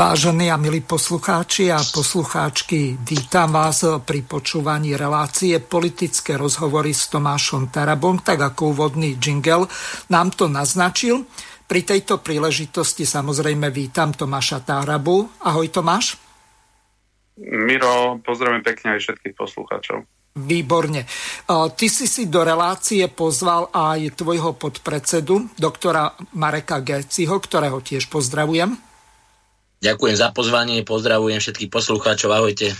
Vážení a milí poslucháči a poslucháčky, vítam vás pri počúvaní relácie politické rozhovory s Tomášom Tarabom, tak ako úvodný jingle nám to naznačil. Pri tejto príležitosti samozrejme vítam Tomáša Tarabu. Ahoj Tomáš. Miro, pozdravím pekne aj všetkých poslucháčov. Výborne. Ty si si do relácie pozval aj tvojho podpredsedu, doktora Mareka Geciho, ktorého tiež pozdravujem. Ďakujem za pozvanie, pozdravujem všetkých poslucháčov, ahojte.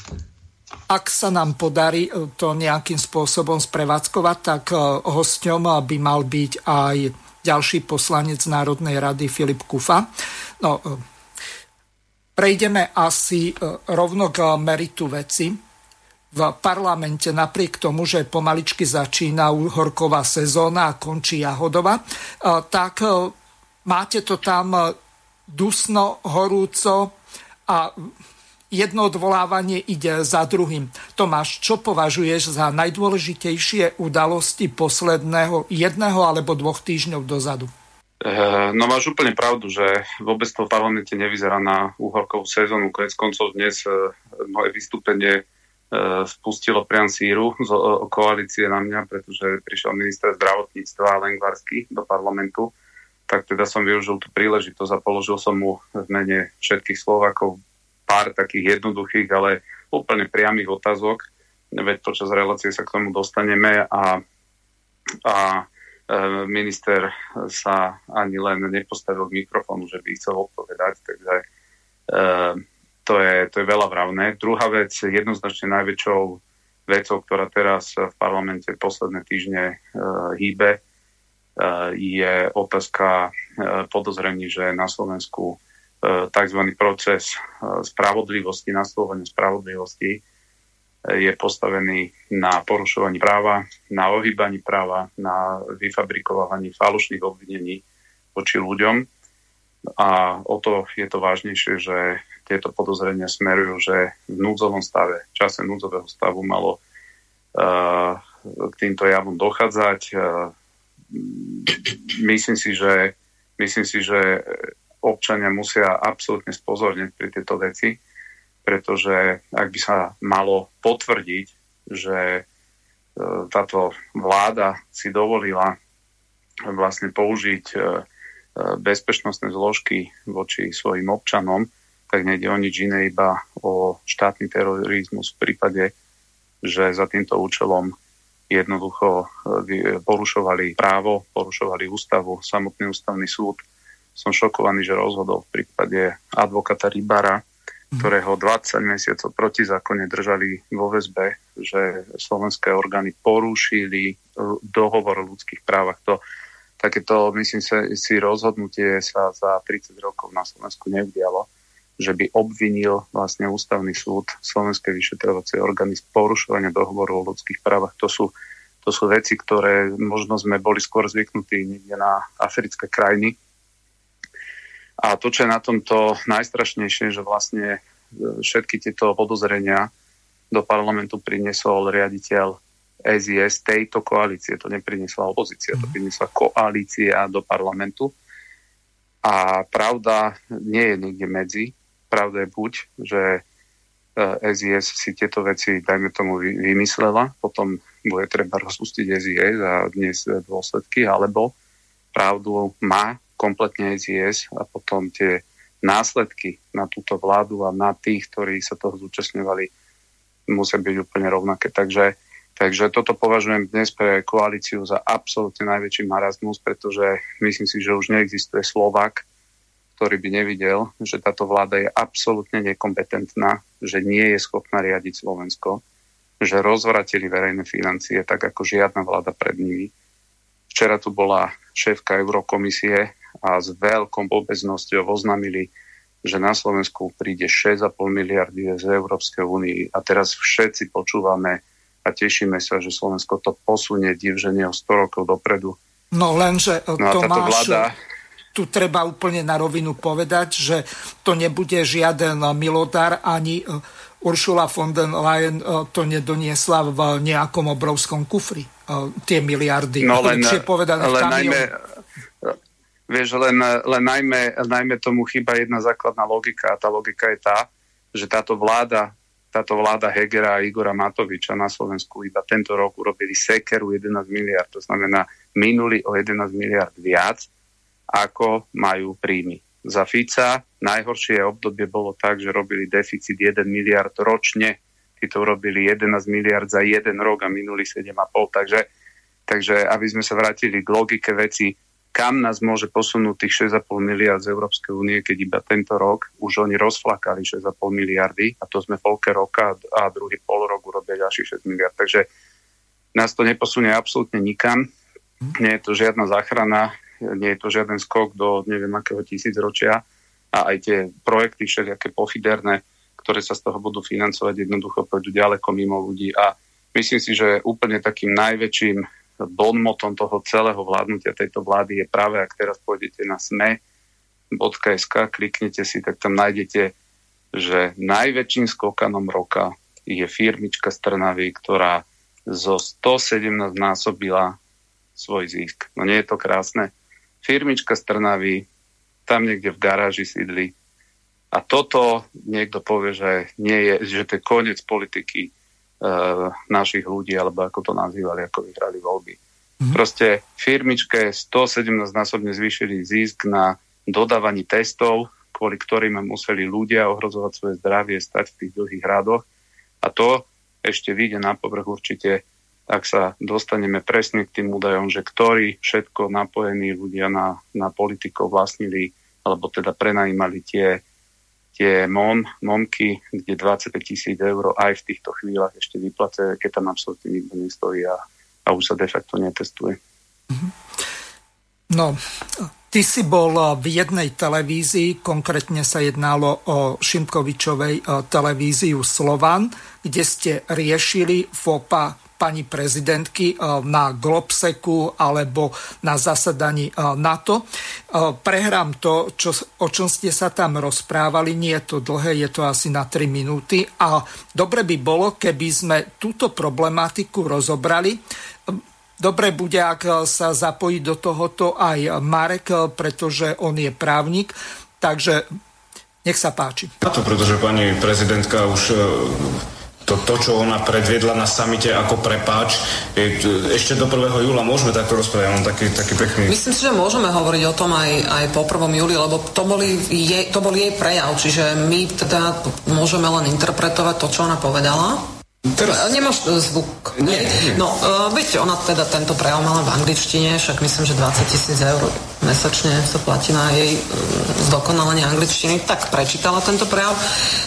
Ak sa nám podarí e, to nejakým spôsobom sprevádzkovať, tak e, hosťom by mal byť aj ďalší poslanec Národnej rady Filip Kufa. No, e, prejdeme asi rovno k meritu veci. V parlamente napriek tomu, že pomaličky začína horková sezóna a končí jahodova, tak máte to tam dusno, horúco a jedno odvolávanie ide za druhým. Tomáš, čo považuješ za najdôležitejšie udalosti posledného jedného alebo dvoch týždňov dozadu? Eh, no máš úplne pravdu, že vôbec to v parlamente nevyzerá na úhorkovú sezónu. Konec koncov dnes eh, moje vystúpenie eh, spustilo priam síru z koalície na mňa, pretože prišiel minister zdravotníctva Lengvarsky do parlamentu tak teda som využil tú príležitosť a položil som mu v mene všetkých Slovákov pár takých jednoduchých, ale úplne priamých otázok. Veď počas relácie sa k tomu dostaneme a, a e, minister sa ani len nepostavil k mikrofónu, že by chcel odpovedať, takže e, to, je, to je veľa vravné. Druhá vec, jednoznačne najväčšou vecou, ktorá teraz v parlamente posledné týždne e, hýbe, je otázka e, podozrení, že na Slovensku e, tzv. proces e, spravodlivosti, nastavovania spravodlivosti je postavený na porušovaní práva, na ohýbaní práva, na vyfabrikovaní falošných obvinení voči ľuďom. A o to je to vážnejšie, že tieto podozrenia smerujú, že v núdzovom stave, v čase núdzového stavu malo uh, k týmto javom dochádzať. Uh, myslím si, že, myslím si, že občania musia absolútne spozorniť pri tejto veci, pretože ak by sa malo potvrdiť, že e, táto vláda si dovolila vlastne použiť e, e, bezpečnostné zložky voči svojim občanom, tak nejde o nič iné, iba o štátny terorizmus v prípade, že za týmto účelom jednoducho e, porušovali právo, porušovali ústavu, samotný ústavný súd. Som šokovaný, že rozhodol v prípade advokata Rybara, mhm. ktorého 20 mesiacov protizákonne držali vo väzbe, že slovenské orgány porušili e, dohovor o ľudských právach. To, takéto, myslím si, rozhodnutie sa za 30 rokov na Slovensku neudialo že by obvinil vlastne ústavný súd Slovenské vyšetrovacie orgány z porušovania dohovoru o ľudských právach. To sú, to sú veci, ktoré možno sme boli skôr zvyknutí niekde na africké krajiny. A to, čo je na tomto najstrašnejšie, že vlastne e, všetky tieto podozrenia do parlamentu priniesol riaditeľ SIS tejto koalície. To nepriniesla opozícia, to mhm. priniesla koalícia do parlamentu. A pravda nie je niekde medzi pravda je buď, že SIS e, si tieto veci, dajme tomu, vymyslela, potom bude treba rozpustiť SIS a dnes dôsledky, alebo pravdu má kompletne SIS a potom tie následky na túto vládu a na tých, ktorí sa toho zúčastňovali, musia byť úplne rovnaké. Takže, takže toto považujem dnes pre koalíciu za absolútne najväčší marazmus, pretože myslím si, že už neexistuje Slovak, ktorý by nevidel, že táto vláda je absolútne nekompetentná, že nie je schopná riadiť Slovensko, že rozvratili verejné financie tak ako žiadna vláda pred nimi. Včera tu bola šéfka Eurokomisie a s veľkou obeznosťou oznámili, že na Slovensku príde 6,5 miliardy z Európskej únii a teraz všetci počúvame a tešíme sa, že Slovensko to posunie divženie o 100 rokov dopredu. No lenže no Tomáš, vláda... tu treba úplne na rovinu povedať, že to nebude žiaden milodár ani Uršula von der Leyen e, to nedoniesla v nejakom obrovskom kufri, e, tie miliardy. No len, povedané len najmä, vieš, len, len najmä, najmä tomu chýba jedna základná logika a tá logika je tá, že táto vláda táto vláda Hegera a Igora Matoviča na Slovensku iba tento rok urobili sekeru 11 miliard. To znamená, minuli o 11 miliard viac, ako majú príjmy za Fica. Najhoršie obdobie bolo tak, že robili deficit 1 miliard ročne. Tí to urobili 11 miliard za jeden rok a minuli 7,5. Takže, takže aby sme sa vrátili k logike veci, kam nás môže posunúť tých 6,5 miliard z Európskej únie, keď iba tento rok už oni rozflakali 6,5 miliardy a to sme polke roka a druhý pol rok urobia ďalších 6 miliard. Takže nás to neposunie absolútne nikam. Nie je to žiadna záchrana, nie je to žiaden skok do neviem akého tisícročia a aj tie projekty všelijaké pofiderné, ktoré sa z toho budú financovať, jednoducho pôjdu ďaleko mimo ľudí a myslím si, že úplne takým najväčším bonmotom toho celého vládnutia tejto vlády je práve, ak teraz pôjdete na sme.sk, kliknete si, tak tam nájdete, že najväčším skokanom roka je firmička z ktorá zo 117 násobila svoj zisk. No nie je to krásne firmička z Trnavy, tam niekde v garáži sídli. A toto niekto povie, že, nie je, že to je koniec politiky e, našich ľudí, alebo ako to nazývali, ako vyhrali voľby. Mm-hmm. Proste firmičke 117 násobne zvýšili zisk na dodávaní testov, kvôli ktorým museli ľudia ohrozovať svoje zdravie, stať v tých dlhých radoch. A to ešte vyjde na povrch určite ak sa dostaneme presne k tým údajom, že ktorí všetko napojení ľudia na, na politikov vlastnili, alebo teda prenajímali tie, tie MOM, MOMky, kde 25 tisíc eur aj v týchto chvíľach ešte vyplace, keď tam absolútne nikto nestojí a, a už sa de facto netestuje. Mhm. No, ty si bol v jednej televízii, konkrétne sa jednalo o Šimkovičovej televíziu Slovan, kde ste riešili FOPA pani prezidentky eh, na Globseku alebo na zasadaní eh, NATO. Eh, prehrám to, čo, o čom ste sa tam rozprávali. Nie je to dlhé, je to asi na 3 minúty. A dobre by bolo, keby sme túto problematiku rozobrali. Dobre bude, ak sa zapojí do tohoto aj Marek, pretože on je právnik. Takže nech sa páči. Na to, pretože pani prezidentka už to, to, čo ona predviedla na samite ako prepáč, ešte do 1. júla môžeme takto rozprávať, mám taký, taký pekný... Myslím si, že môžeme hovoriť o tom aj, aj po 1. júli, lebo to, boli jej, to bol jej prejav, čiže my teda môžeme len interpretovať to, čo ona povedala. Teraz... Nemáš e, zvuk. Nie, nie. No, uh, viete, ona teda tento prejav mala v angličtine, však myslím, že 20 tisíc eur mesačne sa platí na jej uh, zdokonalenie angličtiny, tak prečítala tento prejav.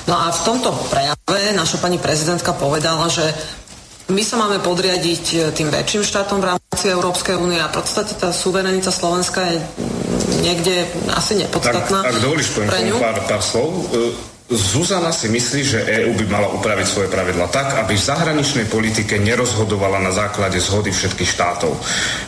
No a v tomto prejave naša pani prezidentka povedala, že my sa máme podriadiť tým väčším štátom v rámci Európskej únie a v podstate tá suverenita Slovenska je niekde asi nepodstatná. Tak, ak dovolíš, poviem pár, pár slov. Zuzana si myslí, že EÚ by mala upraviť svoje pravidla tak, aby v zahraničnej politike nerozhodovala na základe zhody všetkých štátov.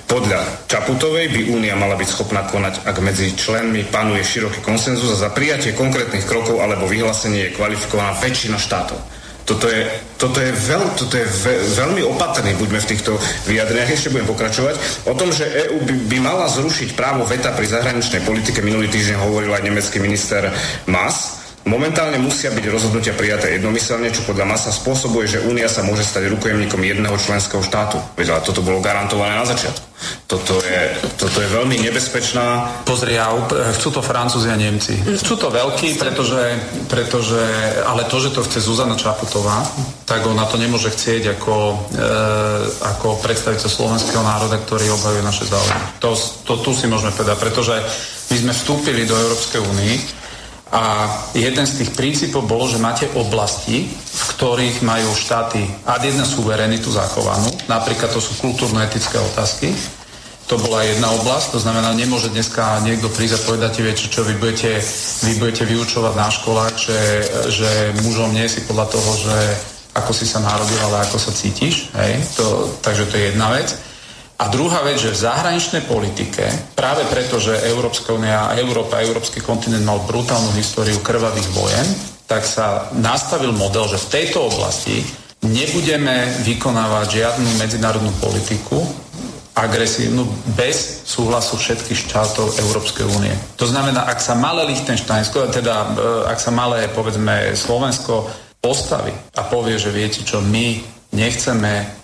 Podľa Čaputovej by Únia mala byť schopná konať, ak medzi členmi panuje široký konsenzus a za prijatie konkrétnych krokov alebo vyhlásenie je kvalifikovaná väčšina štátov. Toto je, toto je, veľ, toto je ve, veľmi opatrný, buďme v týchto vyjadreniach, ešte budem pokračovať. O tom, že EÚ by, by mala zrušiť právo veta pri zahraničnej politike, minulý týždeň hovoril aj nemecký minister Mas, Momentálne musia byť rozhodnutia prijaté jednomyselne, čo podľa masa spôsobuje, že Únia sa môže stať rukojemníkom jedného členského štátu. Veď ale toto bolo garantované na začiatku. Toto je, toto je veľmi nebezpečná... Pozri, a chcú to Francúzi a Nemci. Chcú to veľký, pretože, pretože, ale to, že to chce Zuzana Čaputová, tak ona to nemôže chcieť ako, e, ako predstaviteľ slovenského národa, ktorý obhajuje naše záujmy. To, to, tu si môžeme povedať, pretože My sme vstúpili do Európskej únie a jeden z tých princípov bolo, že máte oblasti, v ktorých majú štáty ad jedna suverenitu zachovanú, napríklad to sú kultúrno-etické otázky, to bola jedna oblasť, to znamená, nemôže dneska niekto prísť a povedať, viete, čo vy budete, vy budete vyučovať na školách, že, že mužom nie si podľa toho, že ako si sa narodil, ale ako sa cítiš. Hej? To, takže to je jedna vec. A druhá vec, že v zahraničnej politike, práve preto, že Európska únia, Európa, Európsky kontinent mal brutálnu históriu krvavých vojen, tak sa nastavil model, že v tejto oblasti nebudeme vykonávať žiadnu medzinárodnú politiku agresívnu bez súhlasu všetkých štátov Európskej únie. To znamená, ak sa malé Lichtensteinsko, teda e, ak sa malé, povedzme, Slovensko postaví a povie, že viete čo, my nechceme.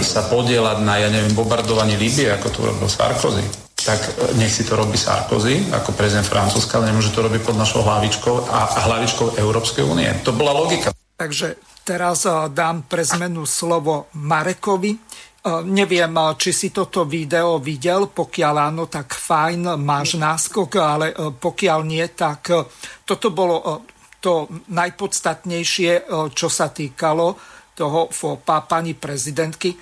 Sa podielať na, ja neviem, bombardovaní Líbie, ako to robil Sarkozy, tak e, nech si to robí Sarkozy ako prezident Francúzska, ale nemôže to robiť pod našou hlavičkou a, a hlavičkou Európskej únie. To bola logika. Takže teraz e, dám pre zmenu slovo Marekovi. E, neviem, či si toto video videl, pokiaľ áno, tak fajn, máš náskok, ale pokiaľ nie, tak toto bolo to najpodstatnejšie, čo sa týkalo toho FOPA pani prezidentky.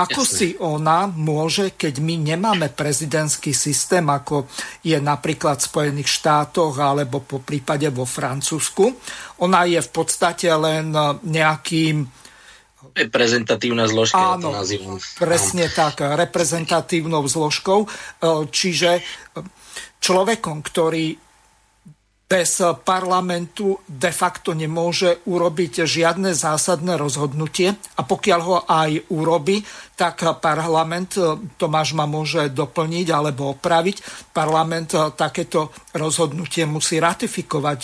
Ako Jasne. si ona môže, keď my nemáme prezidentský systém, ako je napríklad v Spojených štátoch alebo po prípade vo Francúzsku, ona je v podstate len nejakým Reprezentatívna zložka, Áno, ja to presne tak, reprezentatívnou zložkou. E, čiže človekom, ktorý bez parlamentu de facto nemôže urobiť žiadne zásadné rozhodnutie. A pokiaľ ho aj urobi, tak parlament, Tomáš ma môže doplniť alebo opraviť, parlament takéto rozhodnutie musí ratifikovať.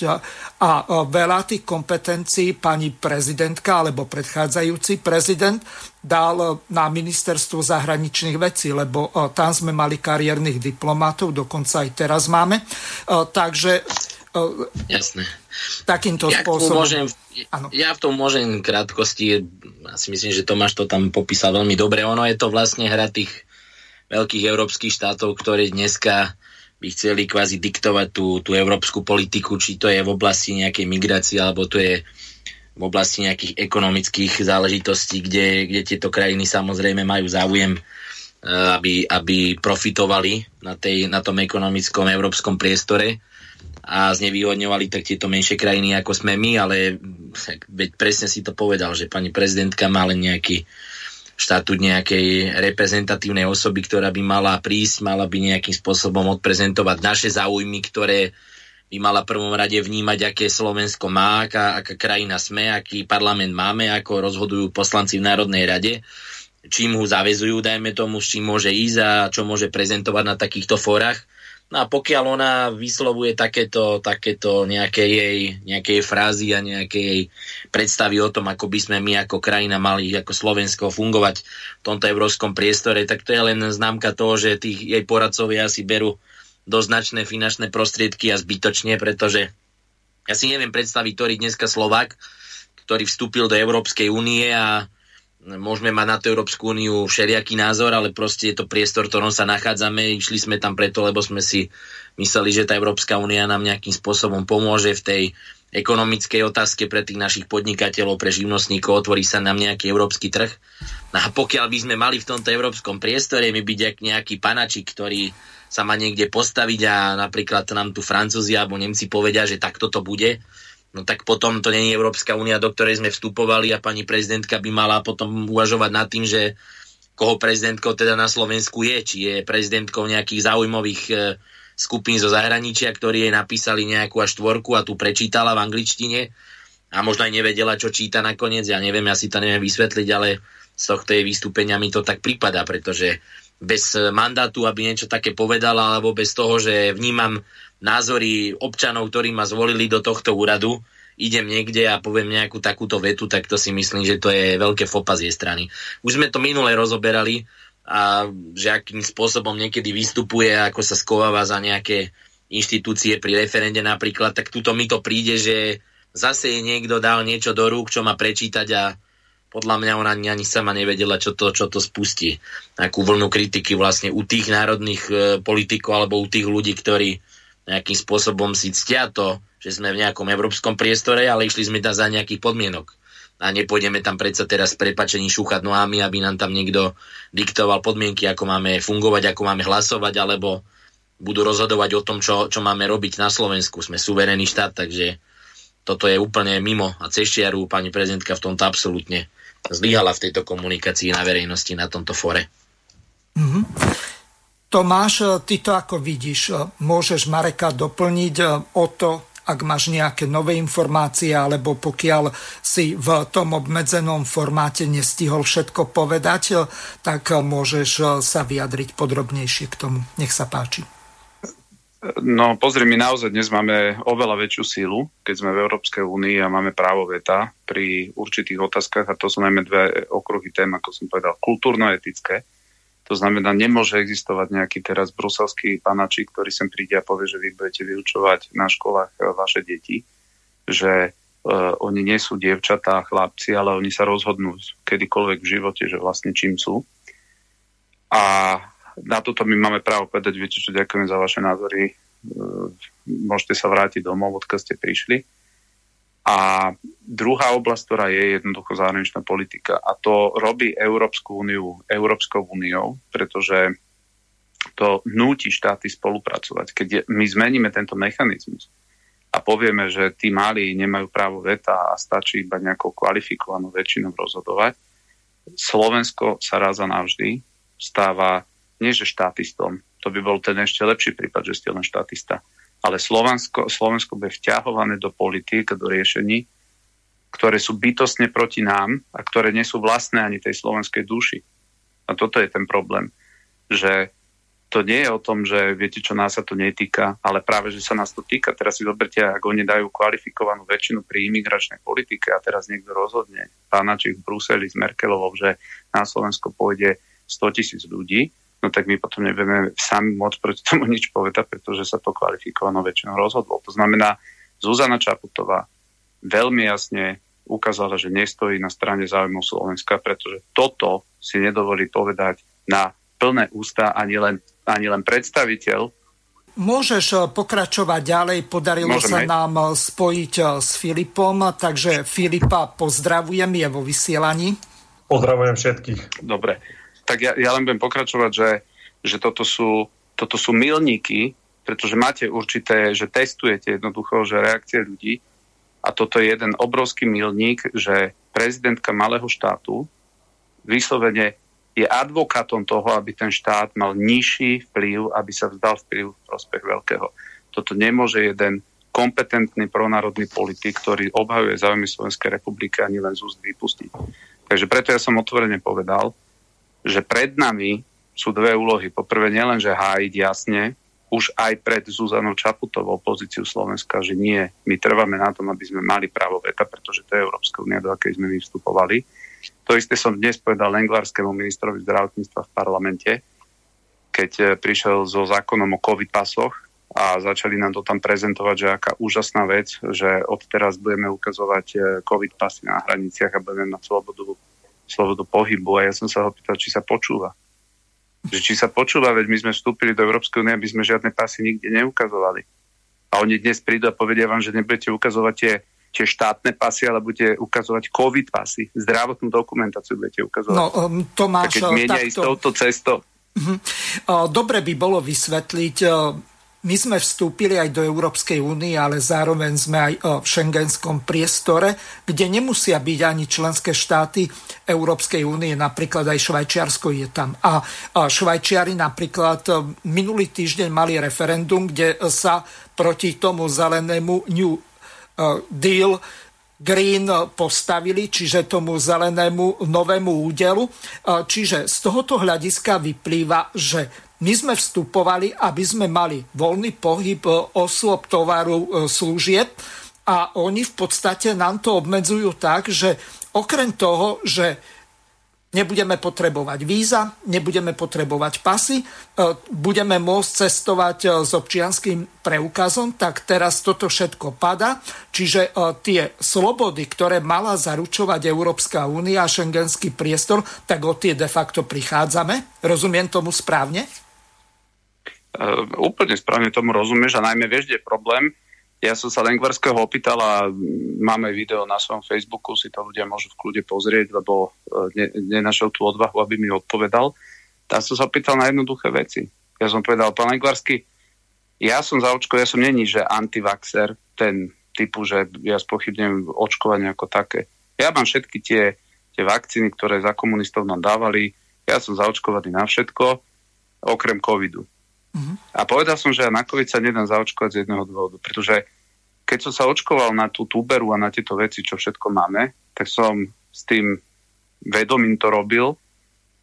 A veľa tých kompetencií pani prezidentka alebo predchádzajúci prezident dal na ministerstvo zahraničných vecí, lebo tam sme mali kariérnych diplomatov, dokonca aj teraz máme. Takže Jasné. Takýmto ja spôsobom. Môžem, ja v tom môžem krátkosti, ja si myslím, že Tomáš to tam popísal veľmi dobre. Ono je to vlastne hra tých veľkých európskych štátov, ktoré dneska by chceli kvázi diktovať tú, tú európsku politiku, či to je v oblasti nejakej migrácie, alebo to je v oblasti nejakých ekonomických záležitostí, kde, kde tieto krajiny samozrejme majú záujem, eh, aby, aby profitovali na, tej, na tom ekonomickom európskom priestore a znevýhodňovali tak tieto menšie krajiny ako sme my, ale veď presne si to povedal, že pani prezidentka má len nejaký štatút nejakej reprezentatívnej osoby, ktorá by mala prísť, mala by nejakým spôsobom odprezentovať naše záujmy, ktoré by mala prvom rade vnímať, aké Slovensko má, aká, aká krajina sme, aký parlament máme, ako rozhodujú poslanci v Národnej rade, čím ho zavezujú, dajme tomu, s čím môže ísť a čo môže prezentovať na takýchto fórach No a pokiaľ ona vyslovuje takéto, takéto nejaké, jej, nejaké jej frázy a nejaké jej predstavy o tom, ako by sme my ako krajina mali ako Slovensko fungovať v tomto európskom priestore, tak to je len známka toho, že tých jej poradcovia si berú dosť značné finančné prostriedky a zbytočne, pretože ja si neviem predstaviť, ktorý dneska Slovak, ktorý vstúpil do Európskej únie a môžeme mať na tú Európsku úniu všelijaký názor, ale proste je to priestor, v ktorom sa nachádzame. Išli sme tam preto, lebo sme si mysleli, že tá Európska únia nám nejakým spôsobom pomôže v tej ekonomickej otázke pre tých našich podnikateľov, pre živnostníkov, otvorí sa nám nejaký európsky trh. No a pokiaľ by sme mali v tomto európskom priestore my byť nejaký panačik, ktorý sa má niekde postaviť a napríklad nám tu Francúzi alebo Nemci povedia, že takto to bude, no tak potom to není Európska únia, do ktorej sme vstupovali a pani prezidentka by mala potom uvažovať nad tým, že koho prezidentkou teda na Slovensku je, či je prezidentkou nejakých zaujímavých e, skupín zo zahraničia, ktorí jej napísali nejakú až štvorku a tu prečítala v angličtine a možno aj nevedela, čo číta nakoniec, ja neviem, ja si to neviem vysvetliť, ale z tohto jej vystúpenia mi to tak prípada, pretože bez mandátu, aby niečo také povedala, alebo bez toho, že vnímam názory občanov, ktorí ma zvolili do tohto úradu, idem niekde a poviem nejakú takúto vetu, tak to si myslím, že to je veľké fopa z jej strany. Už sme to minule rozoberali a že akým spôsobom niekedy vystupuje, ako sa skováva za nejaké inštitúcie pri referende napríklad, tak tuto mi to príde, že zase je niekto dal niečo do rúk, čo má prečítať a podľa mňa ona ani, sama nevedela, čo to, čo to spustí. Akú vlnu kritiky vlastne u tých národných e, politikov alebo u tých ľudí, ktorí nejakým spôsobom si ctia to, že sme v nejakom európskom priestore, ale išli sme tam za nejakých podmienok. A nepôjdeme tam predsa teraz s prepačením šúchať nohami, aby nám tam niekto diktoval podmienky, ako máme fungovať, ako máme hlasovať, alebo budú rozhodovať o tom, čo, čo máme robiť na Slovensku. Sme suverénny štát, takže toto je úplne mimo a ceštiaru pani prezidentka v tomto absolútne zlyhala v tejto komunikácii na verejnosti na tomto fore. Mm-hmm. Tomáš, ty to ako vidíš? Môžeš Mareka doplniť o to, ak máš nejaké nové informácie, alebo pokiaľ si v tom obmedzenom formáte nestihol všetko povedať, tak môžeš sa vyjadriť podrobnejšie k tomu. Nech sa páči. No pozri, my naozaj dnes máme oveľa väčšiu sílu, keď sme v Európskej únii a máme právo veta pri určitých otázkach a to sú najmä dve okruhy tém, ako som povedal, kultúrno-etické. To znamená, nemôže existovať nejaký teraz bruselský panačík, ktorý sem príde a povie, že vy budete vyučovať na školách e, vaše deti, že uh, oni nie sú dievčatá, chlapci, ale oni sa rozhodnú kedykoľvek v živote, že vlastne čím sú. A na toto my máme právo povedať, viete čo, ďakujeme za vaše názory, e, môžete sa vrátiť domov, odkiaľ ste prišli. A druhá oblasť, ktorá je jednoducho zahraničná politika. A to robí Európsku úniu Európskou úniou, pretože to núti štáty spolupracovať. Keď my zmeníme tento mechanizmus a povieme, že tí malí nemajú právo veta a stačí iba nejakou kvalifikovanou väčšinou rozhodovať, Slovensko sa raz a navždy stáva nie že štátistom, to by bol ten ešte lepší prípad, že ste len štátista, ale Slovensko, Slovensko bude vťahované do politík, do riešení, ktoré sú bytostne proti nám a ktoré nie sú vlastné ani tej slovenskej duši. A toto je ten problém, že to nie je o tom, že viete, čo nás sa to netýka, ale práve, že sa nás to týka. Teraz si zoberte, ak oni dajú kvalifikovanú väčšinu pri imigračnej politike a teraz niekto rozhodne, pánačik v Bruseli s Merkelovou, že na Slovensko pôjde 100 tisíc ľudí, no tak my potom nebudeme sami môcť proti tomu nič povedať, pretože sa to kvalifikovanou väčšinou rozhodlo. To znamená, Zuzana Čaputová veľmi jasne ukázala, že nestojí na strane záujmu Slovenska, pretože toto si nedovolí povedať na plné ústa ani len, ani len predstaviteľ Môžeš eh, pokračovať ďalej, podarilo Môžeme. sa nám eh, spojiť eh, s Filipom, takže Filipa pozdravujem, je vo vysielaní. Pozdravujem všetkých. Dobre tak ja, ja len budem pokračovať, že, že toto, sú, toto sú milníky, pretože máte určité, že testujete jednoducho, že reakcie ľudí a toto je jeden obrovský milník, že prezidentka malého štátu vyslovene je advokátom toho, aby ten štát mal nižší vplyv, aby sa vzdal vplyv v prospech veľkého. Toto nemôže jeden kompetentný pronárodný politik, ktorý obhajuje záujmy Slovenskej republiky ani len z úst vypustiť. Takže preto ja som otvorene povedal, že pred nami sú dve úlohy. Poprvé nielen, že hájiť jasne, už aj pred Zuzanou Čaputovou pozíciu Slovenska, že nie, my trváme na tom, aby sme mali právo veta, pretože to je Európska únia, do akej sme my vstupovali. To isté som dnes povedal lengvarskému ministrovi zdravotníctva v parlamente, keď eh, prišiel so zákonom o COVID pasoch a začali nám to tam prezentovať, že aká úžasná vec, že odteraz budeme ukazovať eh, COVID pasy na hraniciach a budeme mať slobodu slobodu pohybu a ja som sa ho pýtal, či sa počúva. Že či sa počúva, veď my sme vstúpili do Európskej únie, aby sme žiadne pasy nikde neukazovali. A oni dnes prídu a povedia vám, že nebudete ukazovať tie, tie štátne pasy, ale budete ukazovať COVID pasy. Zdravotnú dokumentáciu budete ukazovať. No, um, Tomáš, keď mienia takto... ísť touto cestou. Mhm. Dobre by bolo vysvetliť, my sme vstúpili aj do Európskej únie, ale zároveň sme aj v šengenskom priestore, kde nemusia byť ani členské štáty Európskej únie, napríklad aj Švajčiarsko je tam. A Švajčiari napríklad minulý týždeň mali referendum, kde sa proti tomu zelenému New Deal Green postavili, čiže tomu zelenému novému údelu. Čiže z tohoto hľadiska vyplýva, že my sme vstupovali, aby sme mali voľný pohyb e, osôb, tovaru, e, služieb a oni v podstate nám to obmedzujú tak, že okrem toho, že nebudeme potrebovať víza, nebudeme potrebovať pasy, e, budeme môcť cestovať s občianským preukazom, tak teraz toto všetko pada. Čiže tie slobody, ktoré mala zaručovať Európska únia a šengenský priestor, tak o tie de facto prichádzame. Rozumiem tomu správne? Uh, úplne správne tomu rozumieš a najmä vieš, kde je problém, ja som sa Lengvarského opýtal a máme video na svojom Facebooku, si to ľudia môžu v kľude pozrieť, lebo e, ne, nenašiel tú odvahu, aby mi odpovedal. Tam som sa opýtal na jednoduché veci. Ja som povedal, pán Lengvarsky, ja som za očko, ja som není, že antivaxer, ten typu, že ja spochybnem očkovanie ako také. Ja mám všetky tie, tie vakcíny, ktoré za komunistov nám dávali, ja som zaočkovaný na všetko, okrem covidu. A povedal som, že ja na COVID sa nedám zaočkovať z jedného dôvodu, pretože keď som sa očkoval na tú tuberu a na tieto veci, čo všetko máme, tak som s tým vedomím to robil,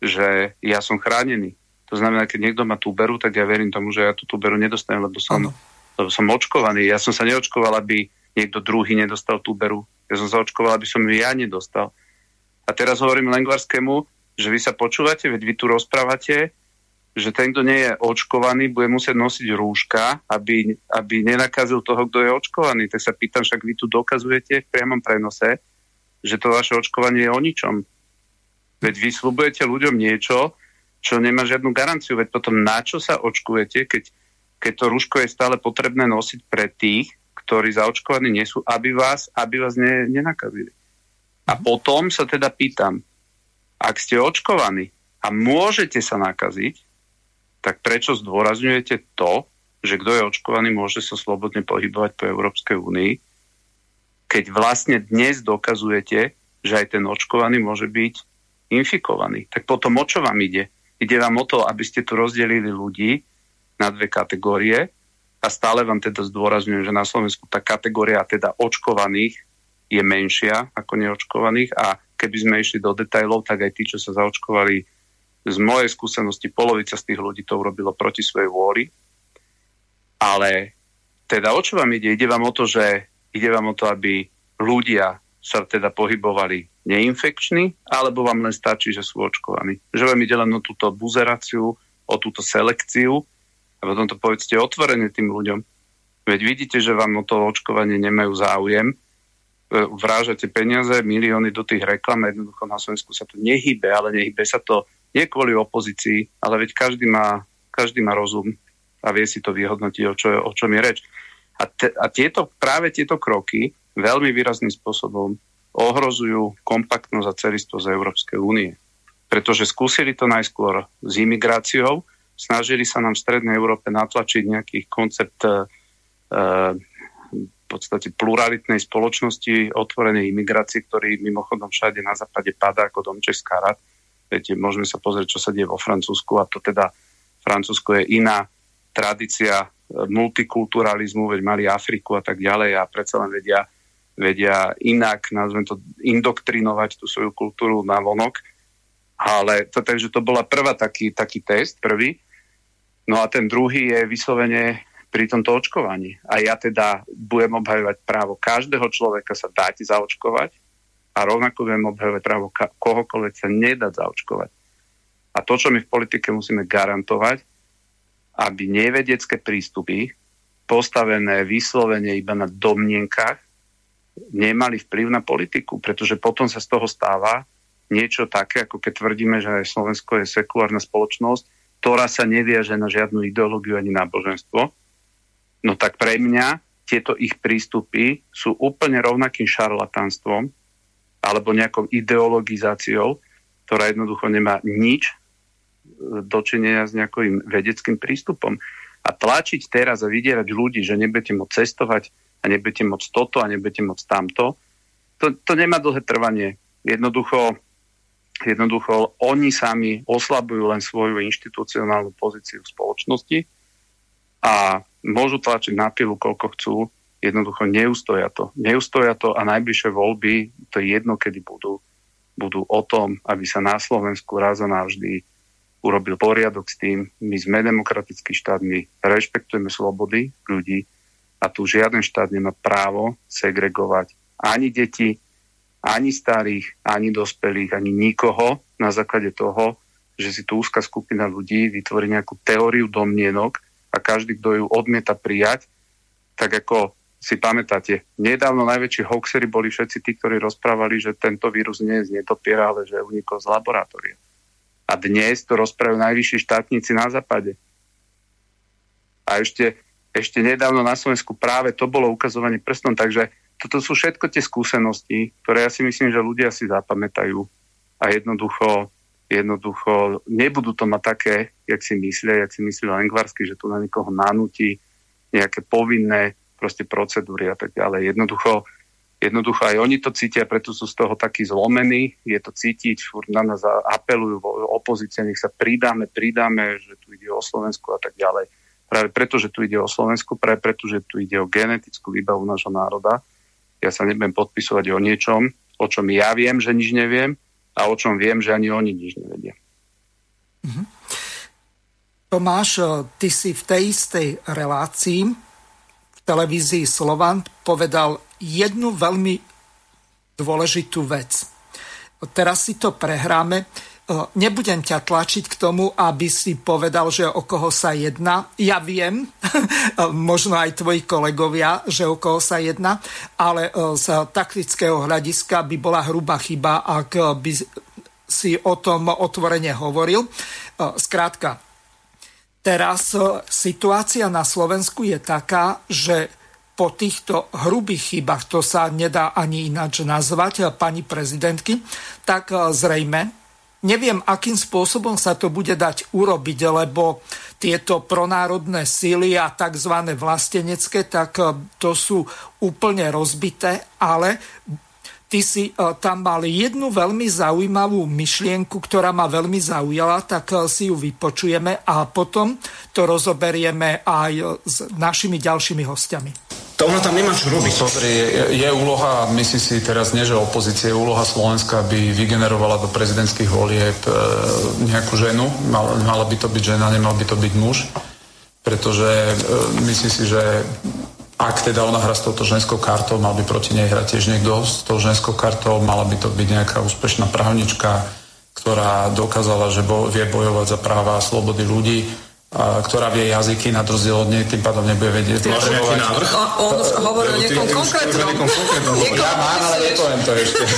že ja som chránený. To znamená, keď niekto má tuberu, tak ja verím tomu, že ja tú tuberu nedostanem, lebo som, lebo som očkovaný. Ja som sa neočkoval, aby niekto druhý nedostal tuberu. Ja som sa očkoval, aby som ju ja nedostal. A teraz hovorím Lengvarskému, že vy sa počúvate, veď vy tu rozprávate, že ten, kto nie je očkovaný, bude musieť nosiť rúška, aby, aby nenakazil toho, kto je očkovaný. Tak sa pýtam, však vy tu dokazujete v priamom prenose, že to vaše očkovanie je o ničom. Veď vy slúbujete ľuďom niečo, čo nemá žiadnu garanciu. Veď potom na čo sa očkujete, keď, keď to rúško je stále potrebné nosiť pre tých, ktorí zaočkovaní nie sú, aby vás, aby vás ne, nenakazili. A potom sa teda pýtam, ak ste očkovaní a môžete sa nakaziť, tak prečo zdôrazňujete to, že kto je očkovaný, môže sa slobodne pohybovať po Európskej únii, keď vlastne dnes dokazujete, že aj ten očkovaný môže byť infikovaný. Tak potom o čo vám ide? Ide vám o to, aby ste tu rozdelili ľudí na dve kategórie a stále vám teda zdôrazňujem, že na Slovensku tá kategória teda očkovaných je menšia ako neočkovaných a keby sme išli do detajlov, tak aj tí, čo sa zaočkovali z mojej skúsenosti polovica z tých ľudí to urobilo proti svojej vôli. Ale teda o čo vám ide? Ide vám o to, že ide vám o to, aby ľudia sa teda pohybovali neinfekční, alebo vám len stačí, že sú očkovaní. Že vám ide len o túto buzeráciu, o túto selekciu a potom to povedzte otvorene tým ľuďom. Veď vidíte, že vám o to očkovanie nemajú záujem, e, vrážate peniaze, milióny do tých reklam, jednoducho na Slovensku sa to nehybe, ale nehybe sa to nie kvôli opozícii, ale veď každý má, každý má rozum a vie si to vyhodnotiť, o, čo, o čom je reč. A, te, a tieto, práve tieto kroky veľmi výrazným spôsobom ohrozujú kompaktnosť a celistvosť Európskej únie. Pretože skúsili to najskôr s imigráciou, snažili sa nám v Strednej Európe natlačiť nejaký koncept e, v podstate pluralitnej spoločnosti, otvorenej imigrácie, ktorý mimochodom všade na západe padá ako domček z Viete, môžeme sa pozrieť, čo sa deje vo Francúzsku a to teda Francúzsko je iná tradícia e, multikulturalizmu, veď mali Afriku a tak ďalej a predsa len vedia, vedia inak, nazvem to, indoktrinovať tú svoju kultúru na vonok. Ale to, takže to bola prvá taký, taký test, prvý. No a ten druhý je vyslovene pri tomto očkovaní. A ja teda budem obhajovať právo každého človeka sa dať zaočkovať a rovnako viem obhajovať právo kohokoľvek sa nedá zaočkovať. A to, čo my v politike musíme garantovať, aby nevedecké prístupy postavené vyslovene iba na domnienkach nemali vplyv na politiku, pretože potom sa z toho stáva niečo také, ako keď tvrdíme, že Slovensko je sekulárna spoločnosť, ktorá sa neviaže na žiadnu ideológiu ani náboženstvo. No tak pre mňa tieto ich prístupy sú úplne rovnakým šarlatánstvom, alebo nejakou ideologizáciou, ktorá jednoducho nemá nič e, dočinenia s nejakým vedeckým prístupom. A tlačiť teraz a vydierať ľudí, že nebudete môcť cestovať a nebudete môcť toto a nebudete môcť tamto, to, to nemá dlhé trvanie. Jednoducho, jednoducho oni sami oslabujú len svoju inštitucionálnu pozíciu v spoločnosti a môžu tlačiť na pilu, koľko chcú, jednoducho neustoja to. Neustoja to a najbližšie voľby, to je jedno, kedy budú, budú o tom, aby sa na Slovensku raz a navždy urobil poriadok s tým. My sme demokratický štát, my rešpektujeme slobody ľudí a tu žiaden štát nemá právo segregovať ani deti, ani starých, ani dospelých, ani nikoho na základe toho, že si tu úzka skupina ľudí vytvorí nejakú teóriu domnienok a každý, kto ju odmieta prijať, tak ako si pamätáte, nedávno najväčší hoaxery boli všetci tí, ktorí rozprávali, že tento vírus nie je z netopiera, ale že unikol z laboratória. A dnes to rozprávajú najvyšší štátnici na západe. A ešte, ešte nedávno na Slovensku práve to bolo ukazovanie prstom, takže toto sú všetko tie skúsenosti, ktoré ja si myslím, že ľudia si zapamätajú a jednoducho, jednoducho nebudú to mať také, jak si myslia, jak si myslí Lengvarsky, že tu na nikoho nanúti nejaké povinné proste procedúry a tak ďalej. Jednoducho, jednoducho aj oni to cítia, preto sú z toho takí zlomení, je to cítiť, furt na nás apelujú opozícia, nech sa pridáme, pridáme, že tu ide o Slovensku a tak ďalej. Práve preto, že tu ide o Slovensku, práve preto, že tu ide o genetickú výbavu nášho národa, ja sa nebudem podpisovať o niečom, o čom ja viem, že nič neviem a o čom viem, že ani oni nič nevedia. Mm-hmm. Tomáš, ty si v tej istej relácii televízii Slovan povedal jednu veľmi dôležitú vec. Teraz si to prehráme. Nebudem ťa tlačiť k tomu, aby si povedal, že o koho sa jedná. Ja viem, možno aj tvoji kolegovia, že o koho sa jedná, ale z taktického hľadiska by bola hrubá chyba, ak by si o tom otvorene hovoril. Skrátka, teraz situácia na Slovensku je taká, že po týchto hrubých chybách, to sa nedá ani ináč nazvať, pani prezidentky, tak zrejme Neviem, akým spôsobom sa to bude dať urobiť, lebo tieto pronárodné síly a tzv. vlastenecké, tak e, to sú úplne rozbité, ale ty si e, tam mal jednu veľmi zaujímavú myšlienku, ktorá ma veľmi zaujala, tak e, si ju vypočujeme a potom to rozoberieme aj s našimi ďalšími hostiami. To ona tam nemá čo robiť. Pozri, je, je úloha, myslím si teraz nie, že opozície, je úloha Slovenska, aby vygenerovala do prezidentských volieb e, nejakú ženu. Mal, mala by to byť žena, nemal by to byť muž. Pretože e, myslím si, že ak teda ona hra s touto ženskou kartou, mal by proti nej hrať tiež niekto s tou ženskou kartou, mala by to byť nejaká úspešná právnička, ktorá dokázala, že bo, vie bojovať za práva a slobody ľudí a, ktorá vie jazyky, na rozdiel od nej, tým pádom nebude vedieť. Máš nejaký návrh? On, on hovorí o niekom konkrétnom. Ja mám, ale nepoviem to ešte.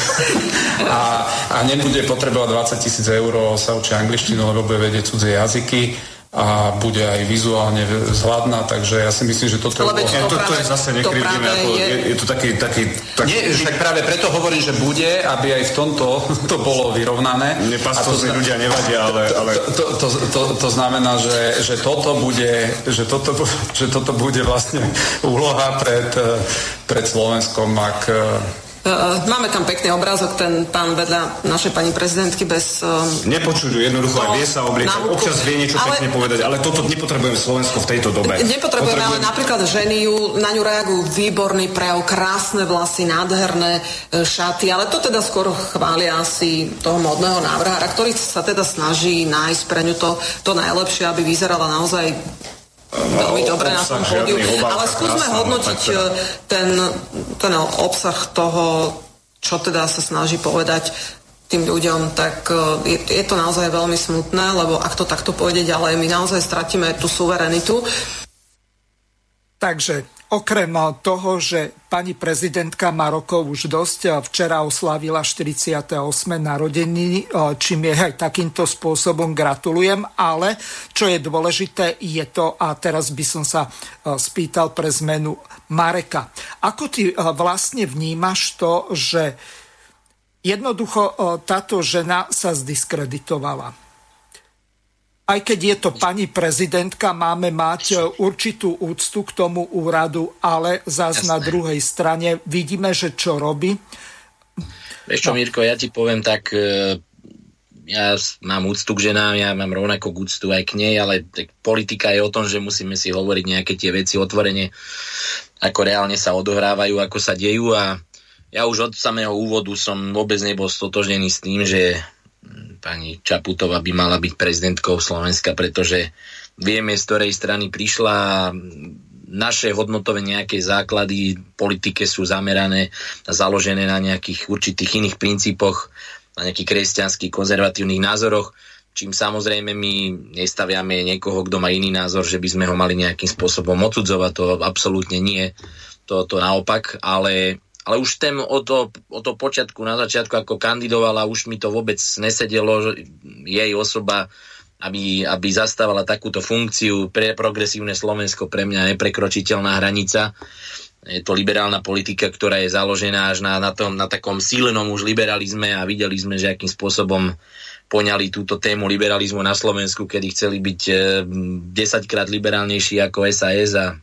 A, a nebude potrebovať 20 tisíc eur sa učí angličtinu, lebo bude vedieť cudzie jazyky a bude aj vizuálne zhľadná, takže ja si myslím, že toto... Ale je, to, to, to je zase nekrivdíme, ako, je... Je, je to taký... taký, taký... Nie, však práve preto hovorím, že bude, aby aj v tomto to bolo vyrovnané. Nepastovní ľudia nevadia, ale... ale... To, to, to, to, to znamená, že, že, toto bude, že, toto, že toto bude vlastne úloha pred, pred Slovenskom, ak máme tam pekný obrázok, ten pán vedľa našej pani prezidentky bez... Um, Nepočujú, jednoducho aj vie sa obliekať, občas vie niečo ale, pekne povedať, ale toto nepotrebujeme Slovensko v tejto dobe. Nepotrebujeme, ale napríklad ženy na ňu reagujú výborný prejav, krásne vlasy, nádherné šaty, ale to teda skôr chvália asi toho modného návrhára, ktorý sa teda snaží nájsť pre ňu to, to najlepšie, aby vyzerala naozaj veľmi dobre na tom pódiu. Ale skúsme hodnotiť no, ten, ten obsah toho, čo teda sa snaží povedať tým ľuďom, tak e, je, je to naozaj veľmi smutné, lebo ak to takto pôjde ďalej, my naozaj stratíme tú suverenitu. Takže Okrem toho, že pani prezidentka má rokov už dosť, včera oslávila 48. narodeniny, čím je aj takýmto spôsobom gratulujem, ale čo je dôležité je to, a teraz by som sa spýtal pre zmenu Mareka. Ako ty vlastne vnímaš to, že jednoducho táto žena sa zdiskreditovala? Aj keď je to pani prezidentka, máme mať určitú úctu k tomu úradu, ale zás Jasné. na druhej strane vidíme, že čo robí. Vieš čo, no. Mirko, ja ti poviem tak, e, ja mám úctu k ženám, ja mám rovnako úctu aj k nej, ale tak politika je o tom, že musíme si hovoriť nejaké tie veci otvorene, ako reálne sa odohrávajú, ako sa dejú a ja už od samého úvodu som vôbec nebol stotožnený s tým, že pani Čaputová by mala byť prezidentkou Slovenska, pretože vieme, z ktorej strany prišla. naše hodnotové nejaké základy politike sú zamerané a založené na nejakých určitých iných princípoch, na nejakých kresťanských konzervatívnych názoroch, čím samozrejme my nestaviame niekoho, kto má iný názor, že by sme ho mali nejakým spôsobom odsudzovať, to absolútne nie, to, to naopak, ale, ale už ten o to, o to počiatku, na začiatku, ako kandidovala, už mi to vôbec nesedelo, jej osoba aby, aby zastávala takúto funkciu pre progresívne Slovensko pre mňa neprekročiteľná hranica. Je to liberálna politika, ktorá je založená až na, na, tom, na takom sílenom už liberalizme a videli sme, že akým spôsobom poňali túto tému liberalizmu na Slovensku, kedy chceli byť e, 10 krát liberálnejší ako SAS a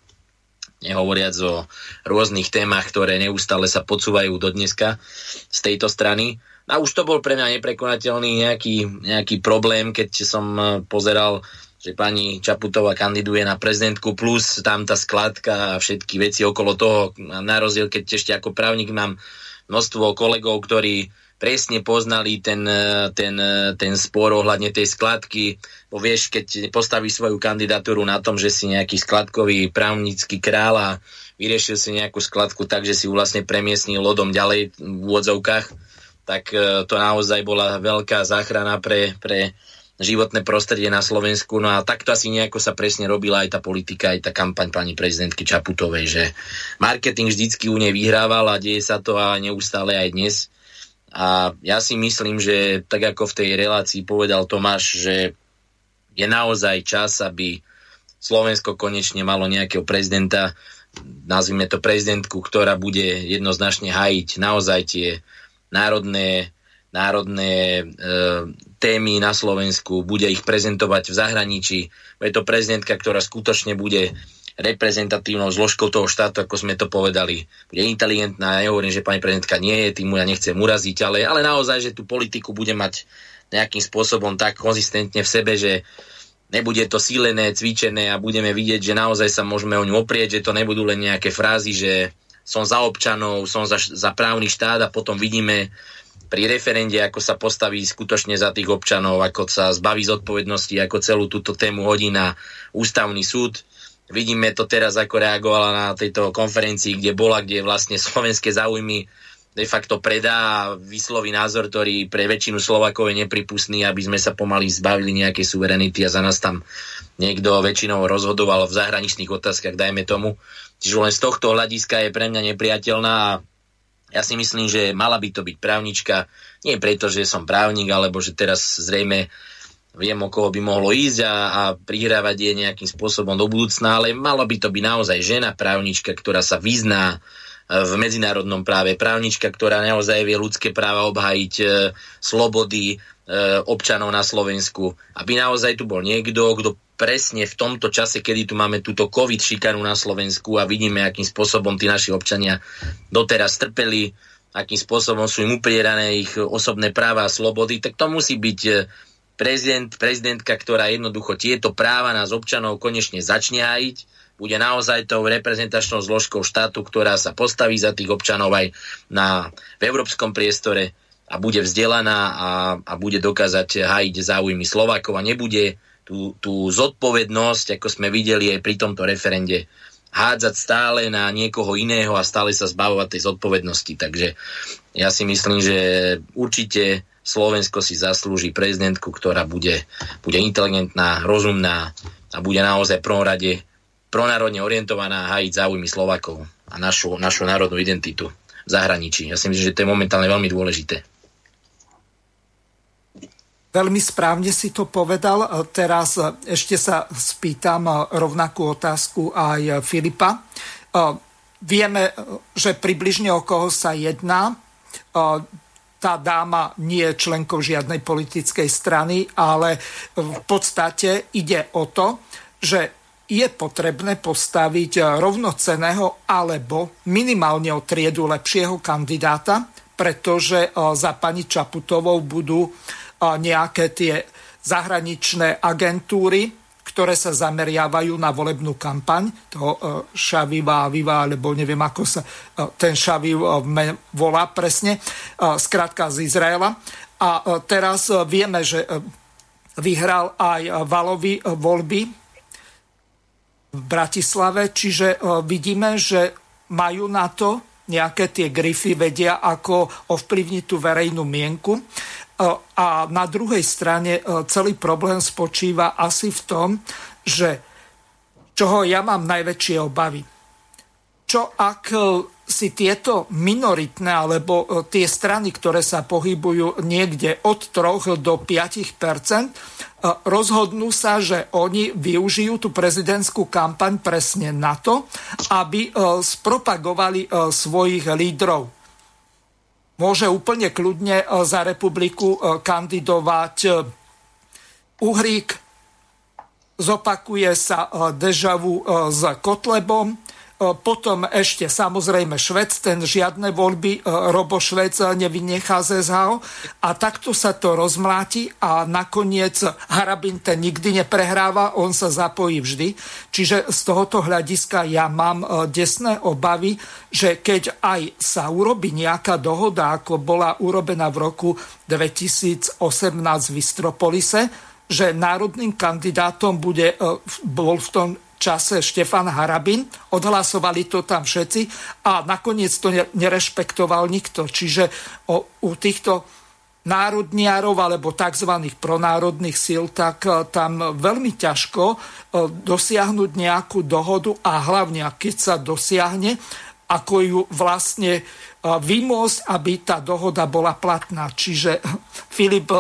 nehovoriac o rôznych témach, ktoré neustále sa podsúvajú do dneska z tejto strany. A už to bol pre mňa neprekonateľný nejaký, nejaký problém, keď som e, pozeral, že pani Čaputová kandiduje na prezidentku, plus tam tá skladka a všetky veci okolo toho. Na rozdiel, keď ešte ako právnik mám množstvo kolegov, ktorí presne poznali ten, e, ten, e, ten spor ohľadne tej skladky. Bo vieš, keď postaví svoju kandidatúru na tom, že si nejaký skladkový právnický král a vyriešil si nejakú skladku tak, že si ju vlastne premiestnil lodom ďalej v úvodzovkách, tak e, to naozaj bola veľká záchrana pre, pre životné prostredie na Slovensku. No a takto asi nejako sa presne robila aj tá politika, aj tá kampaň pani prezidentky Čaputovej, že marketing vždycky u nej vyhrával a deje sa to a neustále aj dnes. A ja si myslím, že tak ako v tej relácii povedal Tomáš, že je naozaj čas, aby Slovensko konečne malo nejakého prezidenta, nazvime to prezidentku, ktorá bude jednoznačne hajiť naozaj tie národné, národné e, témy na Slovensku, bude ich prezentovať v zahraničí. Je to prezidentka, ktorá skutočne bude reprezentatívnou zložkou toho štátu, ako sme to povedali. Bude inteligentná, ja nehovorím, že pani prezidentka nie je, tým ja nechcem uraziť, ale, ale naozaj, že tú politiku bude mať nejakým spôsobom tak konzistentne v sebe, že nebude to sílené, cvičené a budeme vidieť, že naozaj sa môžeme o ňu oprieť, že to nebudú len nejaké frázy, že som za občanov, som za, za právny štát a potom vidíme pri referende, ako sa postaví skutočne za tých občanov, ako sa zbaví zodpovednosti, ako celú túto tému hodí na ústavný súd. Vidíme to teraz, ako reagovala na tejto konferencii, kde bola, kde vlastne slovenské záujmy de facto predá a vysloví názor, ktorý pre väčšinu Slovakov je nepripustný, aby sme sa pomaly zbavili nejakej suverenity a za nás tam niekto väčšinou rozhodoval v zahraničných otázkach, dajme tomu. Čiže len z tohto hľadiska je pre mňa nepriateľná a ja si myslím, že mala by to byť právnička, nie preto, že som právnik, alebo že teraz zrejme viem, o koho by mohlo ísť a, a prihrávať je nejakým spôsobom do budúcna, ale mala by to byť naozaj žena právnička, ktorá sa vyzná e, v medzinárodnom práve, právnička, ktorá naozaj vie ľudské práva obhajiť, e, slobody e, občanov na Slovensku, aby naozaj tu bol niekto, kto presne v tomto čase, kedy tu máme túto COVID šikanu na Slovensku a vidíme, akým spôsobom tí naši občania doteraz trpeli, akým spôsobom sú im uprierané ich osobné práva a slobody, tak to musí byť e, prezident, prezidentka, ktorá jednoducho tieto práva nás občanov konečne začne hájiť, bude naozaj tou reprezentačnou zložkou štátu, ktorá sa postaví za tých občanov aj na, v európskom priestore a bude vzdelaná a, a bude dokázať hájiť záujmy Slovákov a nebude tú, tú zodpovednosť, ako sme videli aj pri tomto referende, hádzať stále na niekoho iného a stále sa zbavovať tej zodpovednosti. Takže ja si myslím, že určite Slovensko si zaslúži prezidentku, ktorá bude, bude inteligentná, rozumná a bude naozaj v pronárodne orientovaná hájiť záujmy Slovakov a našu, našu národnú identitu v zahraničí. Ja si myslím, že to je momentálne veľmi dôležité. Veľmi správne si to povedal. Teraz ešte sa spýtam rovnakú otázku aj Filipa. Vieme, že približne o koho sa jedná. Tá dáma nie je členkou žiadnej politickej strany, ale v podstate ide o to, že je potrebné postaviť rovnoceného alebo minimálne o triedu lepšieho kandidáta, pretože za pani Čaputovou budú nejaké tie zahraničné agentúry, ktoré sa zameriavajú na volebnú kampaň, to Šaviva, Viva, alebo neviem, ako sa e, ten Šaviv e, volá presne, skrátka z Izraela. A e, teraz vieme, že vyhral aj Valovi voľby v Bratislave, čiže vidíme, že majú na to nejaké tie grify, vedia, ako ovplyvniť tú verejnú mienku. A na druhej strane celý problém spočíva asi v tom, že čoho ja mám najväčšie obavy. Čo ak si tieto minoritné alebo tie strany, ktoré sa pohybujú niekde od 3 do 5 rozhodnú sa, že oni využijú tú prezidentskú kampaň presne na to, aby e, spropagovali e, svojich lídrov. Môže úplne kľudne e, za republiku kandidovať Uhrík, zopakuje sa dežavu s Kotlebom, E, potom ešte samozrejme Švec, ten žiadne voľby, e, Robo Švec nevynechá z SHO a takto sa to rozmláti a nakoniec Harabin ten nikdy neprehráva, on sa zapojí vždy. Čiže z tohoto hľadiska ja mám e, desné obavy, že keď aj sa urobí nejaká dohoda, ako bola urobená v roku 2018 v Istropolise, že národným kandidátom bude, bol v tom čase Štefan Harabin. Odhlasovali to tam všetci a nakoniec to nerešpektoval nikto. Čiže o, u týchto národniarov alebo tzv. pronárodných síl, tak e, tam veľmi ťažko e, dosiahnuť nejakú dohodu a hlavne, keď sa dosiahne, ako ju vlastne e, vymôcť, aby tá dohoda bola platná. Čiže, Filip,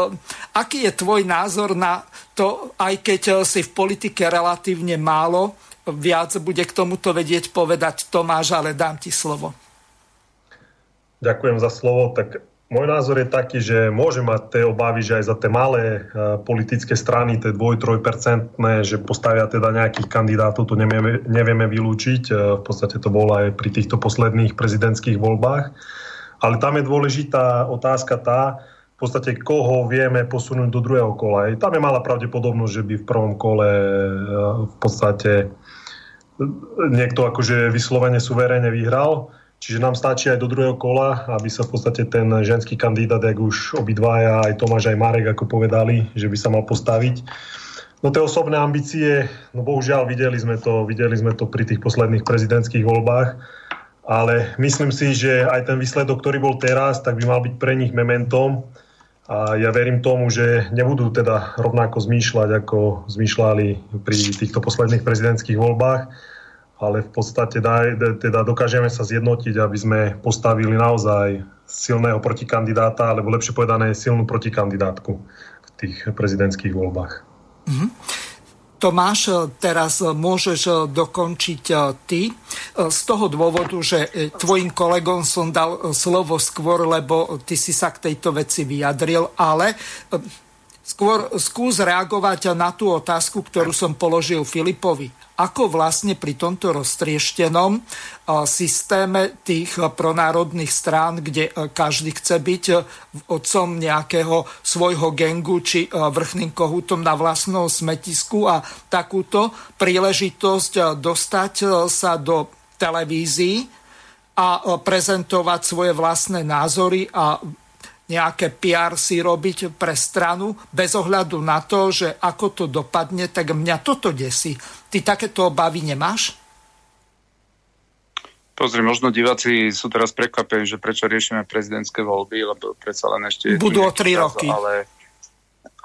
aký je tvoj názor na to, aj keď eh, si v politike relatívne málo, viac bude k tomuto vedieť povedať Tomáš, ale dám ti slovo. Ďakujem za slovo. Tak môj názor je taký, že môže mať tie obavy, že aj za tie malé uh, politické strany, tie 2-3%, že postavia teda nejakých kandidátov, to nevieme, nevieme vylúčiť. Uh, v podstate to bolo aj pri týchto posledných prezidentských voľbách. Ale tam je dôležitá otázka tá, podstate koho vieme posunúť do druhého kola. I tam je malá pravdepodobnosť, že by v prvom kole e, v podstate e, niekto akože vyslovene suverene vyhral. Čiže nám stačí aj do druhého kola, aby sa v podstate ten ženský kandidát, jak už obidvaja, aj Tomáš, aj Marek, ako povedali, že by sa mal postaviť. No tie osobné ambície, no bohužiaľ videli sme to, videli sme to pri tých posledných prezidentských voľbách, ale myslím si, že aj ten výsledok, ktorý bol teraz, tak by mal byť pre nich mementom, a ja verím tomu, že nebudú teda rovnako zmýšľať, ako zmýšľali pri týchto posledných prezidentských voľbách, ale v podstate daj, teda dokážeme sa zjednotiť, aby sme postavili naozaj silného protikandidáta, alebo lepšie povedané silnú protikandidátku v tých prezidentských voľbách. Mm-hmm. Tomáš, e, teraz e, môžeš e, dokončiť ty. Z toho dôvodu, že tvojim kolegom som dal slovo skôr, lebo ty si sa k tejto veci vyjadril, ale skôr skús reagovať na tú otázku, ktorú som položil Filipovi. Ako vlastne pri tomto roztrieštenom systéme tých pronárodných strán, kde každý chce byť otcom nejakého svojho gengu či vrchným kohútom na vlastnom smetisku a takúto príležitosť dostať sa do televízií a prezentovať svoje vlastné názory a nejaké PR si robiť pre stranu bez ohľadu na to, že ako to dopadne, tak mňa toto desí. Ty takéto obavy nemáš? Pozri, možno diváci sú teraz prekvapení, že prečo riešime prezidentské voľby, lebo predsa len ešte... Budú o tri roky. Ale,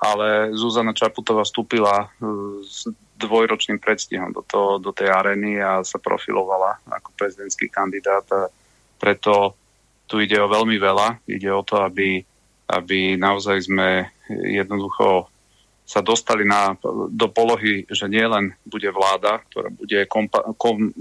ale Zuzana Čaputová vstúpila uh, s dvojročným predstihom do, to, do tej arény a sa profilovala ako prezidentský kandidát a preto tu ide o veľmi veľa. Ide o to, aby, aby naozaj sme jednoducho sa dostali na, do polohy, že nielen bude vláda, ktorá bude kompa, kom,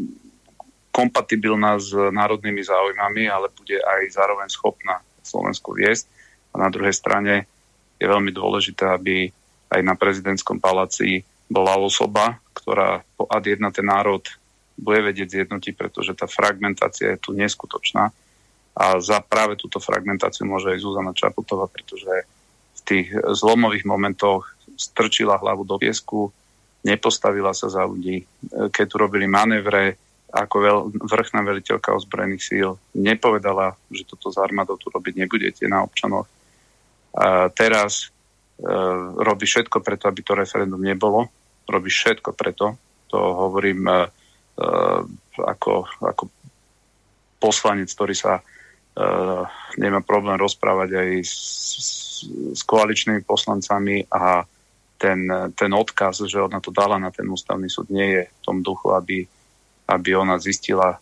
kompatibilná s národnými záujmami, ale bude aj zároveň schopná Slovensku viesť. A na druhej strane je veľmi dôležité, aby aj na prezidentskom paláci bola osoba, ktorá po ad jedna ten národ bude vedieť zjednotiť, pretože tá fragmentácia je tu neskutočná a za práve túto fragmentáciu môže aj Zuzana Čaputová, pretože v tých zlomových momentoch strčila hlavu do piesku, nepostavila sa za ľudí. Keď tu robili manévre, ako veľ, vrchná veliteľka ozbrojených síl nepovedala, že toto z armádou tu robiť nebudete na občanoch. A teraz e, robí všetko preto, aby to referendum nebolo. Robí všetko preto, To hovorím uh, ako, ako poslanec, ktorý sa nemá problém rozprávať aj s, s koaličnými poslancami a ten, ten odkaz, že ona to dala na ten ústavný súd, nie je v tom duchu, aby, aby ona zistila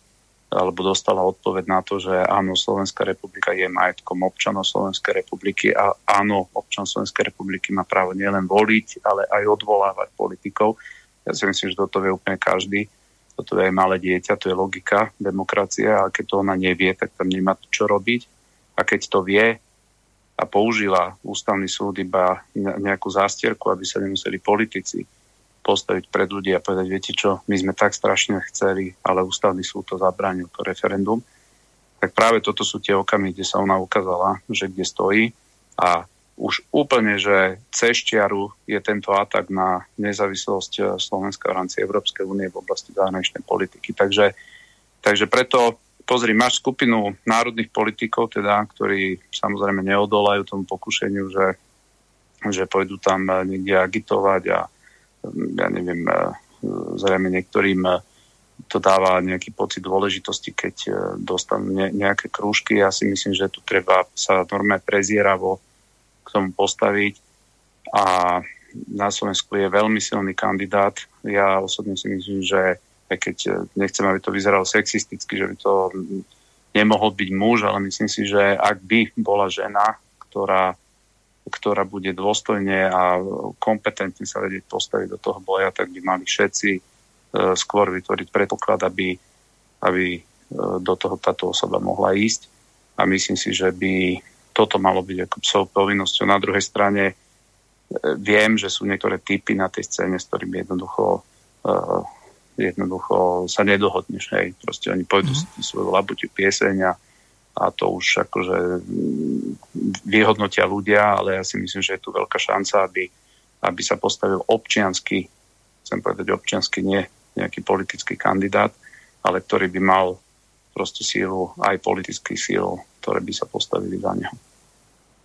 alebo dostala odpoveď na to, že áno, Slovenská republika je majetkom občanov Slovenskej republiky a áno, občan Slovenskej republiky má právo nielen voliť, ale aj odvolávať politikov. Ja si myslím, že toto vie úplne každý. Toto je aj malé dieťa, to je logika demokracie a keď to ona nevie, tak tam nemá čo robiť. A keď to vie a používa ústavný súd iba nejakú zástierku, aby sa nemuseli politici postaviť pred ľudí a povedať, viete čo, my sme tak strašne chceli, ale ústavný súd to zabránil, to referendum. Tak práve toto sú tie okamy, kde sa ona ukázala, že kde stojí a už úplne, že cez je tento atak na nezávislosť Slovenska v rámci Európskej únie v oblasti zahraničnej politiky. Takže, takže preto pozri, máš skupinu národných politikov, teda, ktorí samozrejme neodolajú tomu pokušeniu, že, že pôjdu tam niekde agitovať a ja neviem, e, zrejme niektorým to dáva nejaký pocit dôležitosti, keď dostanú nejaké krúžky. Ja si myslím, že tu treba sa normálne prezieravo tomu postaviť a na Slovensku je veľmi silný kandidát. Ja osobne si myslím, že aj keď nechcem, aby to vyzeralo sexisticky, že by to nemohol byť muž, ale myslím si, že ak by bola žena, ktorá ktorá bude dôstojne a kompetentne sa vedieť postaviť do toho boja, tak by mali všetci e, skôr vytvoriť predpoklad, aby, aby e, do toho táto osoba mohla ísť. A myslím si, že by toto malo byť ako psov povinnosťou. Na druhej strane e, viem, že sú niektoré typy na tej scéne, s ktorými jednoducho, jednoducho sa nedohodneš. Hej. Proste oni pôjdu mm. svoju labutiu pieseň a a to už akože vyhodnotia ľudia, ale ja si myslím, že je tu veľká šanca, aby, aby sa postavil občiansky, chcem povedať občiansky, nie nejaký politický kandidát, ale ktorý by mal proste sílu, aj politický síl, ktoré by sa postavili za neho.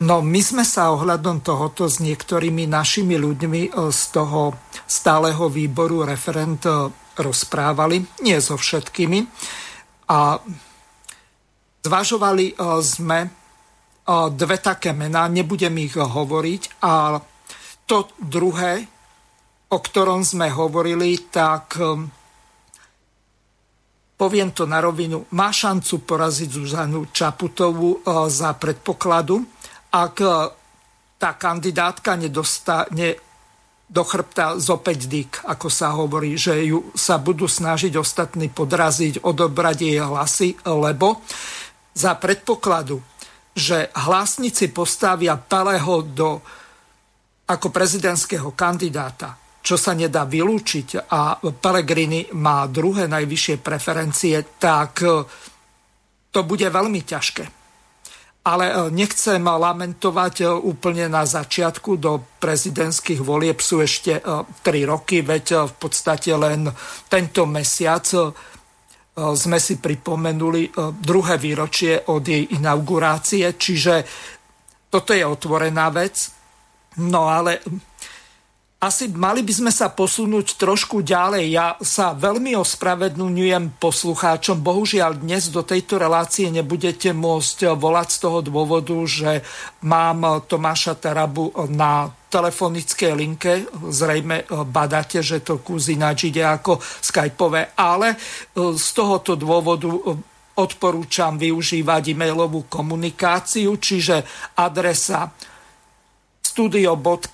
No, my sme sa ohľadom tohoto s niektorými našimi ľuďmi e, z toho stáleho výboru referent e, rozprávali, nie so všetkými. A Zvažovali e, sme dve také mená, nebudem ich hovoriť, a to druhé, o ktorom sme hovorili, tak poviem to na rovinu, má šancu poraziť Zuzanu Čaputovú za predpokladu, ak tá kandidátka nedostane do chrbta zopäť dyk, ako sa hovorí, že ju sa budú snažiť ostatní podraziť, odobrať jej hlasy, lebo za predpokladu, že hlasníci postavia Peleho do, ako prezidentského kandidáta, čo sa nedá vylúčiť a Pellegrini má druhé najvyššie preferencie, tak e, to bude veľmi ťažké. Ale e, nechcem lamentovať e, úplne na začiatku do prezidentských volieb sú ešte 3 roky, veď v podstate len tento mesiac sme si pripomenuli druhé výročie od jej inaugurácie, čiže toto je otvorená vec. No ale asi mali by sme sa posunúť trošku ďalej. Ja sa veľmi ospravedlňujem poslucháčom. Bohužiaľ dnes do tejto relácie nebudete môcť volať z toho dôvodu, že mám Tomáša Tarabu na telefonickej linke. Zrejme badáte, že to kuzinač ide ako skypové, ale z tohoto dôvodu odporúčam využívať e-mailovú komunikáciu, čiže adresa studio.bb.juh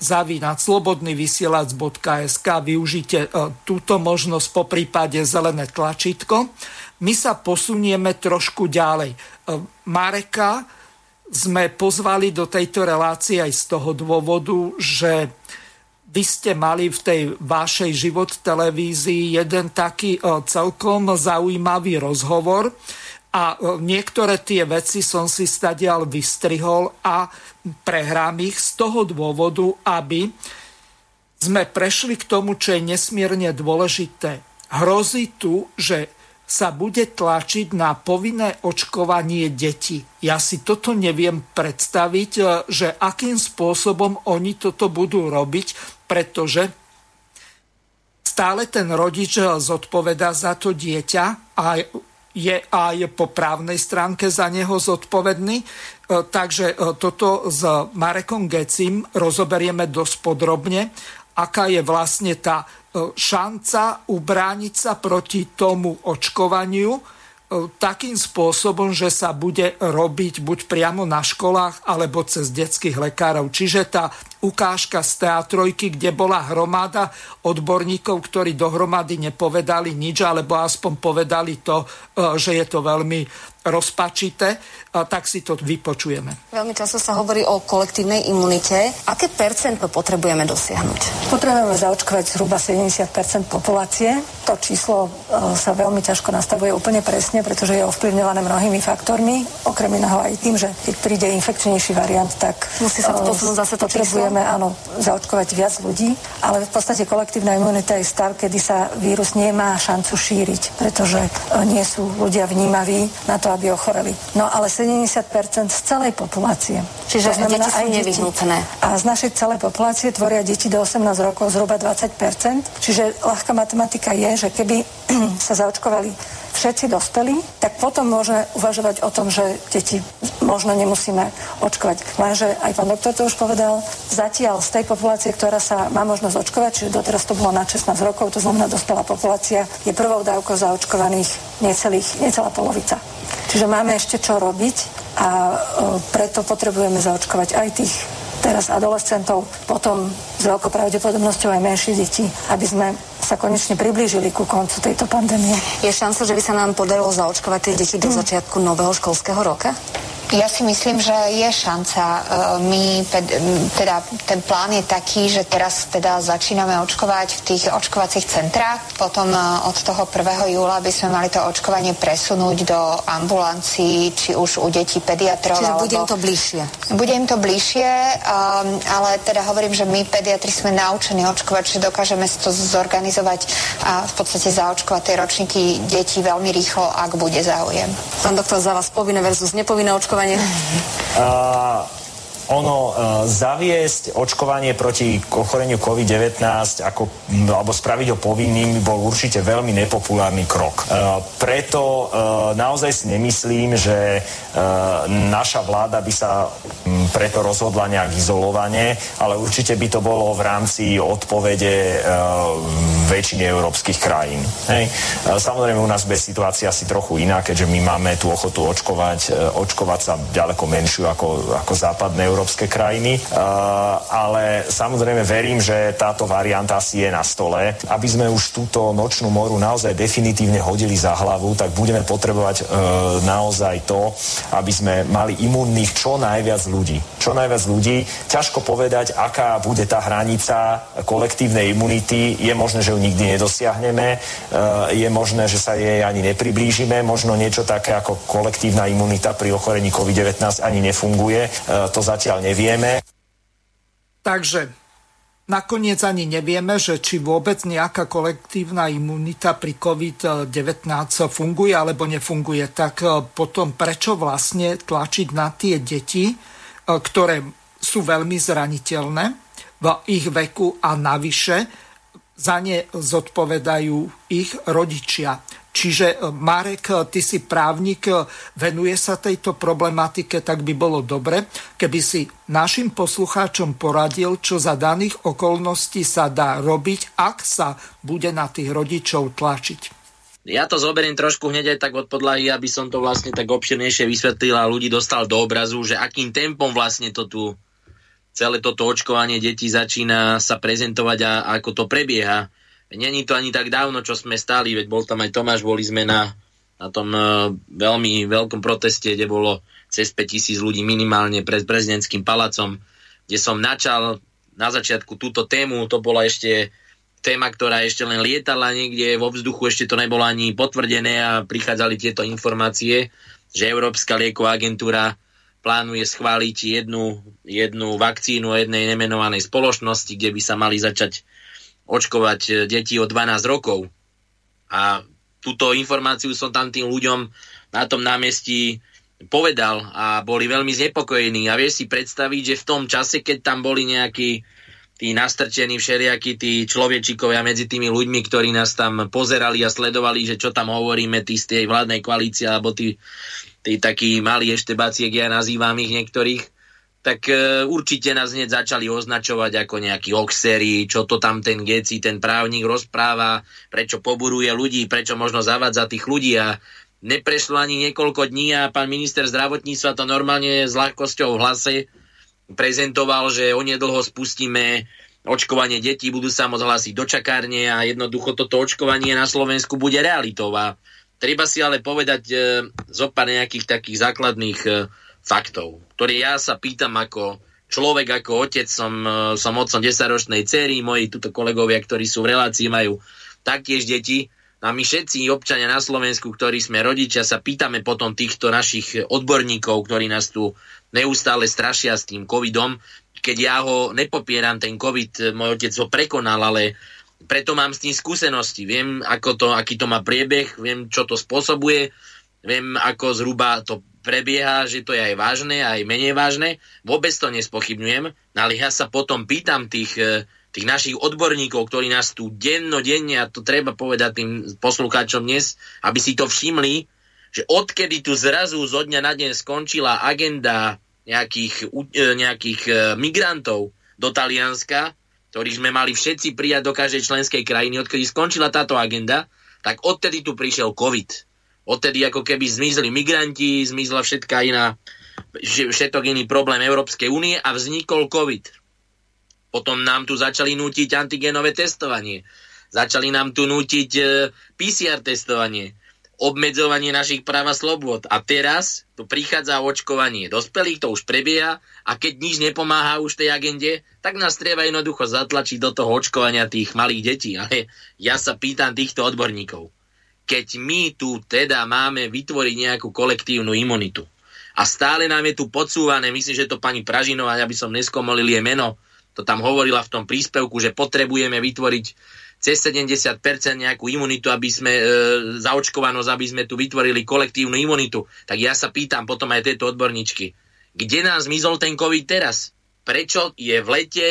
zavinať slobodnyvysielac.sk využite e, túto možnosť po prípade zelené tlačítko. My sa posunieme trošku ďalej. E, Mareka sme pozvali do tejto relácie aj z toho dôvodu, že vy ste mali v tej vašej život televízii jeden taký e, celkom zaujímavý rozhovor, a e, niektoré tie veci som si stadial vystrihol a prehrám ich z toho dôvodu, aby sme prešli k tomu, čo je nesmierne dôležité. Hrozí tu, že sa bude tlačiť na povinné očkovanie detí. Ja si toto neviem predstaviť, e, že akým spôsobom oni toto budú robiť, pretože stále ten rodič zodpoveda za to dieťa a je aj po právnej stránke za neho zodpovedný. Takže toto s Marekom Gecim rozoberieme dosť podrobne, aká je vlastne tá šanca ubrániť sa proti tomu očkovaniu, E, takým spôsobom, že sa bude robiť buď priamo na školách alebo cez detských lekárov. Čiže tá ukážka z teatrojky, kde bola hromada odborníkov, ktorí dohromady nepovedali nič, alebo aspoň povedali to, e, že je to veľmi rozpačité, tak si to vypočujeme. Veľmi často sa hovorí o kolektívnej imunite. Aké percento potrebujeme dosiahnuť? Potrebujeme zaočkovať zhruba 70% populácie. To číslo e, sa veľmi ťažko nastavuje úplne presne, pretože je ovplyvňované mnohými faktormi, okrem iného aj tým, že keď príde infekčnejší variant, tak musí sa to e, zase to potrebujeme áno, zaočkovať viac ľudí, ale v podstate kolektívna imunita je stav, kedy sa vírus nemá šancu šíriť, pretože e, nie sú ľudia vnímaví na to, aby ochoreli. No ale 70% z celej populácie. Čiže to znamená, deti sú nevyhnutné. A z našej celej populácie tvoria deti do 18 rokov zhruba 20%. Čiže ľahká matematika je, že keby sa zaočkovali všetci dospelí, tak potom môžeme uvažovať o tom, že deti možno nemusíme očkovať. Lenže aj pán doktor to už povedal, zatiaľ z tej populácie, ktorá sa má možnosť očkovať, čiže doteraz to bolo na 16 rokov, to znamená dospelá populácia, je prvou dávkou zaočkovaných necelých, necelá polovica. Čiže máme ešte čo robiť a preto potrebujeme zaočkovať aj tých teraz adolescentov, potom s veľkou pravdepodobnosťou aj menšie deti, aby sme sa konečne priblížili ku koncu tejto pandémie. Je šanca, že by sa nám podarilo zaočkovať tie deti do začiatku nového školského roka? Ja si myslím, že je šanca. E, my, teda ten plán je taký, že teraz teda začíname očkovať v tých očkovacích centrách. Potom e, od toho 1. júla by sme mali to očkovanie presunúť do ambulancií, či už u detí pediatrov. Čiže bude im to bližšie. Bude im to bližšie, um, ale teda hovorím, že my pediatri sme naučení očkovať, že dokážeme to zorganizovať a v podstate zaočkovať tie ročníky detí veľmi rýchlo, ak bude záujem. Pán doktor, za vás povinné versus nepovinné očkovanie očkovanie? Uh, ono e, zaviesť očkovanie proti ochoreniu COVID-19 ako, alebo spraviť ho povinným bol určite veľmi nepopulárny krok. E, preto e, naozaj si nemyslím, že e, naša vláda by sa m, preto rozhodla nejak izolovane, ale určite by to bolo v rámci odpovede e, väčšiny európskych krajín. Hej. E, samozrejme u nás bude situácia asi trochu iná, keďže my máme tú ochotu očkovať, e, očkovať sa ďaleko menšiu ako, ako západné európske krajiny, uh, ale samozrejme verím, že táto varianta si je na stole. Aby sme už túto nočnú moru naozaj definitívne hodili za hlavu, tak budeme potrebovať uh, naozaj to, aby sme mali imunných čo najviac ľudí. Čo najviac ľudí. Ťažko povedať, aká bude tá hranica kolektívnej imunity. Je možné, že ju nikdy nedosiahneme. Uh, je možné, že sa jej ani nepriblížime. Možno niečo také ako kolektívna imunita pri ochorení COVID-19 ani nefunguje. To zatiaľ nevieme. Takže nakoniec ani nevieme, že či vôbec nejaká kolektívna imunita pri COVID-19 funguje alebo nefunguje. Tak e, potom prečo vlastne tlačiť na tie deti, e, ktoré sú veľmi zraniteľné v ich veku a navyše za ne zodpovedajú ich rodičia. Čiže e, Marek, e, ty si právnik, e, venuje sa tejto problematike, tak by bolo dobre, keby si našim poslucháčom poradil, čo za daných okolností sa dá robiť, ak sa bude na tých rodičov tlačiť. Ja to zoberiem trošku hneď aj tak od podlahy, aby som to vlastne tak obširnejšie vysvetlil a ľudí dostal do obrazu, že akým tempom vlastne to tu celé toto očkovanie detí začína sa prezentovať a ako to prebieha. Není to ani tak dávno, čo sme stali, veď bol tam aj Tomáš, boli sme na, na tom uh, veľmi veľkom proteste, kde bolo cez 5 tisíc ľudí minimálne pred prezidentským palacom, kde som načal na začiatku túto tému, to bola ešte téma, ktorá ešte len lietala niekde vo vzduchu, ešte to nebolo ani potvrdené a prichádzali tieto informácie, že Európska lieková agentúra plánuje schváliť jednu, jednu vakcínu jednej nemenovanej spoločnosti, kde by sa mali začať očkovať e, deti od 12 rokov. A túto informáciu som tam tým ľuďom na tom námestí povedal a boli veľmi znepokojení. A vieš si predstaviť, že v tom čase, keď tam boli nejakí tí nastrčení všelijakí tí človečikovia medzi tými ľuďmi, ktorí nás tam pozerali a sledovali, že čo tam hovoríme, tí z tej vládnej koalície, alebo tí, tí takí malí eštebáci, ja nazývam ich niektorých, tak e, určite nás hneď začali označovať ako nejakí oxery, čo to tam ten geci, ten právnik rozpráva, prečo poburuje ľudí, prečo možno zavádza tých ľudí a neprešlo ani niekoľko dní a pán minister zdravotníctva to normálne s ľahkosťou v hlase prezentoval, že onedlho spustíme očkovanie detí, budú sa môcť hlásiť do čakárne a jednoducho toto očkovanie na Slovensku bude realitou. A treba si ale povedať e, zo pár nejakých takých základných e, faktov, ktoré ja sa pýtam ako človek, ako otec, som, e, som otcom 10-ročnej cery, moji tuto kolegovia, ktorí sú v relácii, majú taktiež deti. A my všetci občania na Slovensku, ktorí sme rodičia, sa pýtame potom týchto našich odborníkov, ktorí nás tu neustále strašia s tým covidom, keď ja ho nepopieram, ten covid, môj otec ho prekonal, ale preto mám s tým skúsenosti. Viem, ako to, aký to má priebeh, viem, čo to spôsobuje, viem, ako zhruba to prebieha, že to je aj vážne, aj menej vážne. Vôbec to nespochybňujem, ale ja sa potom pýtam tých, e, tých našich odborníkov, ktorí nás tu dennodenne, a to treba povedať tým poslucháčom dnes, aby si to všimli, že odkedy tu zrazu zo dňa na deň skončila agenda nejakých, e, nejakých e, migrantov do Talianska, ktorých sme mali všetci prijať do každej členskej krajiny, odkedy skončila táto agenda, tak odtedy tu prišiel COVID. Odtedy ako keby zmizli migranti, zmizla všetká iná, všetok iný problém Európskej únie a vznikol COVID. Potom nám tu začali nútiť antigenové testovanie. Začali nám tu nútiť e, PCR testovanie obmedzovanie našich práv a slobod. A teraz tu prichádza očkovanie dospelých, to už prebieha a keď nič nepomáha už tej agende, tak nás treba jednoducho zatlačiť do toho očkovania tých malých detí. Ale ja sa pýtam týchto odborníkov keď my tu teda máme vytvoriť nejakú kolektívnu imunitu a stále nám je tu podsúvané, myslím, že to pani Pražinová, ja by som neskomolil je meno, to tam hovorila v tom príspevku, že potrebujeme vytvoriť cez 70% nejakú imunitu, aby sme e, zaočkovanosť, aby sme tu vytvorili kolektívnu imunitu. Tak ja sa pýtam potom aj tejto odborníčky, kde nám zmizol ten COVID teraz? Prečo je v lete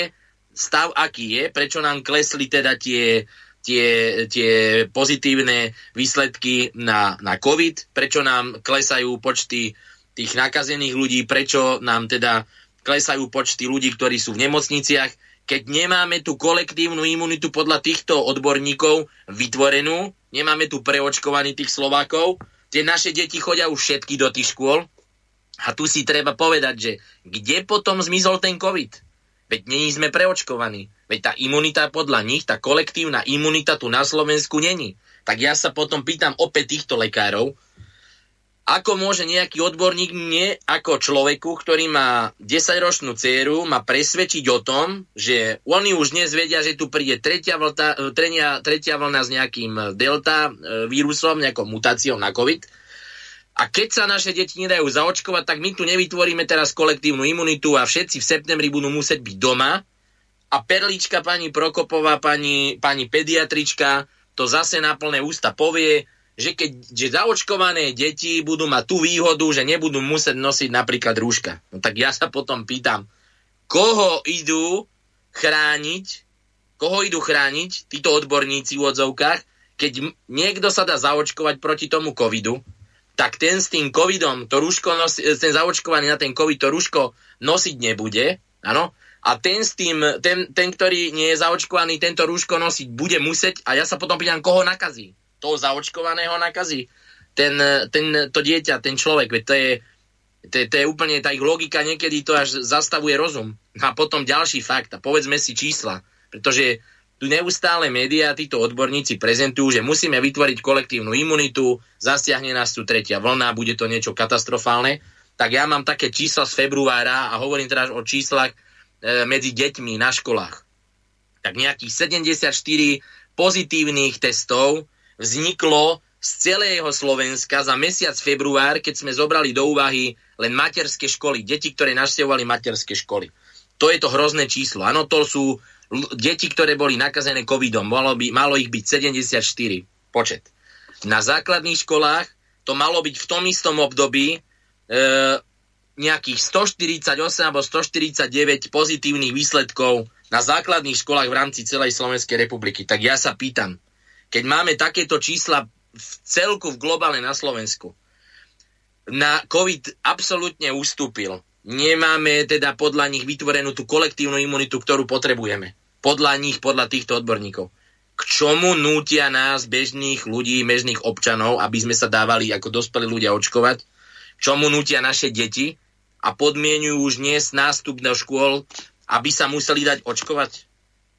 stav, aký je? Prečo nám klesli teda tie tie, tie pozitívne výsledky na, na COVID, prečo nám klesajú počty tých nakazených ľudí, prečo nám teda klesajú počty ľudí, ktorí sú v nemocniciach, keď nemáme tú kolektívnu imunitu podľa týchto odborníkov vytvorenú, nemáme tu preočkovaní tých Slovákov, tie naše deti chodia už všetky do tých škôl a tu si treba povedať, že kde potom zmizol ten COVID? Veď není sme preočkovaní. Veď tá imunita podľa nich, tá kolektívna imunita tu na Slovensku není. Tak ja sa potom pýtam opäť týchto lekárov, ako môže nejaký odborník mne ako človeku, ktorý má 10-ročnú dceru, ma presvedčiť o tom, že oni už dnes vedia, že tu príde tretia, vlta, tretia, tretia vlna s nejakým delta e, vírusom, nejakou mutáciou na COVID. A keď sa naše deti nedajú zaočkovať, tak my tu nevytvoríme teraz kolektívnu imunitu a všetci v septembri budú musieť byť doma a perlička pani Prokopová, pani, pani pediatrička to zase na plné ústa povie, že keď že zaočkované deti budú mať tú výhodu, že nebudú musieť nosiť napríklad rúška. No tak ja sa potom pýtam, koho idú chrániť, koho idú chrániť títo odborníci v odzovkách, keď niekto sa dá zaočkovať proti tomu covidu, tak ten s tým covidom, to rúško nosi, ten zaočkovaný na ten covid to rúško nosiť nebude, áno, a ten s tým, ten, ten, ktorý nie je zaočkovaný, tento rúško nosiť bude musieť a ja sa potom pýtam, koho nakazí. Toho zaočkovaného nakazí. Ten, ten, to dieťa, ten človek, veď to je, to, to je úplne, tá ich logika niekedy to až zastavuje rozum. A potom ďalší fakt, a povedzme si čísla, pretože tu neustále médiá, títo odborníci prezentujú, že musíme vytvoriť kolektívnu imunitu, zasiahne nás tu tretia vlna, bude to niečo katastrofálne. Tak ja mám také čísla z februára a hovorím teraz o číslach E, medzi deťmi na školách. Tak nejakých 74 pozitívnych testov vzniklo z celého Slovenska za mesiac február, keď sme zobrali do úvahy len materské školy, deti, ktoré naštevovali materské školy. To je to hrozné číslo. Áno, to sú deti, ktoré boli nakazené covidom. Malo, by, malo ich byť 74 počet. Na základných školách to malo byť v tom istom období e, nejakých 148 alebo 149 pozitívnych výsledkov na základných školách v rámci celej Slovenskej republiky. Tak ja sa pýtam, keď máme takéto čísla v celku v globále na Slovensku, na COVID absolútne ustúpil. Nemáme teda podľa nich vytvorenú tú kolektívnu imunitu, ktorú potrebujeme. Podľa nich, podľa týchto odborníkov. K čomu nútia nás, bežných ľudí, bežných občanov, aby sme sa dávali ako dospelí ľudia očkovať? Čomu nútia naše deti a podmienujú už dnes nástup do škôl, aby sa museli dať očkovať?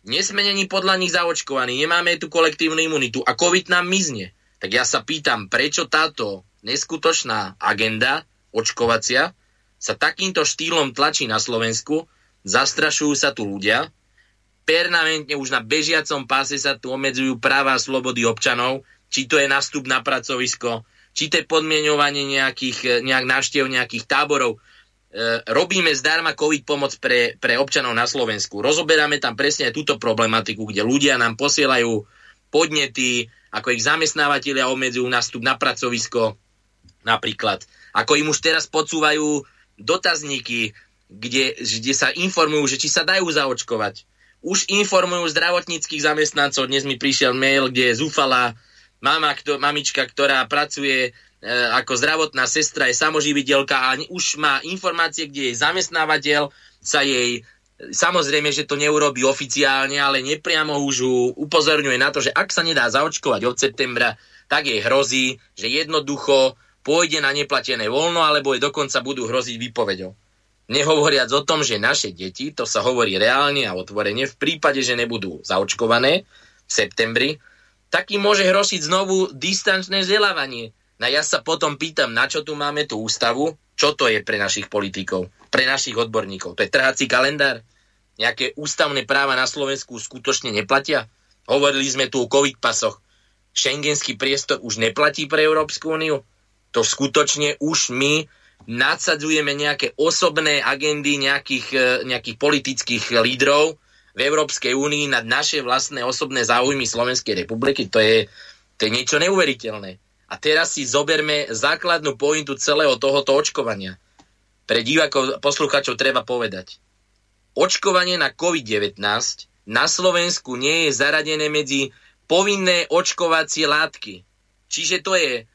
Nesme není podľa nich zaočkovaní, nemáme tú kolektívnu imunitu a COVID nám mizne. Tak ja sa pýtam, prečo táto neskutočná agenda očkovacia sa takýmto štýlom tlačí na Slovensku, zastrašujú sa tu ľudia, permanentne už na bežiacom páse sa tu obmedzujú práva a slobody občanov, či to je nastup na pracovisko, či to je podmienovanie nejakých, nejak návštev nejakých táborov. E, robíme zdarma COVID pomoc pre, pre občanov na Slovensku. Rozoberáme tam presne aj túto problematiku, kde ľudia nám posielajú podnety, ako ich zamestnávateľia obmedzujú nastup na pracovisko, napríklad. Ako im už teraz podsúvajú dotazníky, kde, kde sa informujú, že či sa dajú zaočkovať. Už informujú zdravotníckých zamestnancov. Dnes mi prišiel mail, kde je zúfala mama, kto, mamička, ktorá pracuje e, ako zdravotná sestra, je samoživiteľka a už má informácie, kde jej zamestnávateľ sa jej Samozrejme, že to neurobi oficiálne, ale nepriamo už upozorňuje na to, že ak sa nedá zaočkovať od septembra, tak jej hrozí, že jednoducho pôjde na neplatené voľno, alebo je dokonca budú hroziť výpovedou. Nehovoriac o tom, že naše deti, to sa hovorí reálne a otvorene, v prípade, že nebudú zaočkované v septembri, tak im môže hrošiť znovu distančné vzdelávanie. No ja sa potom pýtam, na čo tu máme tú ústavu, čo to je pre našich politikov, pre našich odborníkov. To je trhací kalendár? Nejaké ústavné práva na Slovensku skutočne neplatia? Hovorili sme tu o covid pasoch. Schengenský priestor už neplatí pre Európsku úniu? to skutočne už my nadsadzujeme nejaké osobné agendy nejakých, e, nejakých politických lídrov v Európskej únii nad naše vlastné osobné záujmy Slovenskej republiky. To je, to je niečo neuveriteľné. A teraz si zoberme základnú pointu celého tohoto očkovania. Pre divákov, posluchačov treba povedať. Očkovanie na COVID-19 na Slovensku nie je zaradené medzi povinné očkovacie látky. Čiže to je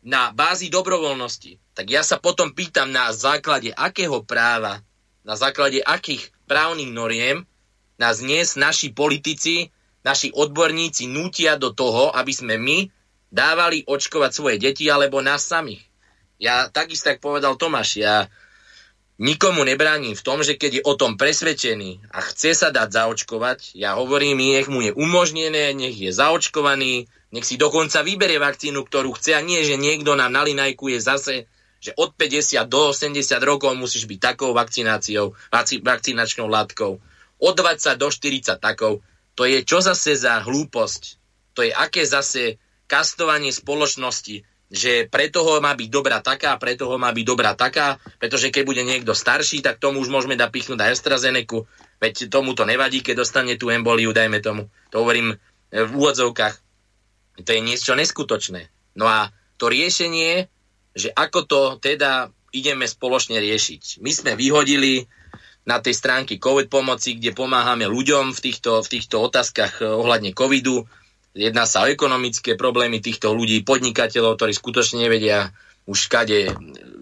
na bázi dobrovoľnosti, tak ja sa potom pýtam na základe akého práva, na základe akých právnych noriem nás dnes naši politici, naši odborníci nútia do toho, aby sme my dávali očkovať svoje deti alebo nás samých. Ja takisto, tak povedal Tomáš, ja nikomu nebránim v tom, že keď je o tom presvedčený a chce sa dať zaočkovať, ja hovorím, nech mu je umožnené, nech je zaočkovaný, nech si dokonca vyberie vakcínu, ktorú chce a nie, že niekto nám nalinajkuje zase, že od 50 do 80 rokov musíš byť takou vakcináciou, vakcinačnou látkou. Od 20 do 40 takou. To je čo zase za hlúposť? To je aké zase kastovanie spoločnosti, že pre toho má byť dobrá taká, pre toho má byť dobrá taká, pretože keď bude niekto starší, tak tomu už môžeme dať pichnúť aj AstraZeneca, veď tomu to nevadí, keď dostane tú emboliu, dajme tomu. To hovorím v úvodzovkách. To je niečo neskutočné. No a to riešenie, že ako to teda ideme spoločne riešiť. My sme vyhodili na tej stránke COVID pomoci, kde pomáhame ľuďom v týchto, v týchto otázkach eh, ohľadne covidu. Jedná sa o ekonomické problémy týchto ľudí, podnikateľov, ktorí skutočne nevedia už kade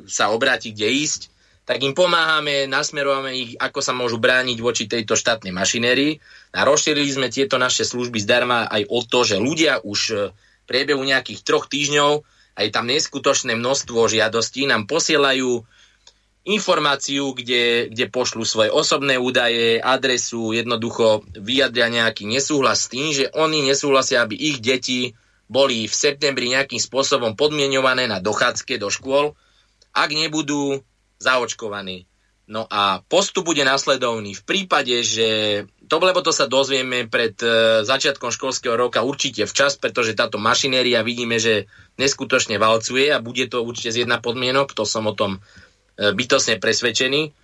sa obrátiť, kde ísť tak im pomáhame, nasmerujeme ich, ako sa môžu brániť voči tejto štátnej mašinérii. A rozšírili sme tieto naše služby zdarma aj o to, že ľudia už e, v priebehu nejakých troch týždňov, a je tam neskutočné množstvo žiadostí, nám posielajú informáciu, kde, kde pošlu svoje osobné údaje, adresu, jednoducho vyjadria nejaký nesúhlas s tým, že oni nesúhlasia, aby ich deti boli v septembri nejakým spôsobom podmienované na dochádzke do škôl, ak nebudú zaočkovaní. No a postup bude následovný. V prípade, že to, lebo to sa dozvieme pred e, začiatkom školského roka určite včas, pretože táto mašinéria vidíme, že neskutočne valcuje a bude to určite z jedna podmienok, to som o tom e, bytosne presvedčený,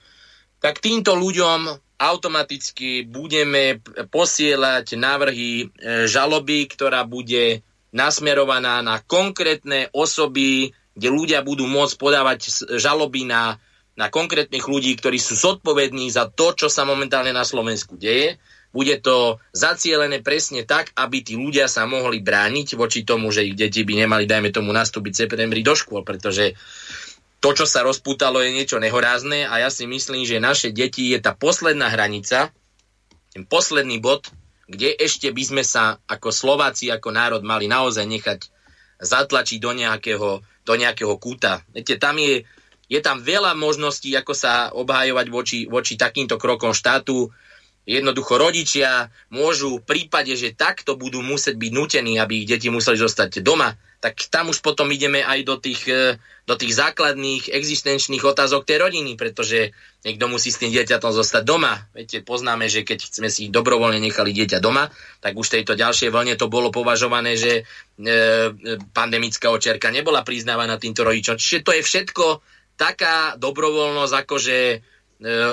tak týmto ľuďom automaticky budeme posielať návrhy e, žaloby, ktorá bude nasmerovaná na konkrétne osoby, kde ľudia budú môcť podávať žaloby na, na konkrétnych ľudí, ktorí sú zodpovední za to, čo sa momentálne na Slovensku deje. bude to zacielené presne tak, aby tí ľudia sa mohli brániť voči tomu, že ich deti by nemali, dajme tomu, nastúpiť septembri do škôl, pretože to, čo sa rozputalo, je niečo nehorázne a ja si myslím, že naše deti je tá posledná hranica, ten posledný bod, kde ešte by sme sa ako Slováci, ako národ mali naozaj nechať zatlačiť do nejakého, do nejakého kúta. Viete, tam je, je tam veľa možností, ako sa obhajovať voči, voči takýmto krokom štátu. Jednoducho rodičia môžu v prípade, že takto budú musieť byť nutení, aby ich deti museli zostať doma, tak tam už potom ideme aj do tých, e, do tých základných existenčných otázok tej rodiny, pretože niekto musí s tým dieťatom zostať doma. Viete, poznáme, že keď sme si dobrovoľne nechali dieťa doma, tak už tejto ďalšej vlne to bolo považované, že e, pandemická očerka nebola priznávaná týmto rodičom. Čiže to je všetko taká dobrovoľnosť, akože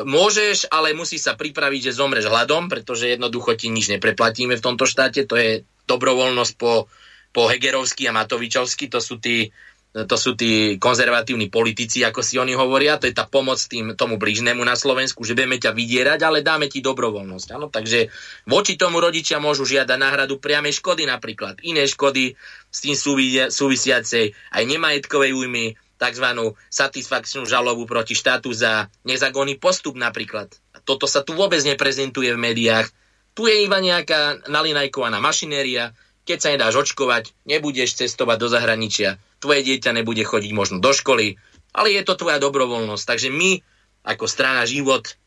môžeš, ale musí sa pripraviť, že zomreš hladom, pretože jednoducho ti nič nepreplatíme v tomto štáte. To je dobrovoľnosť po, po Hegerovsky a Matovičovsky. To sú tí to sú tí konzervatívni politici, ako si oni hovoria, to je tá pomoc tým, tomu blížnemu na Slovensku, že budeme ťa vydierať, ale dáme ti dobrovoľnosť. Ano? Takže voči tomu rodičia môžu žiadať náhradu priamej škody napríklad, iné škody s tým súvisiacej, aj nemajetkovej újmy, tzv. satisfakčnú žalobu proti štátu za nezákonný postup napríklad. Toto sa tu vôbec neprezentuje v médiách. Tu je iba nejaká nalinajkovaná mašinéria, keď sa nedáš očkovať, nebudeš cestovať do zahraničia, tvoje dieťa nebude chodiť možno do školy, ale je to tvoja dobrovoľnosť. Takže my, ako strana život,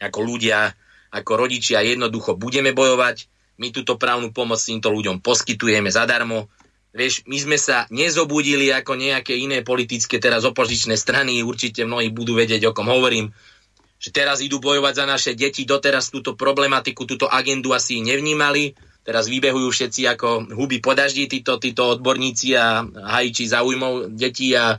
ako ľudia, ako rodičia jednoducho budeme bojovať, my túto právnu pomoc týmto ľuďom poskytujeme zadarmo, Vieš, my sme sa nezobudili ako nejaké iné politické teraz opozičné strany, určite mnohí budú vedieť, o kom hovorím, že teraz idú bojovať za naše deti, doteraz túto problematiku, túto agendu asi nevnímali, teraz vybehujú všetci ako huby po daždi, títo, títo odborníci a hajiči zaujímov detí a,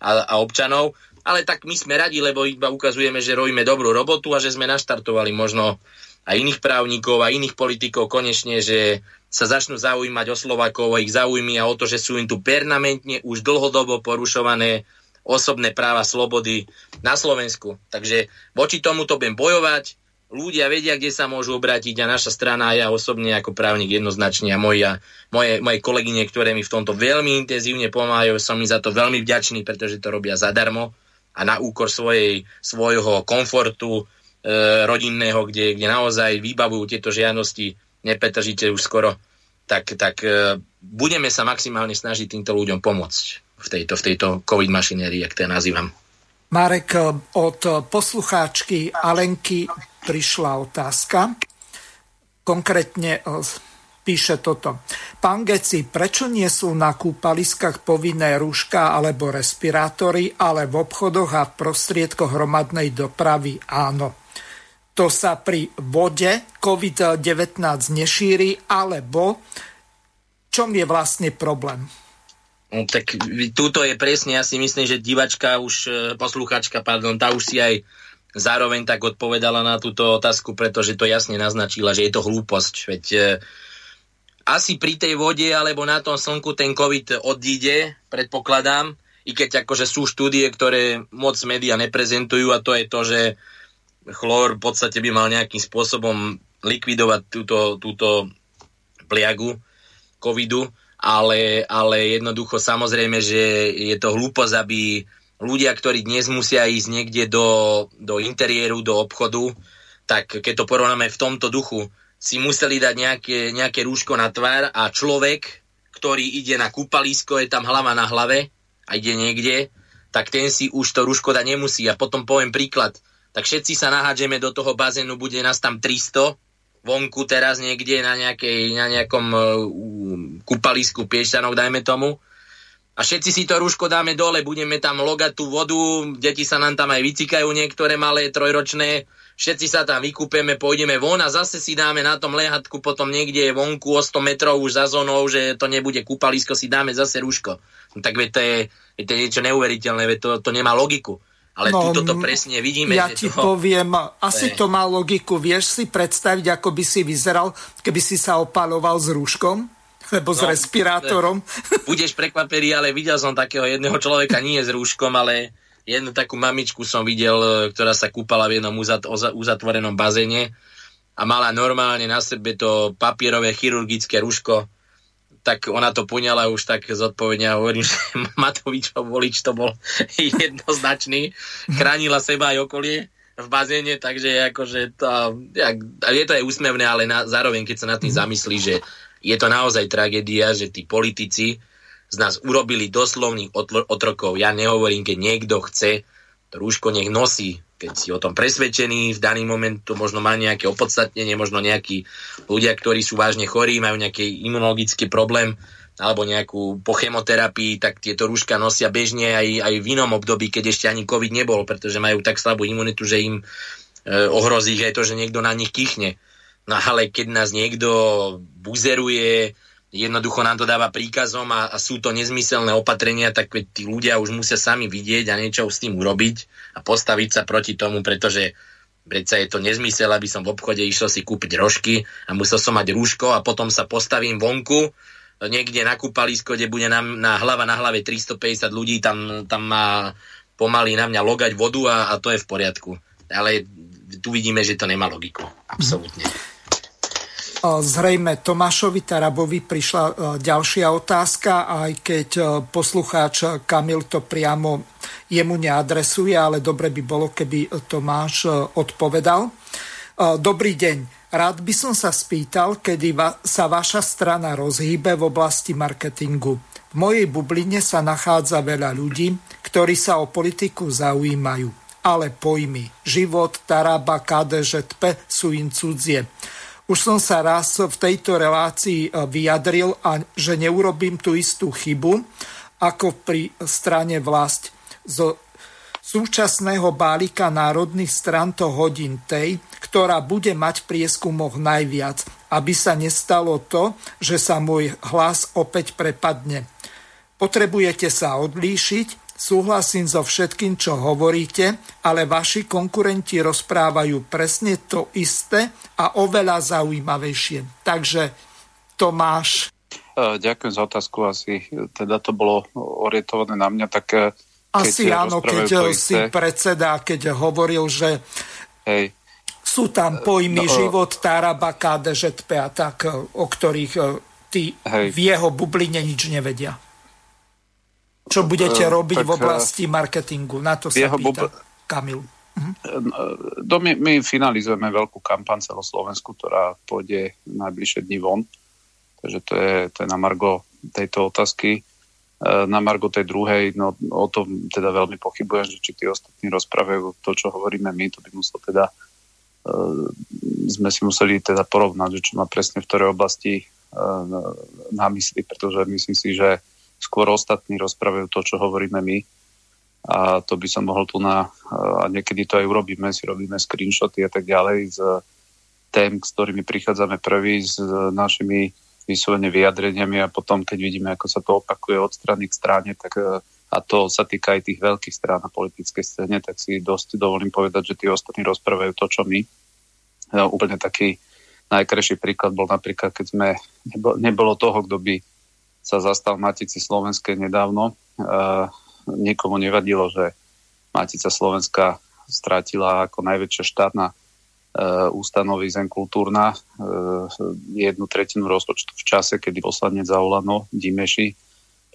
a, a občanov, ale tak my sme radi, lebo iba ukazujeme, že robíme dobrú robotu a že sme naštartovali možno aj iných právnikov a iných politikov konečne, že sa začnú zaujímať o Slovakov, o ich záujmy a o to, že sú im tu permanentne už dlhodobo porušované osobné práva slobody na Slovensku. Takže voči tomu to budem bojovať. Ľudia vedia, kde sa môžu obrátiť a naša strana ja osobne ako právnik jednoznačne a moja, moje, moje kolegyne, ktoré mi v tomto veľmi intenzívne pomáhajú, som mi za to veľmi vďačný, pretože to robia zadarmo a na úkor svojej, svojho komfortu e, rodinného, kde, kde naozaj vybavujú tieto žiadnosti nepetržíte už skoro, tak, tak e, budeme sa maximálne snažiť týmto ľuďom pomôcť v tejto, v tejto COVID mašinérii, jak to nazývam. Marek, e, od poslucháčky Alenky prišla otázka. Konkrétne e, píše toto. Pán Geci, prečo nie sú na kúpaliskách povinné rúška alebo respirátory, ale v obchodoch a v prostriedkoch hromadnej dopravy áno? to sa pri vode COVID-19 nešíri, alebo čom je vlastne problém? No, tak túto je presne, ja si myslím, že divačka už, e, posluchačka, pardon, tá už si aj zároveň tak odpovedala na túto otázku, pretože to jasne naznačila, že je to hlúposť. Veď e, asi pri tej vode alebo na tom slnku ten COVID odíde, predpokladám, i keď akože sú štúdie, ktoré moc média neprezentujú a to je to, že chlór v podstate by mal nejakým spôsobom likvidovať túto, túto pliagu covidu, ale, ale jednoducho samozrejme, že je to hlúposť, aby ľudia, ktorí dnes musia ísť niekde do, do interiéru, do obchodu, tak keď to porovnáme v tomto duchu, si museli dať nejaké, nejaké rúško na tvár a človek, ktorý ide na kúpalisko, je tam hlava na hlave a ide niekde, tak ten si už to rúško dať nemusí. A potom poviem príklad tak všetci sa nahádžeme do toho bazénu, bude nás tam 300, vonku teraz niekde na, nejakej, na nejakom uh, kúpalisku Piešťanok, dajme tomu. A všetci si to rúško dáme dole, budeme tam logať tú vodu, deti sa nám tam aj vycikajú niektoré malé, trojročné, všetci sa tam vykúpeme, pôjdeme von a zase si dáme na tom lehatku potom niekde vonku o 100 metrov už za zónou, že to nebude kúpalisko, si dáme zase rúško. No, tak veď to je, to je niečo neuveriteľné, veď to, to nemá logiku. Ale no, to presne vidíme. Ja ti toho... poviem, asi to, má logiku. Vieš si predstaviť, ako by si vyzeral, keby si sa opaloval s rúškom? Lebo no, s respirátorom. Budeš prekvapený, ale videl som takého jedného človeka, nie s rúškom, ale jednu takú mamičku som videl, ktorá sa kúpala v jednom uzat, uzatvorenom bazéne a mala normálne na sebe to papierové chirurgické ruško, tak ona to poňala už tak zodpovedne a hovorím, že Matovičov volič to bol jednoznačný. Chránila seba aj okolie v bazéne, takže akože to, jak, je to aj úsmevné, ale na, zároveň keď sa nad tým zamyslí, že je to naozaj tragédia, že tí politici z nás urobili doslovných otrokov. Ja nehovorím, keď niekto chce to rúško nech nosí, keď si o tom presvedčený, v daný moment to možno má nejaké opodstatnenie, možno nejakí ľudia, ktorí sú vážne chorí, majú nejaký imunologický problém, alebo nejakú po chemoterapii, tak tieto rúška nosia bežne aj, aj v inom období, keď ešte ani COVID nebol, pretože majú tak slabú imunitu, že im e, ohrozí aj to, že niekto na nich kichne. No ale keď nás niekto buzeruje, jednoducho nám to dáva príkazom a, a sú to nezmyselné opatrenia, tak tí ľudia už musia sami vidieť a niečo s tým urobiť a postaviť sa proti tomu, pretože predsa je to nezmysel, aby som v obchode išiel si kúpiť rožky a musel som mať rúško a potom sa postavím vonku niekde na kúpalisko, kde bude na, na hlava na hlave 350 ľudí, tam, tam má pomaly na mňa logať vodu a, a to je v poriadku. Ale tu vidíme, že to nemá logiku. Absolútne. Zrejme Tomášovi Tarabovi prišla e, ďalšia otázka, aj keď e, poslucháč Kamil to priamo jemu neadresuje, ale dobre by bolo, keby Tomáš e, odpovedal. Dobrý deň. Rád by som sa spýtal, kedy sa vaša strana rozhýbe v oblasti marketingu. V mojej bubline sa nachádza veľa ľudí, ktorí sa o politiku zaujímajú. Ale pojmy život, Taraba, KDŽP sú im cudzie. Už som sa raz v tejto relácii e, vyjadril, a že neurobím tú istú chybu, ako pri strane vlast. Z súčasného balíka národných stran to hodín tej, ktorá bude mať v prieskumoch najviac, aby sa nestalo to, že sa môj hlas opäť prepadne. Potrebujete sa odlíšiť, Súhlasím so všetkým, čo hovoríte, ale vaši konkurenti rozprávajú presne to isté a oveľa zaujímavejšie. Takže Tomáš. E, ďakujem za otázku. Asi teda to bolo orientované na mňa, tak e, asi áno, keď si isté... predseda, keď hovoril, že Hej. sú tam pojmy no, život, Taraba, KDŽP a tak, o ktorých e, tí Hej. v jeho bubline nič nevedia. Čo budete uh, robiť tak, v eh, oblasti marketingu? Na to sa pýta bub... Kamil. Uh-huh. Do, my, my finalizujeme veľkú kampaň celoslovensku, ktorá pôjde najbližšie dní von. Takže to je, to je na margo tejto otázky. Na margo tej druhej, no o tom teda veľmi pochybujem, že či tí ostatní rozprávajú to, čo hovoríme my, to by muselo teda uh, sme si museli teda porovnať, že čo má presne v ktorej oblasti uh, na mysli, pretože myslím si, že skôr ostatní rozprávajú to, čo hovoríme my. A to by som mohol tu na, a niekedy to aj urobíme, si robíme screenshoty a tak ďalej z tém, s ktorými prichádzame prvý, s našimi vyslovene vyjadreniami a potom, keď vidíme, ako sa to opakuje od strany k strane, tak a to sa týka aj tých veľkých strán na politickej scéne, tak si dosť dovolím povedať, že tí ostatní rozprávajú to, čo my. Ja, úplne taký najkrajší príklad bol napríklad, keď sme, nebolo toho, kto by sa zastal Matici Slovenskej nedávno. E, nikomu nevadilo, že Matica Slovenska strátila ako najväčšia štátna e, ústanovy zem kultúrna e, jednu tretinu rozpočtu v čase, kedy poslanec za Olano Dimeši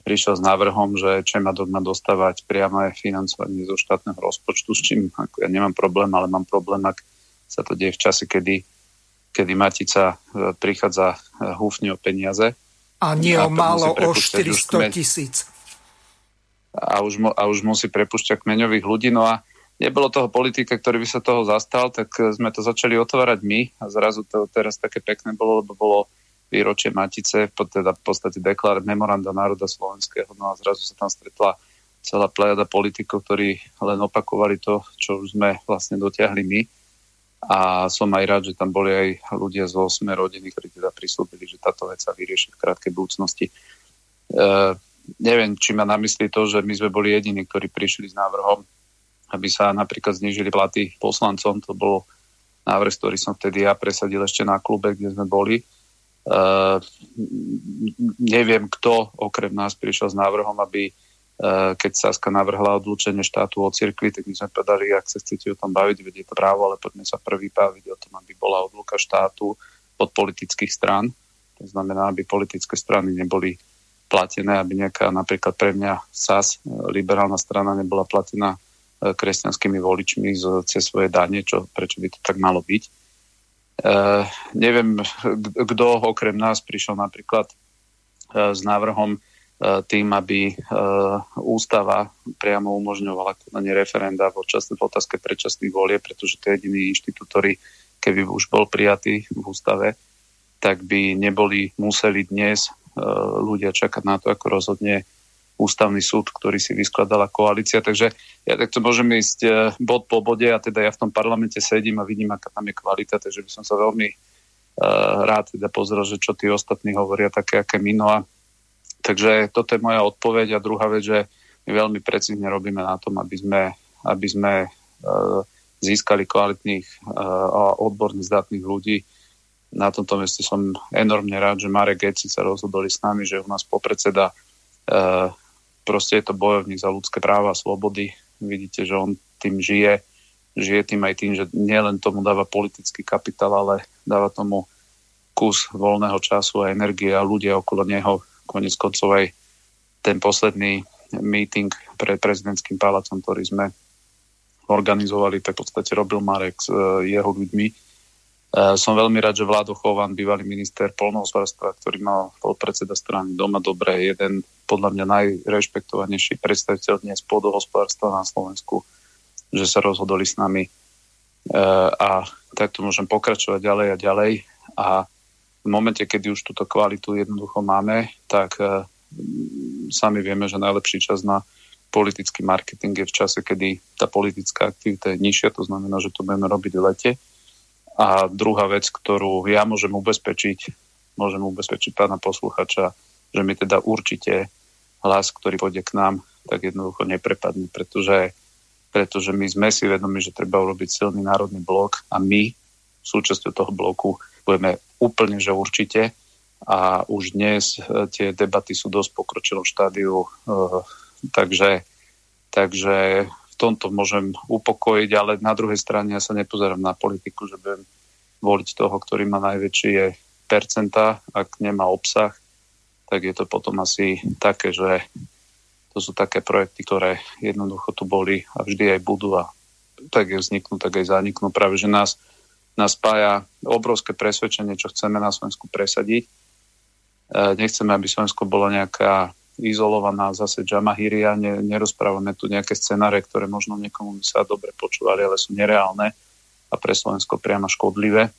prišiel s návrhom, že Čemadok má dostávať priame financovanie zo štátneho rozpočtu, s čím ako ja nemám problém, ale mám problém, ak sa to deje v čase, kedy, kedy Matica e, prichádza e, húfne o peniaze a nie o málo o 400 tisíc. A už, a už musí prepušťať kmeňových ľudí. No a nebolo toho politika, ktorý by sa toho zastal, tak sme to začali otvárať my a zrazu to teraz také pekné bolo, lebo bolo výročie Matice, teda v podstate deklar memoranda národa slovenského, no a zrazu sa tam stretla celá plejada politikov, ktorí len opakovali to, čo už sme vlastne dotiahli my a som aj rád, že tam boli aj ľudia z 8 rodiny, ktorí teda prislúbili, že táto vec sa vyrieši v krátkej budúcnosti. E, neviem, či má na mysli to, že my sme boli jediní, ktorí prišli s návrhom, aby sa napríklad znižili platy poslancom. To bol návrh, ktorý som vtedy ja presadil ešte na klube, kde sme boli. E, neviem, kto okrem nás prišiel s návrhom, aby keď Saska navrhla odlúčenie štátu od cirkvi, tak my sme povedali, ak sa chcete o tom baviť, vedie to právo, ale poďme sa prvý baviť o tom, aby bola odluka štátu od politických strán. To znamená, aby politické strany neboli platené, aby nejaká napríklad pre mňa SAS, liberálna strana, nebola platená e, kresťanskými voličmi cez svoje dane, čo, prečo by to tak malo byť. E, neviem, kto okrem nás prišiel napríklad e, s návrhom tým, aby e, ústava priamo umožňovala konanie referenda v, čas, v otázke predčasných volie, pretože to je jediný inštitút, ktorý keby už bol prijatý v ústave, tak by neboli museli dnes E, ľudia čakať na to, ako rozhodne ústavný súd, ktorý si vyskladala koalícia. Takže ja takto môžem ísť bod po bode a teda ja v tom parlamente sedím a vidím, aká tam je kvalita, takže by som sa veľmi uh, rád teda pozrel, že čo tí ostatní hovoria také, aké mino. A, takže toto je moja odpoveď a druhá vec, že my veľmi precízne robíme na tom, aby sme, aby sme uh, získali kvalitných uh, a odborných zdatných ľudí, na tomto mieste som enormne rád, že Marek Geci sa rozhodoli s nami, že u nás popredseda e, proste je to bojovník za ľudské práva a slobody. Vidíte, že on tým žije, žije tým aj tým, že nielen tomu dáva politický kapitál, ale dáva tomu kus voľného času a energie a ľudia okolo neho. Konec koncov aj ten posledný meeting pred prezidentským palácom, ktorý sme organizovali, tak v podstate robil Marek s uh, jeho ľuďmi E, som veľmi rád, že Vládo Chovan, bývalý minister polnohospodárstva, ktorý mal podpredseda strany Doma Dobre, jeden podľa mňa najrešpektovanejší predstaviteľ dnes pôdohospodárstva na Slovensku, že sa rozhodoli s nami. E, a takto môžem pokračovať ďalej a ďalej. A v momente, kedy už túto kvalitu jednoducho máme, tak e, sami vieme, že najlepší čas na politický marketing je v čase, kedy tá politická aktivita je nižšia, to znamená, že to budeme robiť v lete. A druhá vec, ktorú ja môžem ubezpečiť, môžem ubezpečiť pána posluchača, že mi teda určite hlas, ktorý pôjde k nám, tak jednoducho neprepadne, pretože, pretože my sme si vedomi, že treba urobiť silný národný blok a my súčasťou toho bloku budeme úplne, že určite a už dnes e, tie debaty sú dosť pokročilom štádiu, e, takže, takže tomto môžem upokojiť, ale na druhej strane ja sa nepozerám na politiku, že budem voliť toho, ktorý má najväčšie percenta, ak nemá obsah, tak je to potom asi také, že to sú také projekty, ktoré jednoducho tu boli a vždy aj budú a tak je vzniknú, tak aj zaniknú. Práve, že nás, nás spája obrovské presvedčenie, čo chceme na Slovensku presadiť. E, nechceme, aby Slovensko bolo nejaká izolovaná zase Jamahíria, ne, nerozprávame tu nejaké scenáre, ktoré možno niekomu by sa dobre počúvali, ale sú nereálne a pre Slovensko priamo škodlivé.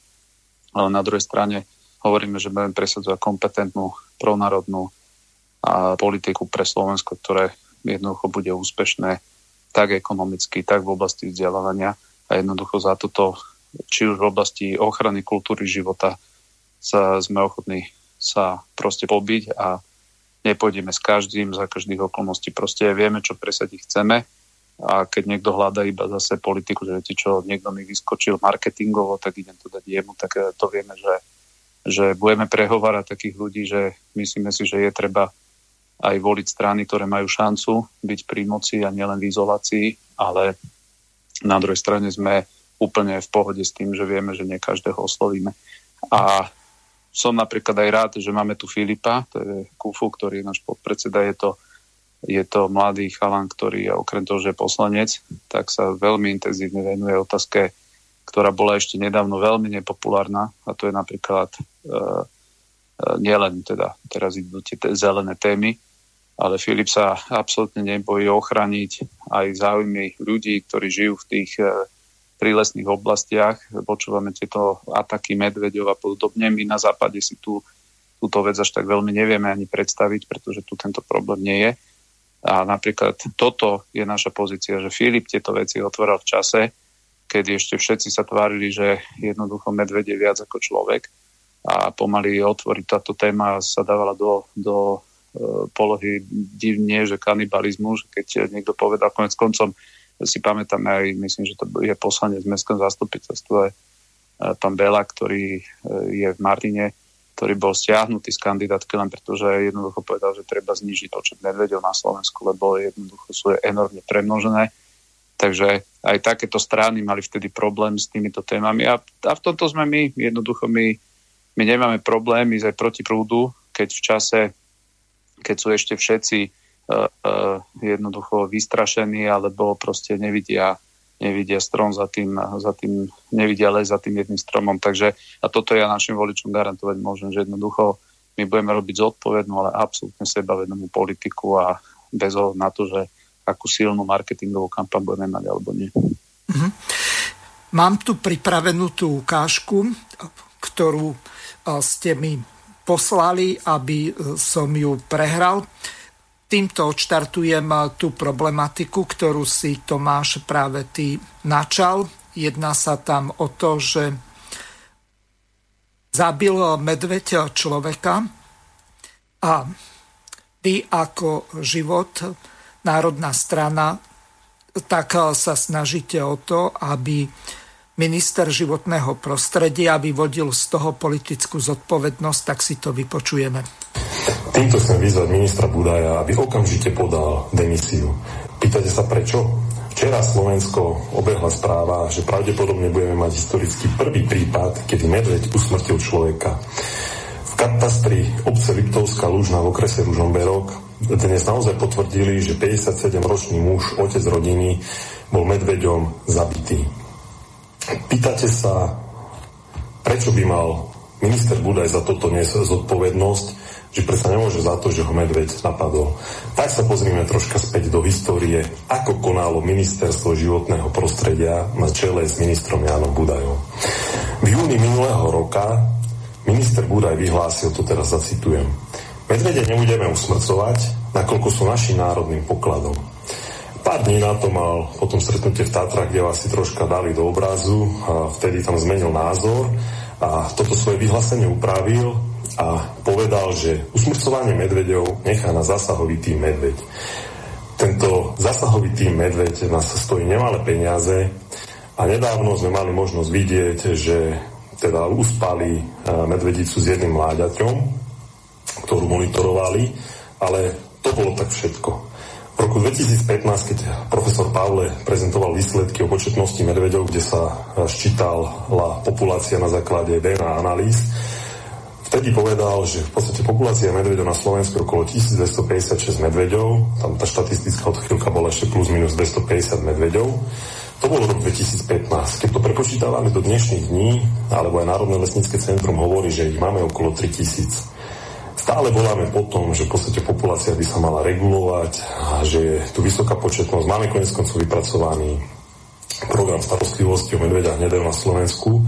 Ale na druhej strane hovoríme, že budeme presadzovať kompetentnú pronárodnú a politiku pre Slovensko, ktoré jednoducho bude úspešné tak ekonomicky, tak v oblasti vzdelávania a jednoducho za toto, či už v oblasti ochrany kultúry života sa, sme ochotní sa proste pobiť a nepôjdeme s každým za každých okolností. Proste vieme, čo presadiť chceme a keď niekto hľadá iba zase politiku, že viete čo, niekto mi vyskočil marketingovo, tak idem to dať jemu, tak eh, to vieme, že, že budeme prehovárať takých ľudí, že myslíme si, že je treba aj voliť strany, ktoré majú šancu byť pri moci a nielen v izolácii, ale na druhej strane sme úplne v pohode s tým, že vieme, že nie každého oslovíme. A som napríklad aj rád, že máme tu Filipa, to je Kufu, ktorý je náš podpredseda, je to, je to mladý chalan, ktorý okrem toho, že je poslanec, tak sa veľmi intenzívne venuje otázke, ktorá bola ešte nedávno veľmi nepopulárna a to je napríklad e, e, nielen teda teraz idú tie zelené témy, ale Filip sa absolútne nebojí ochraniť aj záujmy ľudí, ktorí žijú v tých e, prílesných oblastiach. Počúvame tieto ataky medveďov a podobne. My na západe si tu túto vec až tak veľmi nevieme ani predstaviť, pretože tu tento problém nie je. A napríklad toto je naša pozícia, že Filip tieto veci otvoril v čase, kedy ešte všetci sa tvárili, že jednoducho medveď je viac ako človek a pomaly otvoriť táto téma sa dávala do, do e, polohy divne, že kanibalizmu, že keď niekto povedal konec koncom, si pamätám aj, myslím, že to je poslanec v mestskom zastupiteľstve, pán Bela, ktorý e, je v Martine, ktorý bol stiahnutý z kandidátky len preto, že jednoducho povedal, že treba znižiť počet medvedov na Slovensku, lebo jednoducho sú enormne premnožené. Takže aj takéto strany mali vtedy problém s týmito témami a, a v tomto sme my, jednoducho my, my nemáme problém ísť aj proti prúdu, keď v čase, keď sú ešte všetci jednoducho vystrašení alebo proste nevidia, nevidia strom za tým, za tým, nevidia les za tým jedným stromom. Takže a toto ja našim voličom garantovať môžem, že jednoducho my budeme robiť zodpovednú, ale absolútne sebavedomú politiku a bez ohľadu na to, že akú silnú marketingovú kampaň budeme mať alebo nie. Mm-hmm. Mám tu pripravenú tú ukážku, ktorú ste mi poslali, aby e, som ju prehral. Týmto odštartujem tú problematiku, ktorú si Tomáš práve ty načal. Jedná sa tam o to, že zabil medveď človeka a vy ako život národná strana, tak eh, sa snažíte o to, aby minister životného prostredia vyvodil z toho politickú zodpovednosť, tak si to vypočujeme. Týmto chcem vyzvať ministra Budaja, aby okamžite podal demisiu. Pýtate sa prečo? Včera Slovensko obehla správa, že pravdepodobne budeme mať historicky prvý prípad, kedy medveď usmrtil človeka. V katastri obce Liptovská Lužna v okrese Ružomberok dnes naozaj potvrdili, že 57-ročný muž, otec rodiny, bol medveďom zabitý. Pýtate sa, prečo by mal minister Budaj za toto niesť zodpovednosť, že predsa nemôže za to, že ho medveď napadol. Tak sa pozrime troška späť do histórie, ako konalo ministerstvo životného prostredia na čele s ministrom Jánom Budajom. V júni minulého roka minister Budaj vyhlásil, to teraz zacitujem, Medvede nebudeme usmrcovať, nakoľko sú našim národným pokladom. Pár dní na to mal potom stretnutie v Tatrach, kde vás si troška dali do obrazu a vtedy tam zmenil názor a toto svoje vyhlásenie upravil a povedal, že usmrcovanie medvedov nechá na zásahový medveď. Tento zásahový tým medveď nás stojí nemalé peniaze a nedávno sme mali možnosť vidieť, že teda uspali medvedicu s jedným mláďaťom, ktorú monitorovali, ale to bolo tak všetko. V roku 2015, keď profesor Pavle prezentoval výsledky o početnosti medveďov, kde sa ščítala populácia na základe DNA analýz, vtedy povedal, že v podstate populácia medveďov na Slovensku je okolo 1256 medveďov, tam tá štatistická odchýlka bola ešte plus minus 250 medveďov. To bol rok 2015. Keď to prepočítavame do dnešných dní, alebo aj Národné lesnícke centrum hovorí, že ich máme okolo 3000 stále voláme po tom, že v podstate populácia by sa mala regulovať a že je tu vysoká početnosť. Máme konec koncov vypracovaný program starostlivosti o medveďa hnedého na Slovensku,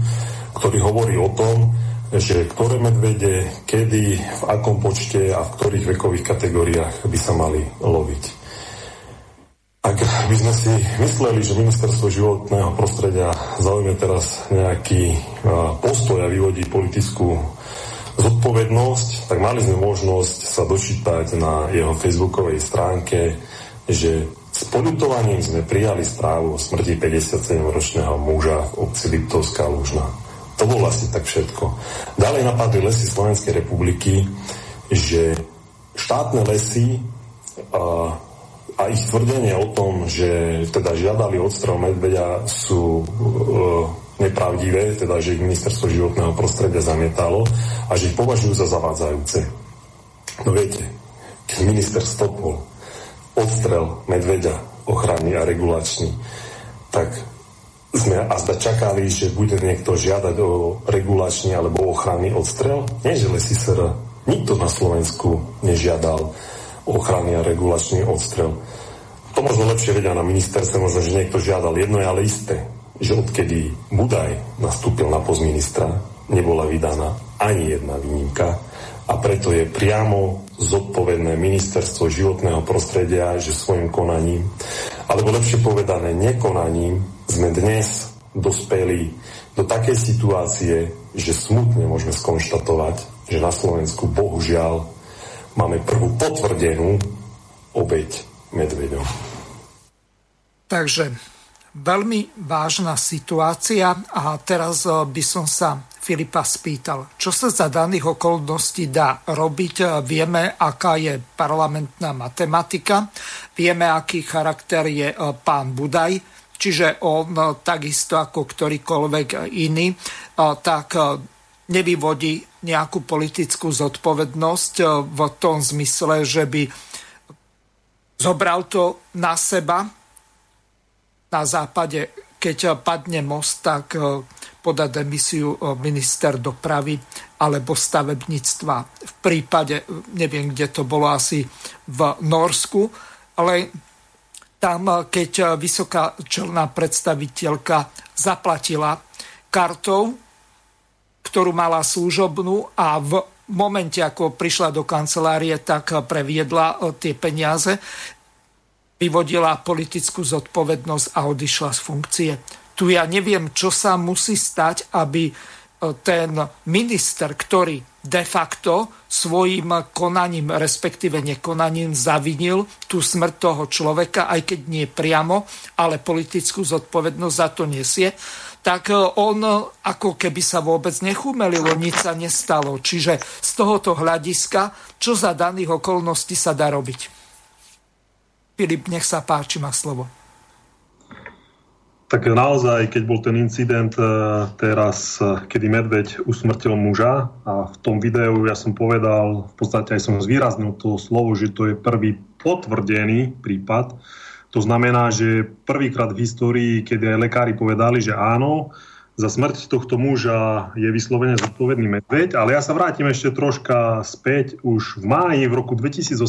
ktorý hovorí o tom, že ktoré medvede, kedy, v akom počte a v ktorých vekových kategóriách by sa mali loviť. Ak by sme si mysleli, že ministerstvo životného prostredia zaujme teraz nejaký postoj a vyvodí politickú zodpovednosť, tak mali sme možnosť sa dočítať na jeho facebookovej stránke, že s podutovaním sme prijali správu o smrti 57-ročného muža v obci Liptovská Lužna. To bolo asi tak všetko. Ďalej napadli lesy Slovenskej republiky, že štátne lesy a, a ich tvrdenie o tom, že teda žiadali odstrel medveďa sú e, nepravdivé, teda že ich ministerstvo životného prostredia zamietalo a že ich považujú za zavádzajúce. No viete, keď minister stopol odstrel medveďa ochranný a regulačný, tak sme a zda čakali, že bude niekto žiadať o regulačný alebo ochranný odstrel. Nie, že lesy SR, nikto na Slovensku nežiadal ochranný a regulačný odstrel. To možno lepšie vedia na ministerstve, možno, že niekto žiadal jedno je ale isté že odkedy Budaj nastúpil na post ministra, nebola vydaná ani jedna výnimka a preto je priamo zodpovedné ministerstvo životného prostredia, že svojim konaním, alebo lepšie povedané nekonaním, sme dnes dospeli do takej situácie, že smutne môžeme skonštatovať, že na Slovensku bohužiaľ máme prvú potvrdenú obeď medveďom. Takže veľmi vážna situácia a teraz eh, by som sa Filipa spýtal, čo sa za daných okolností dá robiť. Eh, vieme, aká je parlamentná matematika, vieme, aký charakter je eh, pán Budaj, čiže on takisto ako ktorýkoľvek iný, tak nevyvodí nejakú politickú zodpovednosť v tom zmysle, že by zobral to na seba. Na západe, keď padne most, tak podá demisiu minister dopravy alebo stavebníctva. V prípade, neviem, kde to bolo, asi v Norsku, ale tam, keď vysoká čelná predstaviteľka zaplatila kartou, ktorú mala služobnú a v momente, ako prišla do kancelárie, tak previedla e, tie peniaze, vyvodila politickú zodpovednosť a odišla z funkcie. Tu ja neviem, čo sa musí stať, aby ten minister, ktorý de facto svojim konaním, respektíve nekonaním zavinil tú smrť toho človeka, aj keď nie priamo, ale politickú zodpovednosť za to nesie, tak on ako keby sa vôbec nechumelilo, nič sa nestalo. Čiže z tohoto hľadiska, čo za daných okolností sa dá robiť? Filip, nech sa páči, má slovo tak naozaj, keď bol ten incident e, teraz, e, kedy medveď usmrtil muža a v tom videu ja som povedal, v podstate aj som zvýraznil to slovo, že to je prvý potvrdený prípad. To znamená, že prvýkrát v histórii, kedy aj lekári povedali, že áno, za smrť tohto muža je vyslovene zodpovedný medveď, ale ja sa vrátim ešte troška späť. Už v máji v roku 2018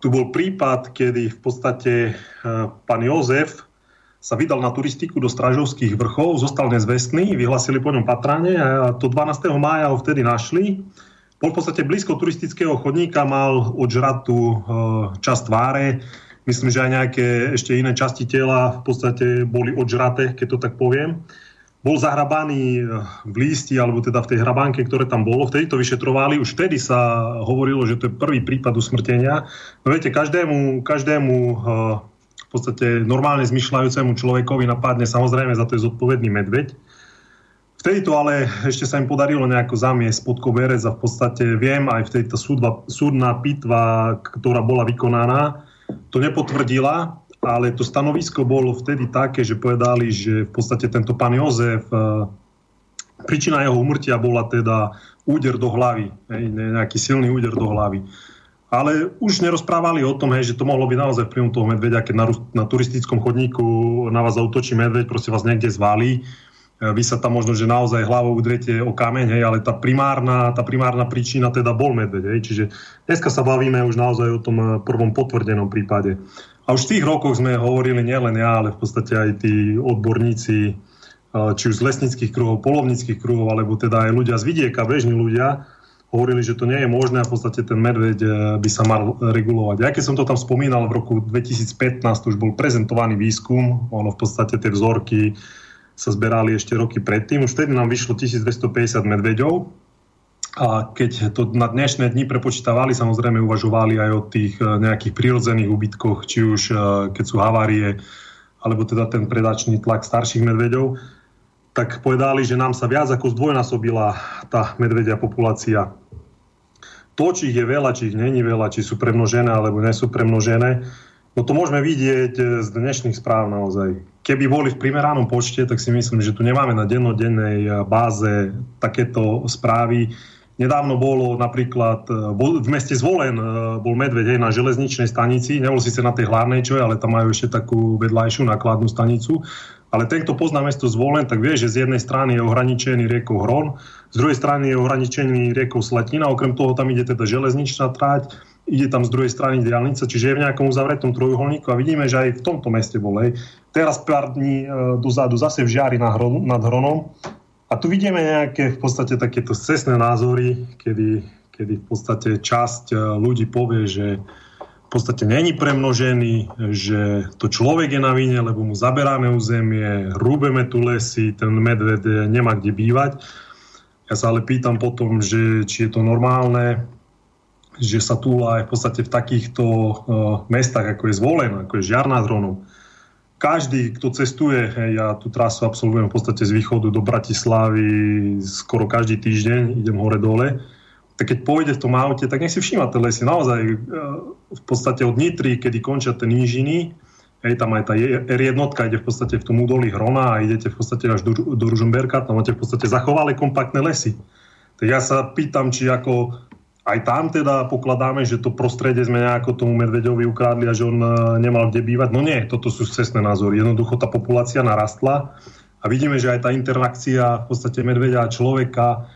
tu bol prípad, kedy v podstate e, pán Jozef sa vydal na turistiku do Stražovských vrchov, zostal nezvestný, vyhlasili po ňom patrane a to 12. mája ho vtedy našli. Bol v podstate blízko turistického chodníka, mal odžratú e, časť tváre, myslím, že aj nejaké ešte iné časti tela v podstate boli odžraté, keď to tak poviem. Bol zahrabaný e, v lísti, alebo teda v tej hrabánke, ktoré tam bolo. Vtedy to vyšetrovali, už vtedy sa hovorilo, že to je prvý prípad usmrtenia. No viete, každému, každému e, podstate normálne zmyšľajúcemu človekovi napadne samozrejme za to je zodpovedný medveď. Vtedy to ale ešte sa im podarilo nejako zamiesť pod koberec a v podstate viem aj vtedy tá súdba, súdna pitva, ktorá bola vykonaná, to nepotvrdila, ale to stanovisko bolo vtedy také, že povedali, že v podstate tento pán Jozef, e, príčina jeho umrtia bola teda úder do hlavy, nejaký silný úder do hlavy. Ale už nerozprávali o tom, hej, že to mohlo byť naozaj vplyvom toho medveďa, keď na, na turistickom chodníku na vás zautočí medveď, proste vás niekde zvalí. E, vy sa tam možno, že naozaj hlavou udriete o kameň, hej, ale tá primárna, tá primárna príčina teda bol medveď. Hej. Čiže dneska sa bavíme už naozaj o tom e, prvom potvrdenom prípade. A už v tých rokoch sme hovorili nielen ja, ale v podstate aj tí odborníci, e, či už z lesnických kruhov, polovnických kruhov, alebo teda aj ľudia z vidieka, bežní ľudia, hovorili, že to nie je možné a v podstate ten medveď eh, by sa mal regulovať. Ja keď som to tam spomínal, v roku 2015 už bol prezentovaný výskum, ono v podstate tie vzorky sa zberali ešte roky predtým, už vtedy nám vyšlo 1250 medveďov. A keď to na dnešné dni prepočítavali, samozrejme uvažovali aj o tých eh, nejakých prirodzených úbytkoch, či už eh, keď sú havárie, alebo teda ten predačný tlak starších medveďov, tak povedali, že nám sa viac ako zdvojnásobila tá medvedia populácia. To, či ich je veľa, či ich není veľa, či sú premnožené alebo nie sú premnožené, no to môžeme vidieť eh, z dnešných správ naozaj. Keby boli v primeranom počte, tak si myslím, že tu nemáme na dennodennej eh, báze takéto správy. Nedávno bolo napríklad eh, v meste Zvolen bol medveď na železničnej stanici, nebol síce na tej hlavnej čo ale tam majú ešte takú vedľajšiu nákladnú stanicu ale ten, kto pozná mesto Zvolen, tak vie, že z jednej strany je ohraničený riekou Hron, z druhej strany je ohraničený riekou Sletina, okrem toho tam ide teda železničná trať, ide tam z druhej strany diálnica, čiže je v nejakom uzavretom trojuholníku a vidíme, že aj v tomto meste bol. Hej. Teraz pár dní e, dozadu zase v Žiari nad, Hron, nad Hronom a tu vidíme nejaké v podstate takéto cestné názory, kedy, kedy v podstate časť e, ľudí povie, že podstate není premnožený, že to človek je na vine, lebo mu zaberáme územie, rúbeme tu lesy, ten medved nemá kde bývať. Ja sa ale pýtam potom, že či je to normálne, že sa túla aj v podstate v takýchto uh, mestách, ako je Zvolen, ako je Žiar nad. Každý, kto cestuje, ja tú trasu absolvujem v podstate z východu do Bratislavy skoro každý týždeň, idem hore-dole, tak keď pôjde v tom aute, tak nech si všíma tie lesy. Naozaj e, v podstate od Nitry, kedy končia tie nížiny, Hej, tam aj tá R1 ide v podstate v tom údolí Hrona a idete v podstate až do, do Ružomberka, tam máte v podstate zachovalé kompaktné lesy. Tak ja sa pýtam, či ako aj tam teda pokladáme, že to prostredie sme nejako tomu medveďovi ukradli a že on e, nemal kde bývať. No nie, toto sú cestné názory. Jednoducho tá populácia narastla a vidíme, že aj tá interakcia v podstate medveďa a človeka,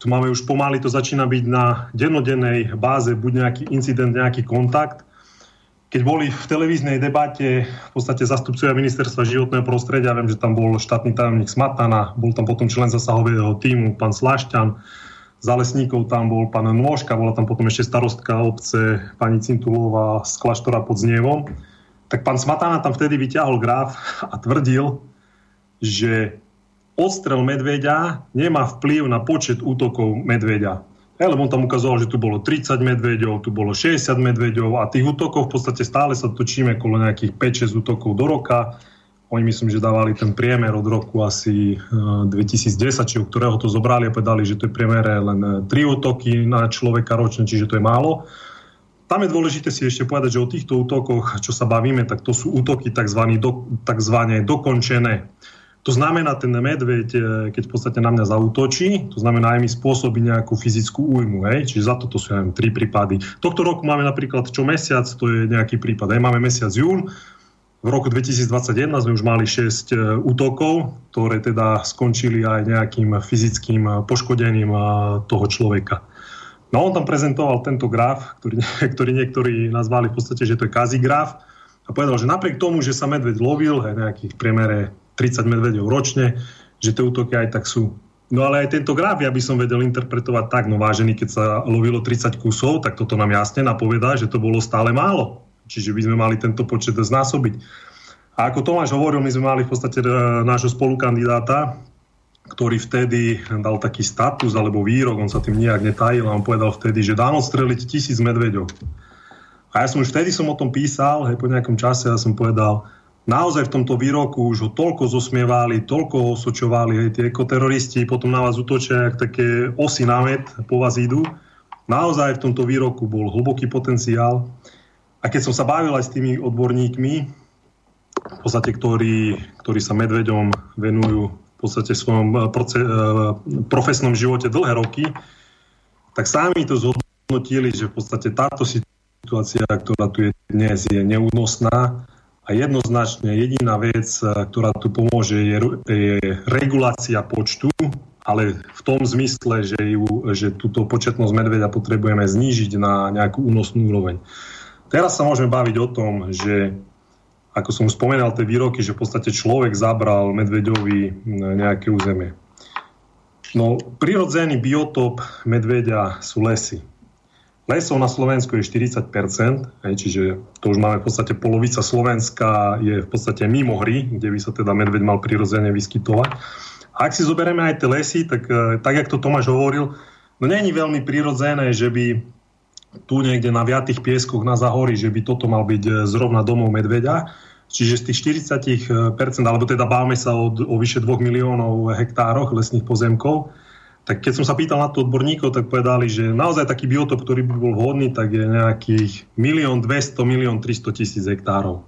tu máme už pomaly, to začína byť na dennodennej báze, buď nejaký incident, nejaký kontakt keď boli v televíznej debate v podstate zastupcovia ministerstva životného prostredia, viem, že tam bol štátny tajomník Smatana, bol tam potom člen zasahového týmu, pán Slašťan, za lesníkov tam bol pán Nôžka, bola tam potom ešte starostka obce pani Cintulová z kláštora pod Znievom. Tak pán Smatana tam vtedy vyťahol graf a tvrdil, že odstrel medveďa nemá vplyv na počet útokov medveďa. Ja, lebo on tam ukazoval, že tu bolo 30 medveďov, tu bolo 60 medveďov a tých útokov v podstate stále sa točíme okolo nejakých 5-6 útokov do roka. Oni myslím, že dávali ten priemer od roku asi 2010, eh, či u ktorého to zobrali a povedali, že to je priemere len 3 eh, útoky na človeka ročne, čiže to je málo. Tam je dôležité si ešte povedať, že o týchto útokoch, čo sa bavíme, tak to sú útoky tzv. Do, tzv. dokončené. To znamená, ten medveď, e, keď v podstate na mňa zautočí, to znamená aj mi spôsobí nejakú fyzickú újmu. Hej? Čiže za toto sú aj tri prípady. Tohto roku máme napríklad čo mesiac, to je nejaký prípad. Hej? Máme mesiac jún, v roku 2021 sme už mali 6 e, útokov, ktoré teda skončili aj nejakým fyzickým e, poškodením toho človeka. No on tam prezentoval tento graf, ktorý, ktorý niektorí nazvali v podstate, že to je kazigraf a povedal, že napriek tomu, že sa medveď lovil, hej, nejakých priemere 30 medvedov ročne, že tie útoky aj tak sú. No ale aj tento graf ja by som vedel interpretovať tak, no vážený, keď sa lovilo 30 kusov, tak toto nám jasne napovedá, že to bolo stále málo. Čiže by sme mali tento počet znásobiť. A ako Tomáš hovoril, my sme mali v podstate e, nášho spolukandidáta, ktorý vtedy dal taký status alebo výrok, on sa tým nejak netajil a on povedal vtedy, že dám odstreliť tisíc medveďov. A ja som už vtedy som o tom písal, hej, po nejakom čase ja som povedal, naozaj v tomto výroku už ho toľko zosmievali, toľko osočovali, aj tie ekoteroristi potom na vás utočia, ak také osy námet po vás idú. Naozaj v tomto výroku bol hlboký potenciál. A keď som sa bavil aj s tými odborníkmi, v podstate, ktorí, ktorí sa medveďom venujú v podstate v svojom eh, proce, eh, profesnom živote dlhé roky, tak sami to zhodnotili, že v podstate táto situácia, ktorá tu je dnes, je neúnosná a jednoznačne jediná vec, e, ktorá tu pomôže, je, je regulácia počtu, ale v tom zmysle, že, ju, že túto početnosť medveďa potrebujeme znížiť na nejakú únosnú úroveň. Teraz sa môžeme baviť o tom, že ako som spomenal tie výroky, že v podstate človek zabral medveďovi nejaké územie. No, prirodzený biotop medveďa sú lesy. Lesov na Slovensku je 40%, aj, čiže to už máme v podstate polovica Slovenska je v podstate mimo hry, kde by sa teda medveď mal prirodzene vyskytovať. A ak si zoberieme aj tie lesy, tak, e, tak jak to Tomáš hovoril, no není veľmi prirodzené, že by tu niekde na viatých pieskoch na Zahori, že by toto mal byť e, zrovna domov medveďa. Čiže z tých 40%, alebo teda bávame sa o, o vyše 2 miliónov hektároch lesných pozemkov, tak keď som sa pýtal na to odborníkov, tak povedali, že naozaj taký biotop, ktorý by bol vhodný, tak je nejakých 1 200 1 300 tisíc hektárov.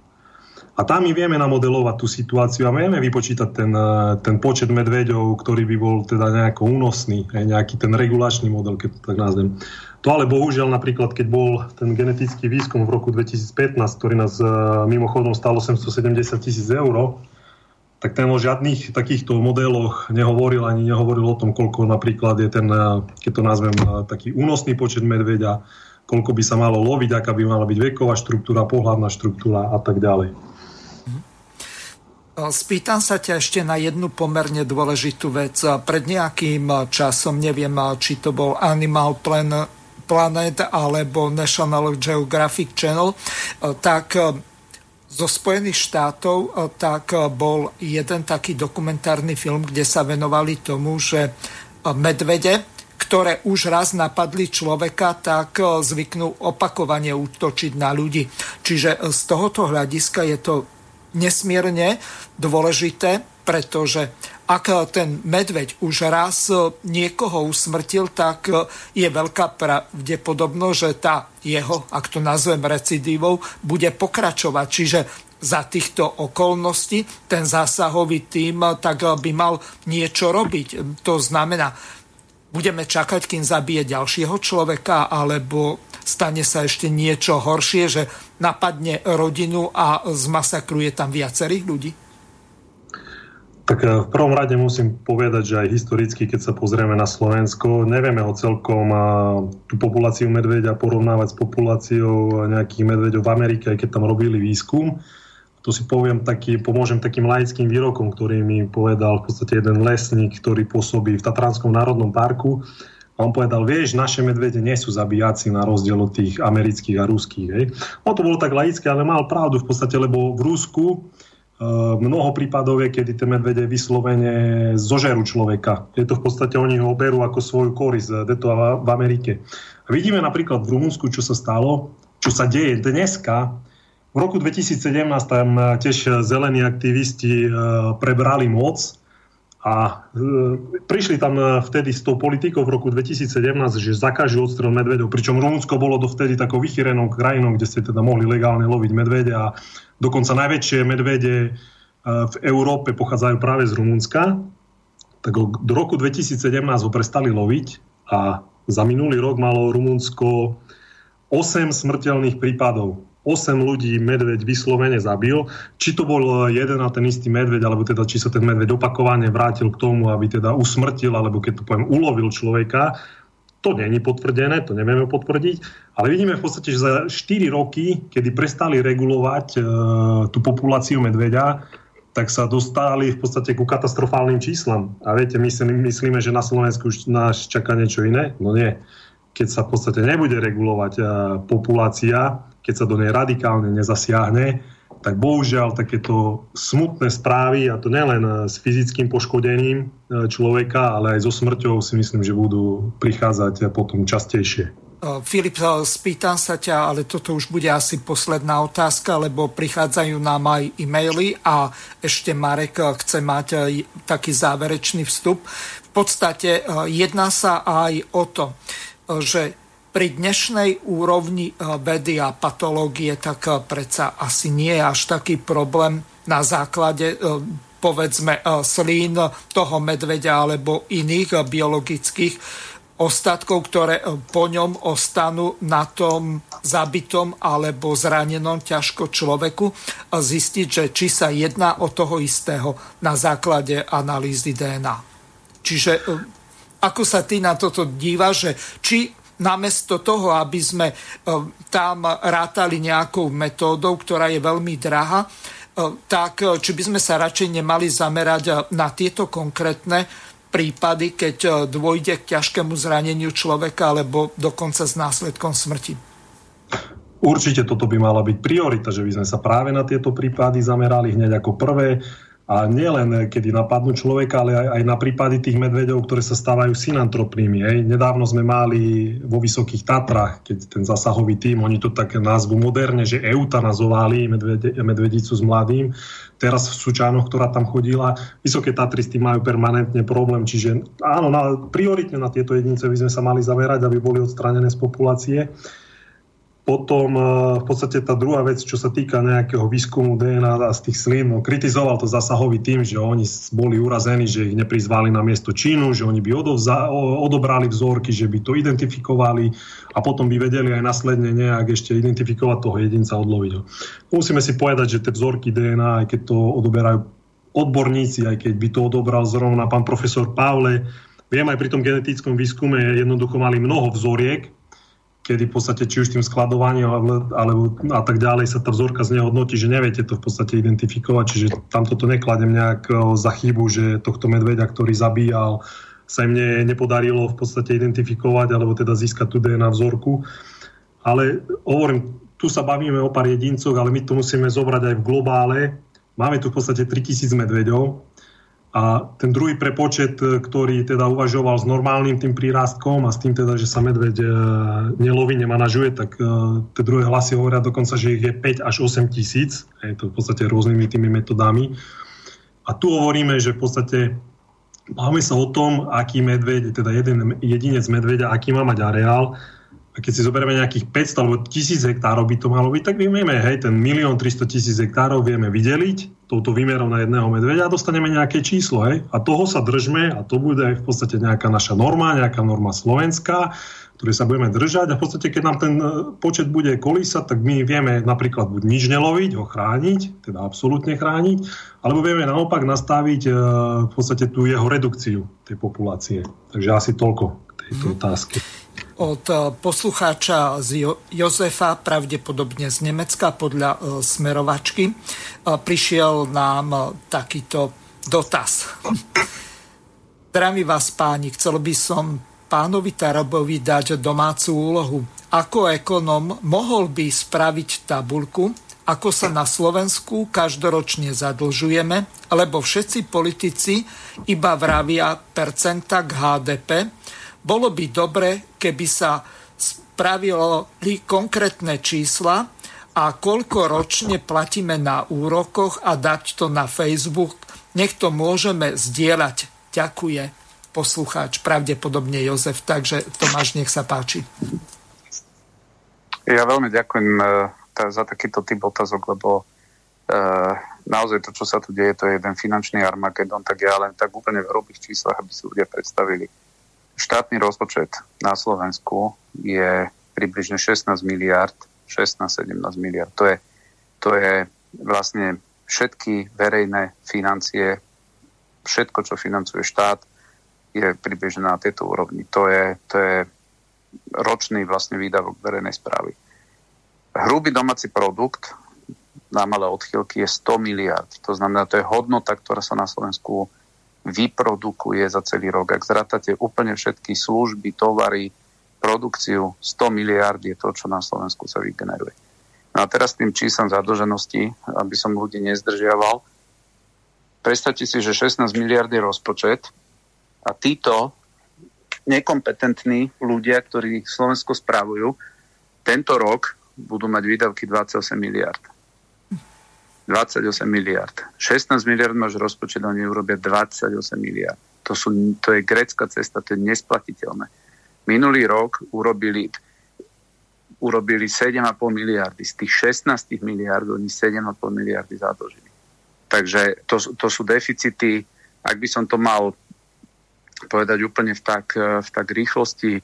A tam my vieme namodelovať tú situáciu a vieme vypočítať ten, eh, ten počet medveďov, ktorý by bol teda nejako únosný, nejaký ten regulačný model, keď to tak nazvem. To ale bohužiaľ napríklad, keď bol ten genetický výskum v roku 2015, ktorý nás eh, mimochodom stalo 870 tisíc eur, tak ten o žiadnych takýchto modeloch nehovoril ani nehovoril o tom, koľko napríklad je ten, keď to nazvem, taký únosný počet medveďa, koľko by sa malo loviť, aká by mala byť veková štruktúra, pohľadná štruktúra a tak ďalej. Mhm. Spýtam sa ťa ešte na jednu pomerne dôležitú vec. Pred nejakým časom, neviem, či to bol Animal Planet alebo National Geographic Channel, tak zo Spojených štátov, e, tak e, bol jeden taký dokumentárny film, kde sa venovali tomu, že e, medvede, ktoré už raz napadli človeka, tak zvyknú opakovane útočiť na ľudí. Čiže z tohoto hľadiska je to nesmierne dôležité, pretože ak ten medveď už raz niekoho usmrtil, tak je veľká pravdepodobnosť, že tá jeho, ak to nazvem recidívou, bude pokračovať. Čiže za týchto okolností ten zásahový tým tak by mal niečo robiť. To znamená, budeme čakať, kým zabije ďalšieho človeka, alebo stane sa ešte niečo horšie, že napadne rodinu a zmasakruje tam viacerých ľudí? Tak eh, v prvom rade musím povedať, že aj historicky, keď sa pozrieme na Slovensko, nevieme o celkom tú populáciu medveďa porovnávať s populáciou nejakých medveďov v Amerike, aj keď tam robili výskum. To si poviem taký, pomôžem takým laickým výrokom, ktorý mi povedal v podstate jeden lesník, ktorý pôsobí v Tatranskom národnom parku. A on povedal, vieš, naše medvede nie sú zabijáci na rozdiel od tých amerických a ruských. Hej. No to bolo tak laické, ale mal pravdu v podstate, lebo v Rusku mnoho prípadov je, kedy tie medvede vyslovene zožerú človeka. Je to v podstate, oni ho berú ako svoju korisť, je to v Amerike. A vidíme napríklad v Rumunsku, čo sa stalo, čo sa deje dneska. V roku 2017 tam eh, tiež zelení aktivisti eh, prebrali moc a prišli tam vtedy s tou politikou v roku 2017, že zakážu odstrel medvedov, pričom Rumunsko bolo dovtedy takou vychýrenou krajinou, kde ste teda mohli legálne loviť medvede a Dokonca najväčšie medvede e, v Európe pochádzajú práve z Rumunska. Tak do roku 2017 ho prestali loviť a za minulý rok malo Rumunsko 8 smrteľných prípadov. 8 ľudí medveď vyslovene zabil. Či to bol jeden a ten istý medveď, alebo teda či sa ten medveď opakovane vrátil k tomu, aby teda usmrtil, alebo keď to poviem, ulovil človeka, to není potvrdené, to nevieme potvrdiť, ale vidíme v podstate, že za 4 roky, kedy prestali regulovať e, tú populáciu medveďa, tak sa dostali v podstate ku katastrofálnym číslam. A viete, my si myslíme, že na Slovensku už nás čaká niečo iné? No nie. Keď sa v podstate nebude regulovať e, populácia, keď sa do nej radikálne nezasiahne, tak bohužiaľ takéto smutné správy, a to nielen s fyzickým poškodením e, človeka, ale aj so smrťou si myslím, že budú prichádzať potom častejšie. E, Filip, e, spýtam sa ťa, ale toto už bude asi posledná otázka, lebo prichádzajú nám aj e-maily a ešte Marek chce mať taký záverečný vstup. V podstate jedná sa aj o to, že pri dnešnej úrovni eh, vedy a patológie tak eh, predsa asi nie je až taký problém na základe eh, povedzme slín toho medveďa alebo iných biologických ostatkov, ktoré po ňom ostanú na tom zabitom alebo zranenom ťažko človeku, zistiť, že či sa jedná o toho istého na základe analýzy DNA. Čiže ako sa ty na toto dívaš, že či namiesto toho, aby sme e, tam rátali nejakou metódou, ktorá je veľmi drahá, e, tak e, či by sme sa radšej nemali zamerať na tieto konkrétne prípady, keď dôjde k ťažkému zraneniu človeka alebo dokonca s následkom smrti. Určite toto by mala byť priorita, že by sme sa práve na tieto prípady zamerali hneď ako prvé a nielen kedy napadnú človeka, ale aj, aj na prípady tých medvedov, ktoré sa stávajú synantropnými. Hej. Nedávno sme mali vo Vysokých Tatrách, keď ten zasahový tým, oni to tak názvu moderne, že eutanazovali medvede, medvedicu s mladým. Teraz v Sučánoch, ktorá tam chodila, Vysoké Tatry s tým majú permanentne problém. Čiže áno, na, prioritne na tieto jedince by sme sa mali zamerať, aby boli odstranené z populácie. Potom eh, v podstate tá druhá vec, čo sa týka nejakého výskumu DNA z tých slín, no, kritizoval to zasahový tým, že oni boli urazení, že ich neprizvali na miesto Čínu, že oni by odovza, odobrali vzorky, že by to identifikovali a potom by vedeli aj následne nejak ešte identifikovať toho jedinca, odloviť ho. Musíme si povedať, že tie vzorky DNA, aj keď to odoberajú odborníci, aj keď by to odobral zrovna pán profesor Pavle, viem aj pri tom genetickom výskume jednoducho mali mnoho vzoriek, kedy v podstate či už tým skladovaním alebo a tak ďalej sa tá vzorka znehodnotí, že neviete to v podstate identifikovať, čiže tam toto nekladem nejak za chybu, že tohto medveďa, ktorý zabíjal, sa im ne, nepodarilo v podstate identifikovať alebo teda získať tú DNA vzorku. Ale hovorím, tu sa bavíme o pár jedincoch, ale my to musíme zobrať aj v globále. Máme tu v podstate 3000 medveďov, a ten druhý prepočet, e, ktorý teda uvažoval s normálnym tým prírastkom a s tým teda, že sa medveď e, neloví, nemanažuje, tak tie druhé hlasy hovoria dokonca, že ich je 5 až 8 tisíc. Je to v podstate rôznymi tými metodami. A tu hovoríme, že v podstate máme sa o tom, aký medveď, teda jeden jedinec medveďa, aký má mať areál. A keď si zoberieme nejakých 500 alebo 1000 hektárov by to malo byť, tak my vieme, hej, ten milión 300 tisíc hektárov vieme vydeliť touto výmerou na jedného medveďa a dostaneme nejaké číslo, hej. A toho sa držme a to bude v podstate nejaká naša norma, nejaká norma slovenská, ktoré sa budeme držať a v podstate, keď nám ten e, počet bude kolísať, tak my vieme napríklad buď nič neloviť, ho chrániť, teda absolútne chrániť, alebo vieme naopak nastaviť e, v podstate tú jeho redukciu tej populácie. Takže asi toľko k tejto mm. otázke od e, poslucháča z Jozefa, pravdepodobne z Nemecka podľa smerovačky. Prišiel nám takýto dotaz. Zdravím vás páni, chcel by som pánovi Tarabovi dať domácu úlohu. Ako ekonom mohol by spraviť tabulku, ako sa na Slovensku každoročne zadlžujeme, lebo všetci politici iba vravia percenta k HDP. Bolo by dobre, keby sa spravili konkrétne čísla a koľko ročne platíme na úrokoch a dať to na Facebook. Nech to môžeme zdieľať. Ďakujem poslucháč, pravdepodobne Jozef. Takže Tomáš, nech sa páči. Ja veľmi ďakujem uh, za takýto typ otázok, lebo uh, naozaj to, čo sa tu deje, to je jeden finančný Armagedon, tak ja len tak úplne v hrubých číslach, aby si ľudia predstavili. Štátny rozpočet na Slovensku je približne 16 miliard, 16-17 miliard. To je, to je vlastne všetky verejné financie, všetko, čo financuje štát, je približne na tejto úrovni. To je, to je ročný vlastne výdavok verejnej správy. Hrubý domáci produkt na malé odchylky je 100 miliard. To znamená, to je hodnota, ktorá sa na Slovensku vyprodukuje za celý rok. Ak zratáte úplne všetky služby, tovary, produkciu, 100 miliard je to, čo na Slovensku sa vygeneruje. No a teraz tým číslam zadlženosti, aby som ľudí nezdržiaval, predstavte si, že 16 miliard je rozpočet, a títo nekompetentní ľudia, ktorí Slovensko spravujú, tento rok budú mať výdavky 28 miliard. 28 miliard. 16 miliard máš rozpočet, oni urobia 28 miliard. To, sú, to je grecká cesta, to je nesplatiteľné. Minulý rok urobili, urobili 7,5 miliardy. Z tých 16 miliard oni 7,5 miliardy zadlžili. Takže to, to sú deficity, ak by som to mal povedať úplne v tak, v tak rýchlosti,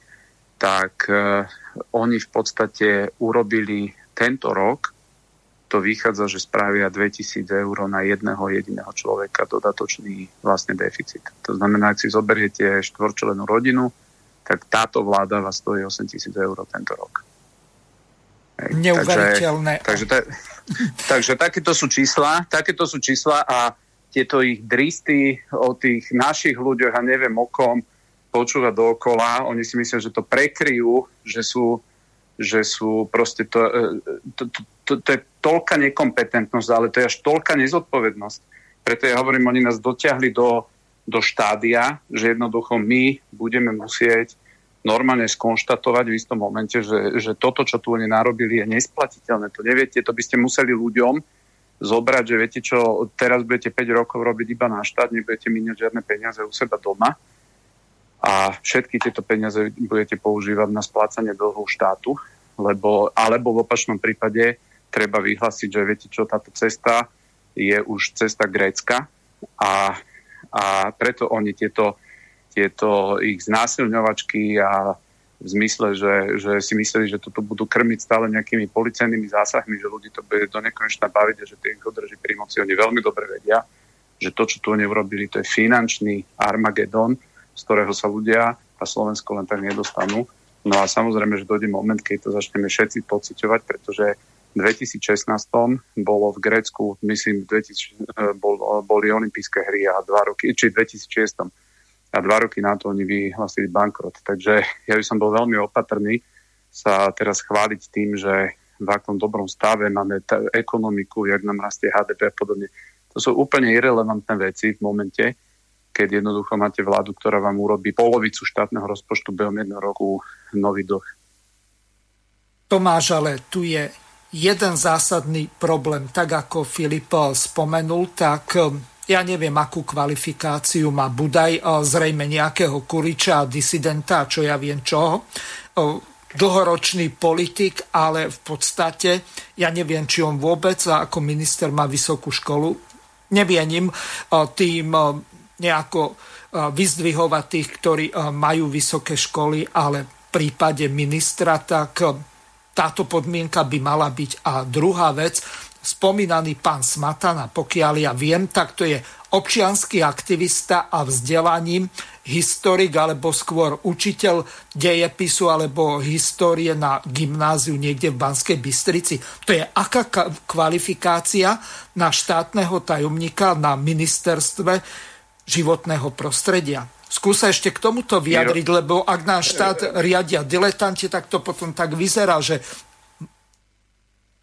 tak uh, oni v podstate urobili tento rok, to vychádza, že spravia 2000 eur na jedného jediného človeka dodatočný vlastne deficit. To znamená, ak si zoberiete štvorčlenú rodinu, tak táto vláda vás stojí 8000 eur tento rok. Neuveriteľné. Takže, takže, takže takéto sú čísla, takéto sú čísla a tieto ich dristy o tých našich ľuďoch a neviem o kom počúvať dookola. Oni si myslia, že to prekryjú, že sú, že sú proste to, e, to, to, to, to je toľka nekompetentnosť, ale to je až toľka nezodpovednosť. Preto ja hovorím, oni nás dotiahli do, do štádia, že jednoducho my budeme musieť normálne skonštatovať v istom momente, že, že toto, čo tu oni narobili, je nesplatiteľné. To neviete, to by ste museli ľuďom, zobrať, že viete čo, teraz budete 5 rokov robiť iba na štát, nebudete míňať žiadne peniaze u seba doma a všetky tieto peniaze budete používať na splácanie dlhu štátu, lebo, alebo v opačnom prípade treba vyhlásiť, že viete čo, táto cesta je už cesta Grécka a, a preto oni tieto, tieto ich znásilňovačky a v zmysle, že, že si mysleli, že toto budú krmiť stále nejakými policajnými zásahmi, že ľudí to bude do nekonečna baviť a že to ich udrží pri moci. Oni veľmi dobre vedia, že to, čo tu neurobili, to je finančný Armagedon, z ktorého sa ľudia a Slovensko len tak nedostanú. No a samozrejme, že dojde moment, keď to začneme všetci pociťovať, pretože 2016 bolo v Grécku, myslím, 2000, bol, boli olympijské hry a dva roky, či 2006 a dva roky na to oni vyhlasili bankrot. Takže ja by som bol veľmi opatrný sa teraz chváliť tým, že v akom dobrom stave máme t- ekonomiku, jak nám rastie HDP a podobne. To sú úplne irrelevantné veci v momente, keď jednoducho máte vládu, ktorá vám urobí polovicu štátneho rozpočtu behom jedného roku nový dlh. Tomáš, ale tu je jeden zásadný problém. Tak ako Filip spomenul, tak ja neviem, akú kvalifikáciu má Budaj, zrejme nejakého kuriča, disidenta, čo ja viem čoho. dlhoročný politik, ale v podstate ja neviem, či on vôbec ako minister má vysokú školu. Nevienim tým nejako vyzdvihovať tých, ktorí majú vysoké školy, ale v prípade ministra, tak táto podmienka by mala byť. A druhá vec, spomínaný pán Smatana, pokiaľ ja viem, tak to je občianský aktivista a vzdelaním historik alebo skôr učiteľ dejepisu alebo histórie na gymnáziu niekde v Banskej Bystrici. To je aká kvalifikácia na štátneho tajomníka na ministerstve životného prostredia. Skúsa ešte k tomuto vyjadriť, lebo ak náš štát riadia diletanti, tak to potom tak vyzerá, že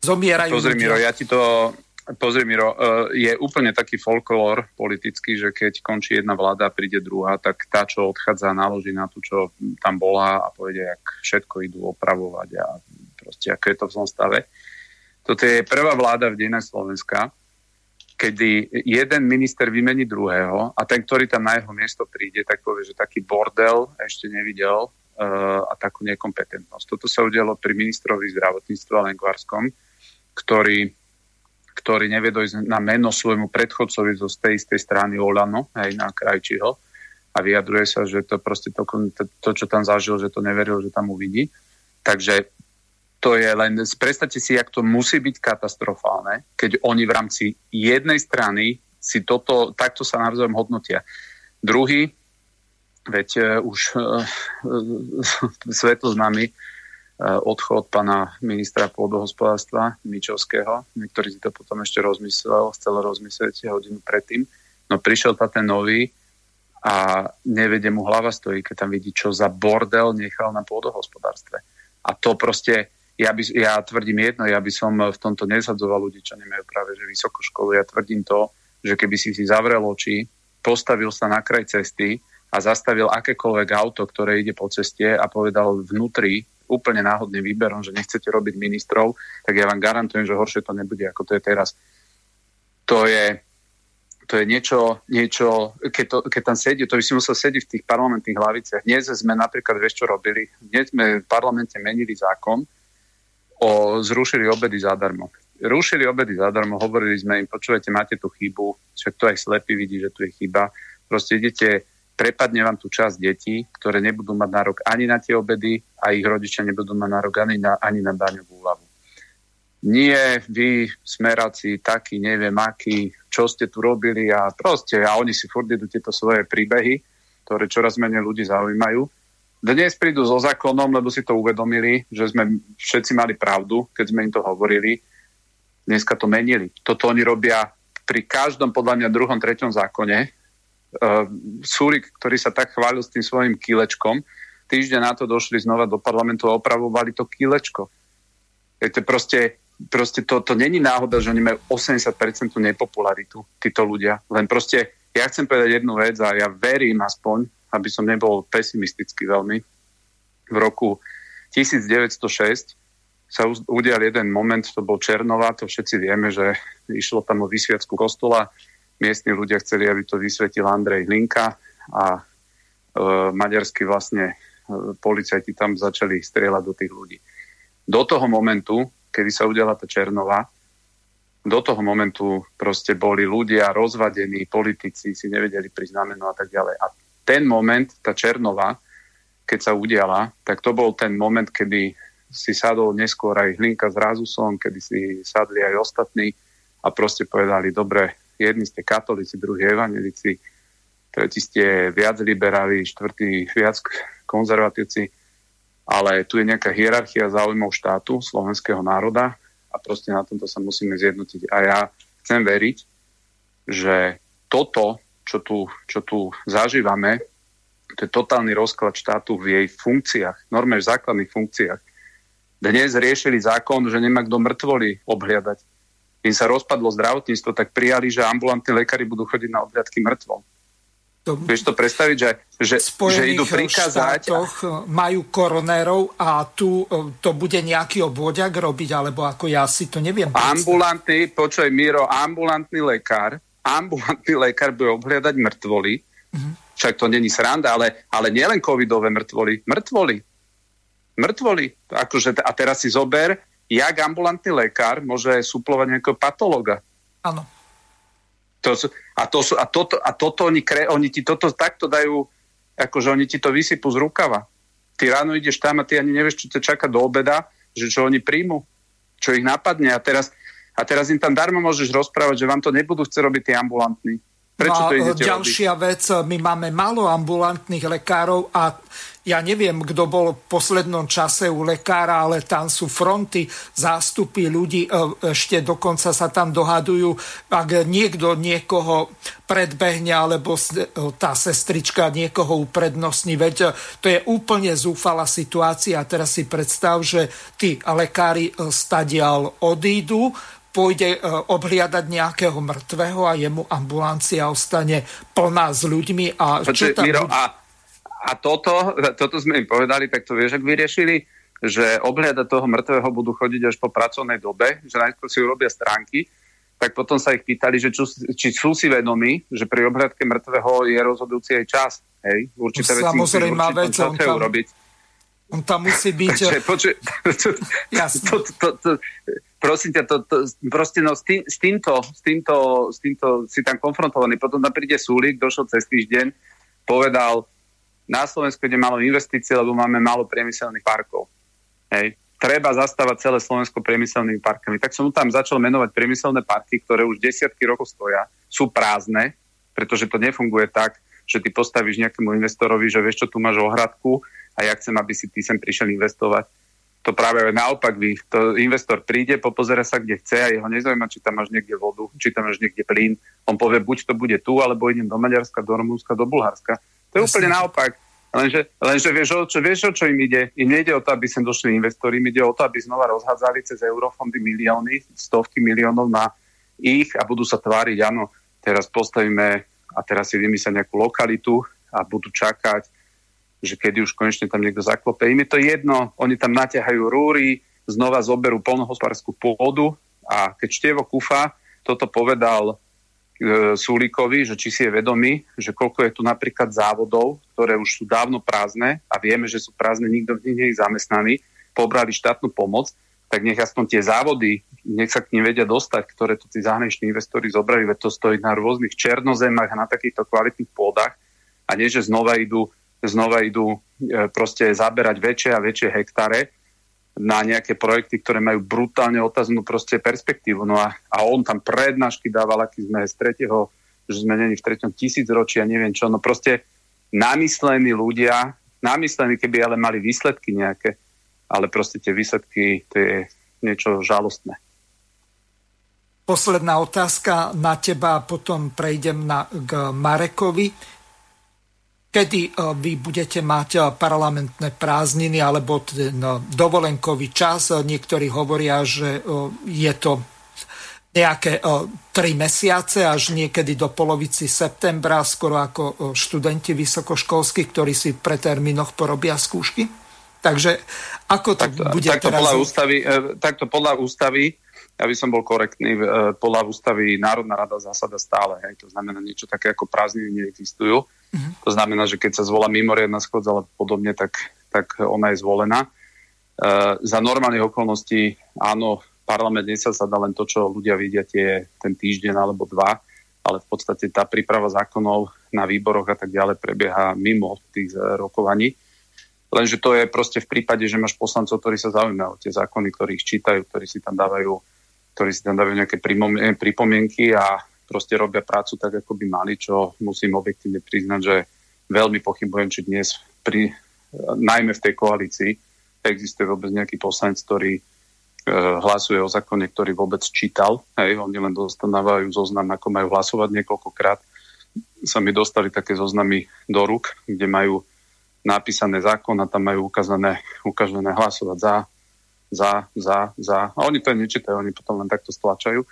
zomierajú Pozri. Miro, ja ti to... Pozri, Miro, e, je úplne taký folklór politický, že keď končí jedna vláda a príde druhá, tak tá, čo odchádza, naloží na tú, čo tam bola a povede, jak všetko idú opravovať a proste, ako je to v zlom stave. Toto je prvá vláda v dejinách Slovenska, kedy jeden minister vymení druhého a ten, ktorý tam na jeho miesto príde, tak povie, že taký bordel ešte nevidel uh, a takú nekompetentnosť. Toto sa udialo pri ministrovi zdravotníctva Lengvarskom, ktorý, ktorý nevie dojsť na meno svojmu predchodcovi zo tej istej strany Olano, aj na Krajčiho a vyjadruje sa, že to proste to, to, to, čo tam zažil, že to neveril, že tam uvidí. Takže to je len, predstavte si, jak to musí byť katastrofálne, keď oni v rámci jednej strany si toto, takto sa navzájom hodnotia. Druhý, veď uh, už uh, uh, svetlo Eh, odchod pana ministra pôdohospodárstva Mičovského. Niektorý si to potom ešte rozmyslel, chcel rozmyslieť hodinu predtým. No prišiel ta ten nový a nevedie mu hlava stojí, keď tam vidí, čo za bordel nechal na pôdohospodárstve. A to proste, ja, by, ja tvrdím jedno, ja by som v tomto nezadzoval ľudí, čo nemajú práve že vysokú školu. Ja tvrdím to, že keby si si zavrel oči, postavil sa na kraj cesty a zastavil akékoľvek auto, ktoré ide po ceste a povedal vnútri, úplne náhodným výberom, že nechcete robiť ministrov, tak ja vám garantujem, že horšie to nebude, ako to je teraz. To je, to je niečo, niečo keď, to, keď tam sedí, to by si musel sedieť v tých parlamentných hlaviciach. Dnes sme napríklad, vieš čo robili? Dnes sme v parlamente menili zákon o zrušili obedy zadarmo. Rušili obedy zadarmo, hovorili sme im, počúvajte, máte tu chybu, však to aj slepý vidí, že tu je chyba. Proste idete prepadne vám tu časť detí, ktoré nebudú mať nárok ani na tie obedy a ich rodičia nebudú mať nárok ani na, ani na daňovú úľavu. Nie, vy, smeráci, takí, neviem akí, čo ste tu robili a proste, a oni si furt idú tieto svoje príbehy, ktoré čoraz menej ľudí zaujímajú. Dnes prídu so zákonom, lebo si to uvedomili, že sme všetci mali pravdu, keď sme im to hovorili. Dneska to menili. Toto oni robia pri každom, podľa mňa, druhom, treťom zákone, uh, Súrik, ktorý sa tak chválil s tým svojim kilečkom, týždeň na to došli znova do parlamentu a opravovali to kilečko. Je to proste, proste to, to není náhoda, že oni majú 80% nepopularitu, títo ľudia. Len proste, ja chcem povedať jednu vec a ja verím aspoň, aby som nebol pesimistický veľmi. V roku 1906 sa udial jeden moment, to bol Černova, to všetci vieme, že išlo tam o vysviacku kostola, miestni ľudia chceli, aby to vysvetil Andrej Hlinka a e, maďarskí vlastne e, policajti tam začali strieľať do tých ľudí. Do toho momentu, kedy sa udiala tá Černova, do toho momentu proste boli ľudia rozvadení, politici si nevedeli priznameno a tak ďalej. A ten moment, tá Černova, keď sa udiala, tak to bol ten moment, kedy si sadol neskôr aj Hlinka s Razusom, kedy si sadli aj ostatní a proste povedali, dobre, jedni ste katolíci, druhí evanelici, tretí ste viac liberáli, štvrtí viac konzervatívci, ale tu je nejaká hierarchia záujmov štátu, slovenského národa a proste na tomto sa musíme zjednotiť. A ja chcem veriť, že toto, čo tu, čo tu zažívame, to je totálny rozklad štátu v jej funkciách, normálne v základných funkciách. Dnes riešili zákon, že nemá kto mŕtvoli obhliadať im sa rozpadlo zdravotníctvo, tak prijali, že ambulantní lekári budú chodiť na obhľadky mŕtvom. To, Vieš to predstaviť, že, že, že idú prikázať... štátoch majú koronérov a tu e, to bude nejaký obvodiak robiť, alebo ako ja si to neviem. Ambulantný, počuj Miro, ambulantný lekár, ambulantný lekár bude obhľadať mŕtvoly, mm-hmm. však to není sranda, ale, ale nielen covidové mŕtvoly, mŕtvoly. Mŕtvoli. Akože, a teraz si zober, jak ambulantný lekár môže suplovať nejakého patologa. Áno. To, a, to, a, toto, a toto oni, kre, oni ti toto takto dajú, akože oni ti to vysypú z rukava. Ty ráno ideš tam a ty ani nevieš, čo ťa čaká do obeda, že čo oni príjmu, čo ich napadne. A teraz, a teraz im tam darmo môžeš rozprávať, že vám to nebudú chcieť robiť tí ambulantní. Prečo no to idete ďalšia robiť? vec, my máme málo ambulantných lekárov a ja neviem, kto bol v poslednom čase u lekára, ale tam sú fronty, zástupy ľudí, e, ešte dokonca sa tam dohadujú, ak niekto niekoho predbehne, alebo e, tá sestrička niekoho uprednostní, veď e, to je úplne zúfalá situácia. A teraz si predstav, že tí lekári stadial odídu, pôjde e, obhliadať nejakého mŕtvého a jemu ambulancia ostane plná s ľuďmi. A, čo tam Miro, a, a toto, toto sme im povedali, tak to vieš, ak vyriešili, že obhliadať toho mŕtvého budú chodiť až po pracovnej dobe, že najskôr si urobia stránky, tak potom sa ich pýtali, že čo, či sú si vedomí, že pri obhliadke mŕtvého je rozhodujúci aj čas. Hej, určité veci Samozrejme, vec, on tam, urobiť. On tam musí byť... Takže, počuj, to, to, to, to, prosím ťa, to, to, proste no, s, tým, s, týmto, s, týmto, s týmto si tam konfrontovaný. Potom tam príde Súlik, došiel cez týždeň, povedal, na Slovensku ide málo investícií, lebo máme málo priemyselných parkov. Hej. Treba zastávať celé Slovensko priemyselnými parkami. Tak som tam začal menovať priemyselné parky, ktoré už desiatky rokov stoja, sú prázdne, pretože to nefunguje tak, že ty postavíš nejakému investorovi, že vieš čo, tu máš ohradku a ja chcem, aby si ty sem prišiel investovať to práve naopak vy. To investor príde, popozera sa, kde chce a jeho nezaujíma, či tam máš niekde vodu, či tam máš niekde plyn. On povie, buď to bude tu, alebo idem do Maďarska, do Rumúnska, do Bulharska. To je Jasne. úplne naopak. Lenže, lenže vieš, o čo, vieš, o čo im ide? Im nejde o to, aby sem došli investori, im ide o to, aby znova rozhádzali cez eurofondy milióny, stovky miliónov na ich a budú sa tváriť, áno, teraz postavíme a teraz si vymyslia nejakú lokalitu a budú čakať že kedy už konečne tam niekto zaklope. Im je to jedno, oni tam naťahajú rúry, znova zoberú polnohospodárskú pôdu a keď Števo Kufa toto povedal e, Sulíkovi, že či si je vedomý, že koľko je tu napríklad závodov, ktoré už sú dávno prázdne a vieme, že sú prázdne, nikto v nich nie je zamestnaný, pobrali štátnu pomoc, tak nech aspoň tie závody, nech sa k nim vedia dostať, ktoré tu tí zahraniční investori zobrali, veď to stojí na rôznych černozemách a na takýchto kvalitných pôdach a nie, že znova idú znova idú e, proste zaberať väčšie a väčšie hektáre na nejaké projekty, ktoré majú brutálne otaznú proste perspektívu. No a, a on tam prednášky dával, aký sme z tretieho, že sme není v treťom tisícročí a neviem čo. No proste namyslení ľudia, namyslení, keby ale mali výsledky nejaké, ale proste tie výsledky, to je niečo žalostné. Posledná otázka na teba, potom prejdem na, k Marekovi kedy e, vy budete mať e, parlamentné prázdniny alebo ten e, dovolenkový čas. Niektorí hovoria, že je to nejaké tri mesiace až niekedy do polovici septembra, skoro ako študenti vysokoškolskí, ktorí si pre termínoch porobia skúšky. Takže ako to tak, bude takto teraz? Podľa ústavy, takto podľa ústavy ja by som bol korektný, podľa ústavy Národná rada zásada stále, hej, to znamená niečo také ako prázdniny neexistujú. To znamená, že keď sa zvolá mimoriadna schodza alebo podobne, tak, tak ona je zvolená. E, za normálnych okolností áno, parlament dá len to, čo ľudia vidia tie, ten týždeň alebo dva, ale v podstate tá príprava zákonov na výboroch a tak ďalej prebieha mimo tých e, rokovaní. Lenže to je proste v prípade, že máš poslancov, ktorí sa zaujímajú tie zákony, ktorí ich čítajú, ktorí si tam dávajú ktorí si tam dávajú nejaké pripomienky a proste robia prácu tak, ako by mali, čo musím objektívne priznať, že veľmi pochybujem, či dnes pri, najmä v tej koalícii existuje vôbec nejaký poslanec, ktorý e, hlasuje o zákone, ktorý vôbec čítal. Hej, oni len dostávajú zoznam, ako majú hlasovať niekoľkokrát. Sa mi dostali také zoznamy do rúk, kde majú napísané zákon a tam majú ukázané, ukázané hlasovať za, za, za, za. A oni to nečítajú, oni potom len takto stlačajú.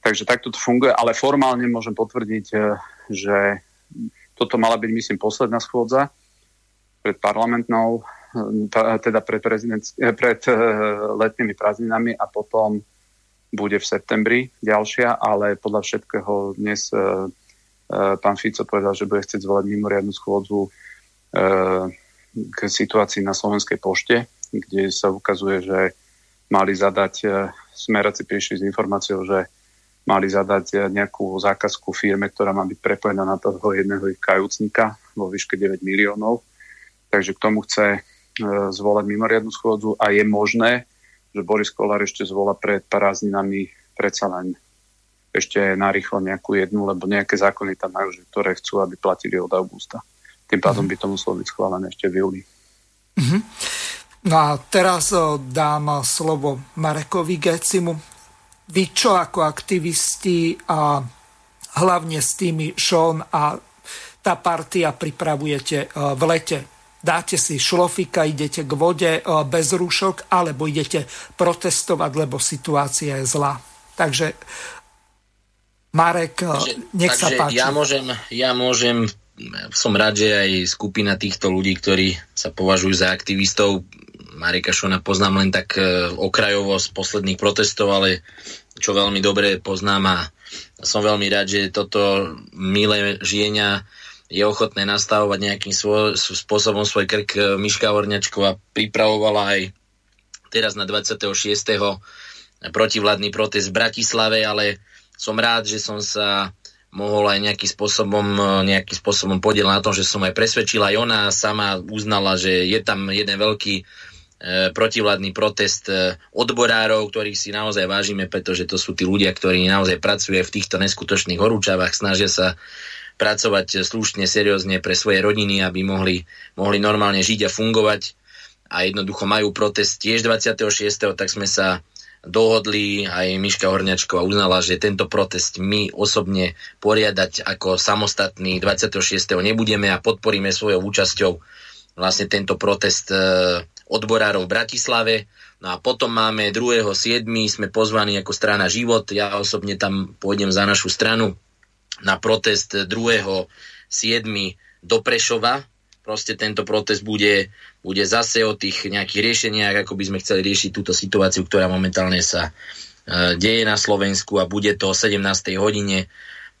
Takže takto to funguje, ale formálne môžem potvrdiť, e, že toto mala byť, myslím, posledná schôdza pred parlamentnou, e, teda pred, e, pred letnými prázdninami a potom bude v septembri ďalšia, ale podľa všetkého dnes pán Fico povedal, že bude chcieť zvolať mimoriadnu schôdzu k situácii na Slovenskej pošte, kde sa ukazuje, že mali zadať, e, smeraci prišli s informáciou, že mali zadať e, nejakú zákazku firme, ktorá má byť prepojená na toho jedného ich kajúcnika vo výške 9 miliónov. Takže k tomu chce e, zvolať mimoriadnu schôdzu a je možné, že Boris Kolár ešte zvola pred prázdninami predsa len ešte narýchlo nejakú jednu, lebo nejaké zákony tam majú, že ktoré chcú, aby platili od augusta. Tým pádom by to muselo byť schválené ešte v júli. Mm-hmm. No a teraz dám slovo Marekovi Gecimu. Vy čo ako aktivisti a hlavne s tými Sean a tá partia pripravujete v lete? Dáte si šlofika, idete k vode bez rúšok, alebo idete protestovať, lebo situácia je zlá. Takže Marek, takže, nech takže sa páči. Ja môžem, ja môžem som rád, že aj skupina týchto ľudí, ktorí sa považujú za aktivistov, Marika Šona poznám len tak e, okrajovo z posledných protestov, ale čo veľmi dobre poznám a som veľmi rád, že toto milé žienia je ochotné nastavovať nejakým svoj, spôsobom svoj krk Miška Horňačková pripravovala aj teraz na 26. protivládny protest v Bratislave, ale som rád, že som sa mohol aj nejakým spôsobom, e, nejakým spôsobom podiel na tom, že som aj presvedčila. Aj ona sama uznala, že je tam jeden veľký e, protivládny protest e, odborárov, ktorých si naozaj vážime, pretože to sú tí ľudia, ktorí naozaj pracujú v týchto neskutočných horúčavách, snažia sa pracovať slušne, seriózne pre svoje rodiny, aby mohli, mohli normálne žiť a fungovať a jednoducho majú protest tiež 26. tak sme sa dohodli, aj Miška Horňačková uznala, že tento protest my osobne poriadať ako samostatný 26. nebudeme a podporíme svojou účasťou vlastne tento protest e, odborárov v Bratislave. No a potom máme 2.7. sme pozvaní ako strana Život. Ja osobne tam pôjdem za našu stranu na protest 2.7. do Prešova. Proste tento protest bude bude zase o tých nejakých riešeniach, ako by sme chceli riešiť túto situáciu, ktorá momentálne sa e, deje na Slovensku a bude to o 17. hodine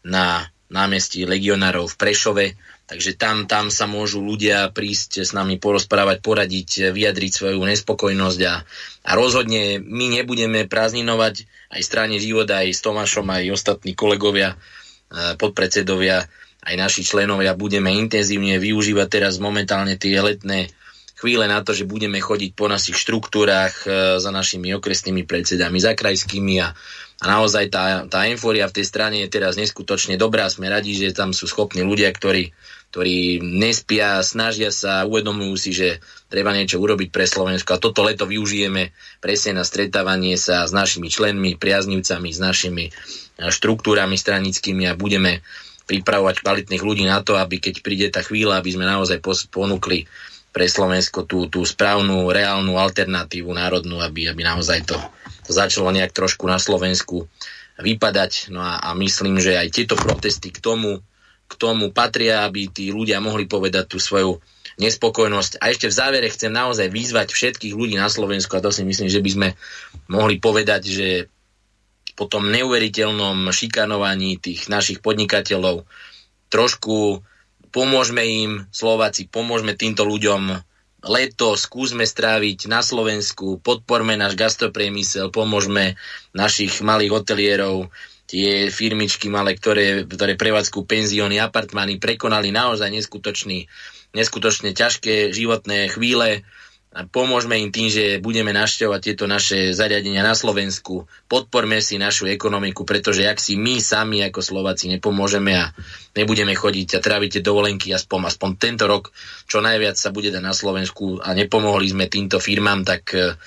na námestí legionárov v Prešove. Takže tam, tam sa môžu ľudia prísť s nami porozprávať, poradiť, vyjadriť svoju nespokojnosť a, a rozhodne my nebudeme prázdninovať aj strane života, aj s Tomášom, aj ostatní kolegovia, e, podpredsedovia, aj naši členovia. Budeme intenzívne využívať teraz momentálne tie letné chvíle na to, že budeme chodiť po našich štruktúrach e, za našimi okresnými predsedami, za krajskými a, a naozaj tá, tá euforia v tej strane je teraz neskutočne dobrá. Sme radi, že tam sú schopní ľudia, ktorí, ktorí nespia, snažia sa, uvedomujú si, že treba niečo urobiť pre Slovensko a toto leto využijeme presne na stretávanie sa s našimi členmi, priaznivcami, s našimi e, štruktúrami stranickými a budeme pripravovať kvalitných ľudí na to, aby keď príde tá chvíľa, aby sme naozaj ponúkli pre Slovensko tú, tú správnu, reálnu alternatívu národnú, aby, aby naozaj to, to začalo nejak trošku na Slovensku vypadať. No a, a myslím, že aj tieto protesty k tomu, k tomu patria, aby tí ľudia mohli povedať tú svoju nespokojnosť. A ešte v závere chcem naozaj vyzvať všetkých ľudí na Slovensku, a to si myslím, že by sme mohli povedať, že po tom neuveriteľnom šikanovaní tých našich podnikateľov trošku pomôžme im, Slováci, pomôžme týmto ľuďom leto skúsme stráviť na Slovensku, podporme náš gastropriemysel, pomôžme našich malých hotelierov, tie firmičky malé, ktoré, ktoré prevádzku penzióny, apartmány, prekonali naozaj neskutočný, neskutočne ťažké životné chvíle, pomôžme im tým, že budeme našťovať tieto naše zariadenia na Slovensku. Podporme si našu ekonomiku, pretože ak si my sami ako Slováci nepomôžeme a nebudeme chodiť a trávite dovolenky aspoň, aspoň tento rok, čo najviac sa bude dať na Slovensku a nepomohli sme týmto firmám, tak e,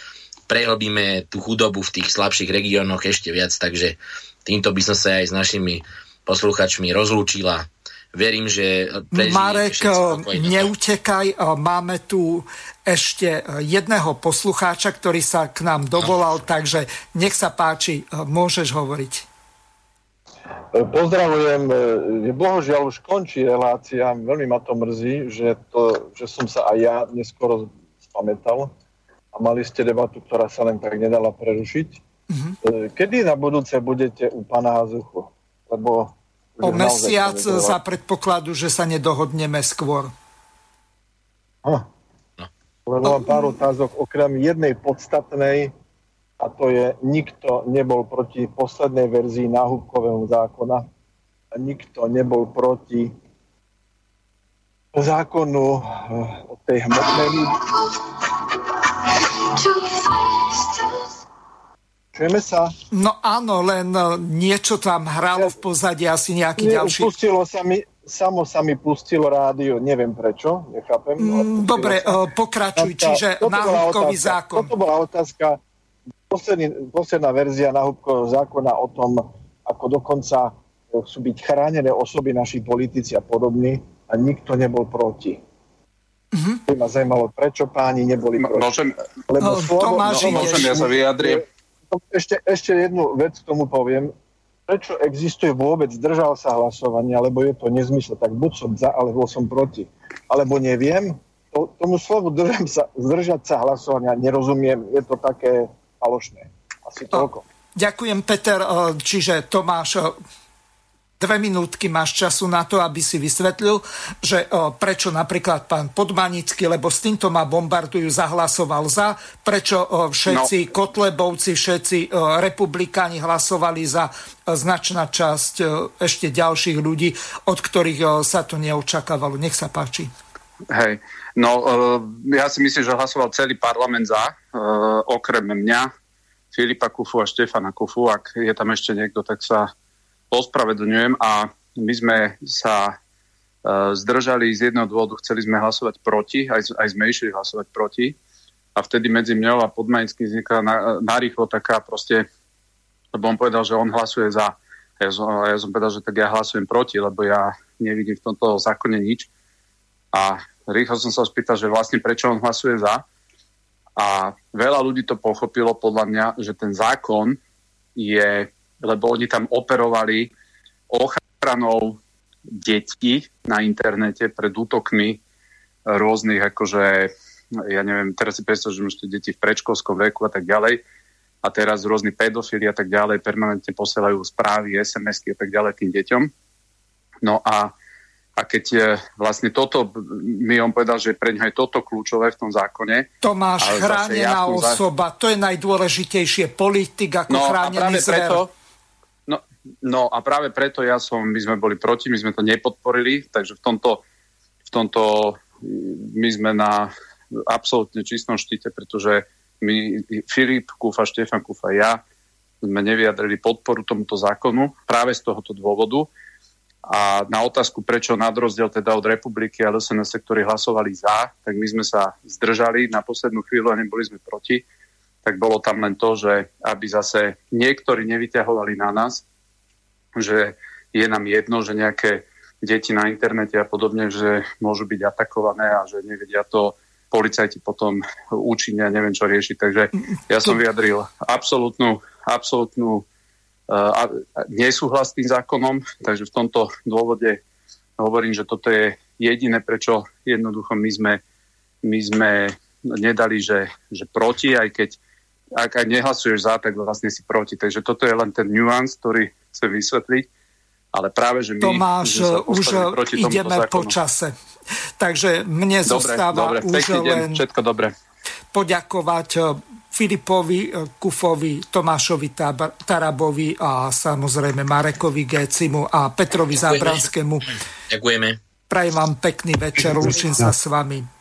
prehlbíme tú chudobu v tých slabších regiónoch ešte viac. Takže týmto by som sa aj s našimi posluchačmi rozlúčila verím, že Marek, neutekaj, máme tu ešte jedného poslucháča, ktorý sa k nám dovolal, no. takže nech sa páči, môžeš hovoriť. Pozdravujem, bohužiaľ už končí relácia, veľmi ma to mrzí, že, to, že som sa aj ja neskoro spamätal a mali ste debatu, ktorá sa len tak nedala prerušiť. Mm-hmm. Kedy na budúce budete u pana Hazuchu? Lebo O mesiac za predpokladu, že sa nedohodneme skôr. Ha. Len mám pár otázok, okrem jednej podstatnej, a to je, nikto nebol proti poslednej verzii náhubkového zákona nikto nebol proti zákonu o tej hmotnej Čujeme sa? No áno, len e, niečo tam hralo v pozadí, asi nejaký Nie, ďalší... Pustilo sa mi, samo sa mi pustilo rádio, neviem prečo, nechápem. Mm, dobre, sa. E, pokračuj, čiže náhubkový zákon. Toto bola otázka, posledný, posledná verzia náhubkového zákona o tom, ako dokonca sú byť chránené osoby, naši politici a podobní a nikto nebol proti. Mm-hmm. By ma zaujímalo, prečo páni neboli proti. Môžem, Lebo no, slovo, Tomáš, no, môžem ja sa vyjadriem ešte, ešte jednu vec k tomu poviem. Prečo existuje vôbec, zdržal sa hlasovania, alebo je to nezmysel, tak buď som za, alebo som proti. Alebo neviem, to, tomu slovu držam sa, zdržať sa hlasovania nerozumiem, je to také falošné. Asi toľko. Ďakujem, Peter. Čiže Tomáš dve minútky máš času na to, aby si vysvetlil, že o, prečo napríklad pán Podmanický, lebo s týmto ma bombardujú, zahlasoval za, prečo o, všetci no. Kotlebovci, všetci o, republikáni hlasovali za značná časť o, ešte ďalších ľudí, od ktorých o, sa to neočakávalo. Nech sa páči. Hej, no ja si myslím, že hlasoval celý parlament za, okrem mňa, Filipa Kufu a Štefana Kufu. Ak je tam ešte niekto, tak sa ospravedlňujem a my sme sa uh, zdržali z jedného dôvodu, chceli sme hlasovať proti, aj, aj sme išli hlasovať proti a vtedy medzi mňou a Podmajenským vznikla na, narýchlo taká proste, lebo on povedal, že on hlasuje za. Ja som, ja som povedal, že tak ja hlasujem proti, lebo ja nevidím v tomto zákone nič. A rýchlo som sa spýtal, že vlastne prečo on hlasuje za. A veľa ľudí to pochopilo podľa mňa, že ten zákon je lebo oni tam operovali ochranou detí na internete pred útokmi rôznych, akože, ja neviem, teraz si predstav, že máte deti v predškolskom veku a tak ďalej a teraz rôzni pedofili a tak ďalej permanentne posielajú správy, SMS-ky a tak ďalej tým deťom. No a, a keď je vlastne toto, mi on povedal, že pre ňa je toto kľúčové v tom zákone. Tomáš, chránená osoba, to je najdôležitejšie, politik ako no, chránený zver. Preto, No a práve preto ja som, my sme boli proti, my sme to nepodporili, takže v tomto, v tomto my sme na absolútne čistom štíte, pretože my, Filip Kúfa, Štefan Kúfa, ja sme nevyjadrili podporu tomuto zákonu práve z tohoto dôvodu. A na otázku, prečo nad rozdiel teda od republiky a LSNS, ktorí hlasovali za, tak my sme sa zdržali na poslednú chvíľu a neboli sme proti. Tak bolo tam len to, že aby zase niektorí nevyťahovali na nás, že je nám jedno, že nejaké deti na internete a podobne, že môžu byť atakované a že nevedia to policajti potom účinne a neviem čo riešiť. Takže ja som vyjadril absolútnu, absolútnu uh, nesúhlas s tým zákonom, takže v tomto dôvode hovorím, že toto je jediné, prečo jednoducho my sme, my sme nedali, že, že proti, aj keď ak aj nehlasuješ za, tak vlastne si proti. Takže toto je len ten nuance, ktorý chcem vysvetliť. Ale práve, že my Tomáš, už ideme po čase. Takže mne dobre, zostáva dobre, už len všetko dobre. poďakovať eh, Filipovi eh, Kufovi, Tomášovi Tarabovi a samozrejme Marekovi Gécimu a Petrovi Zábranskému. Ďakujeme. Prajem vám pekný večer, lúčim sa s vami.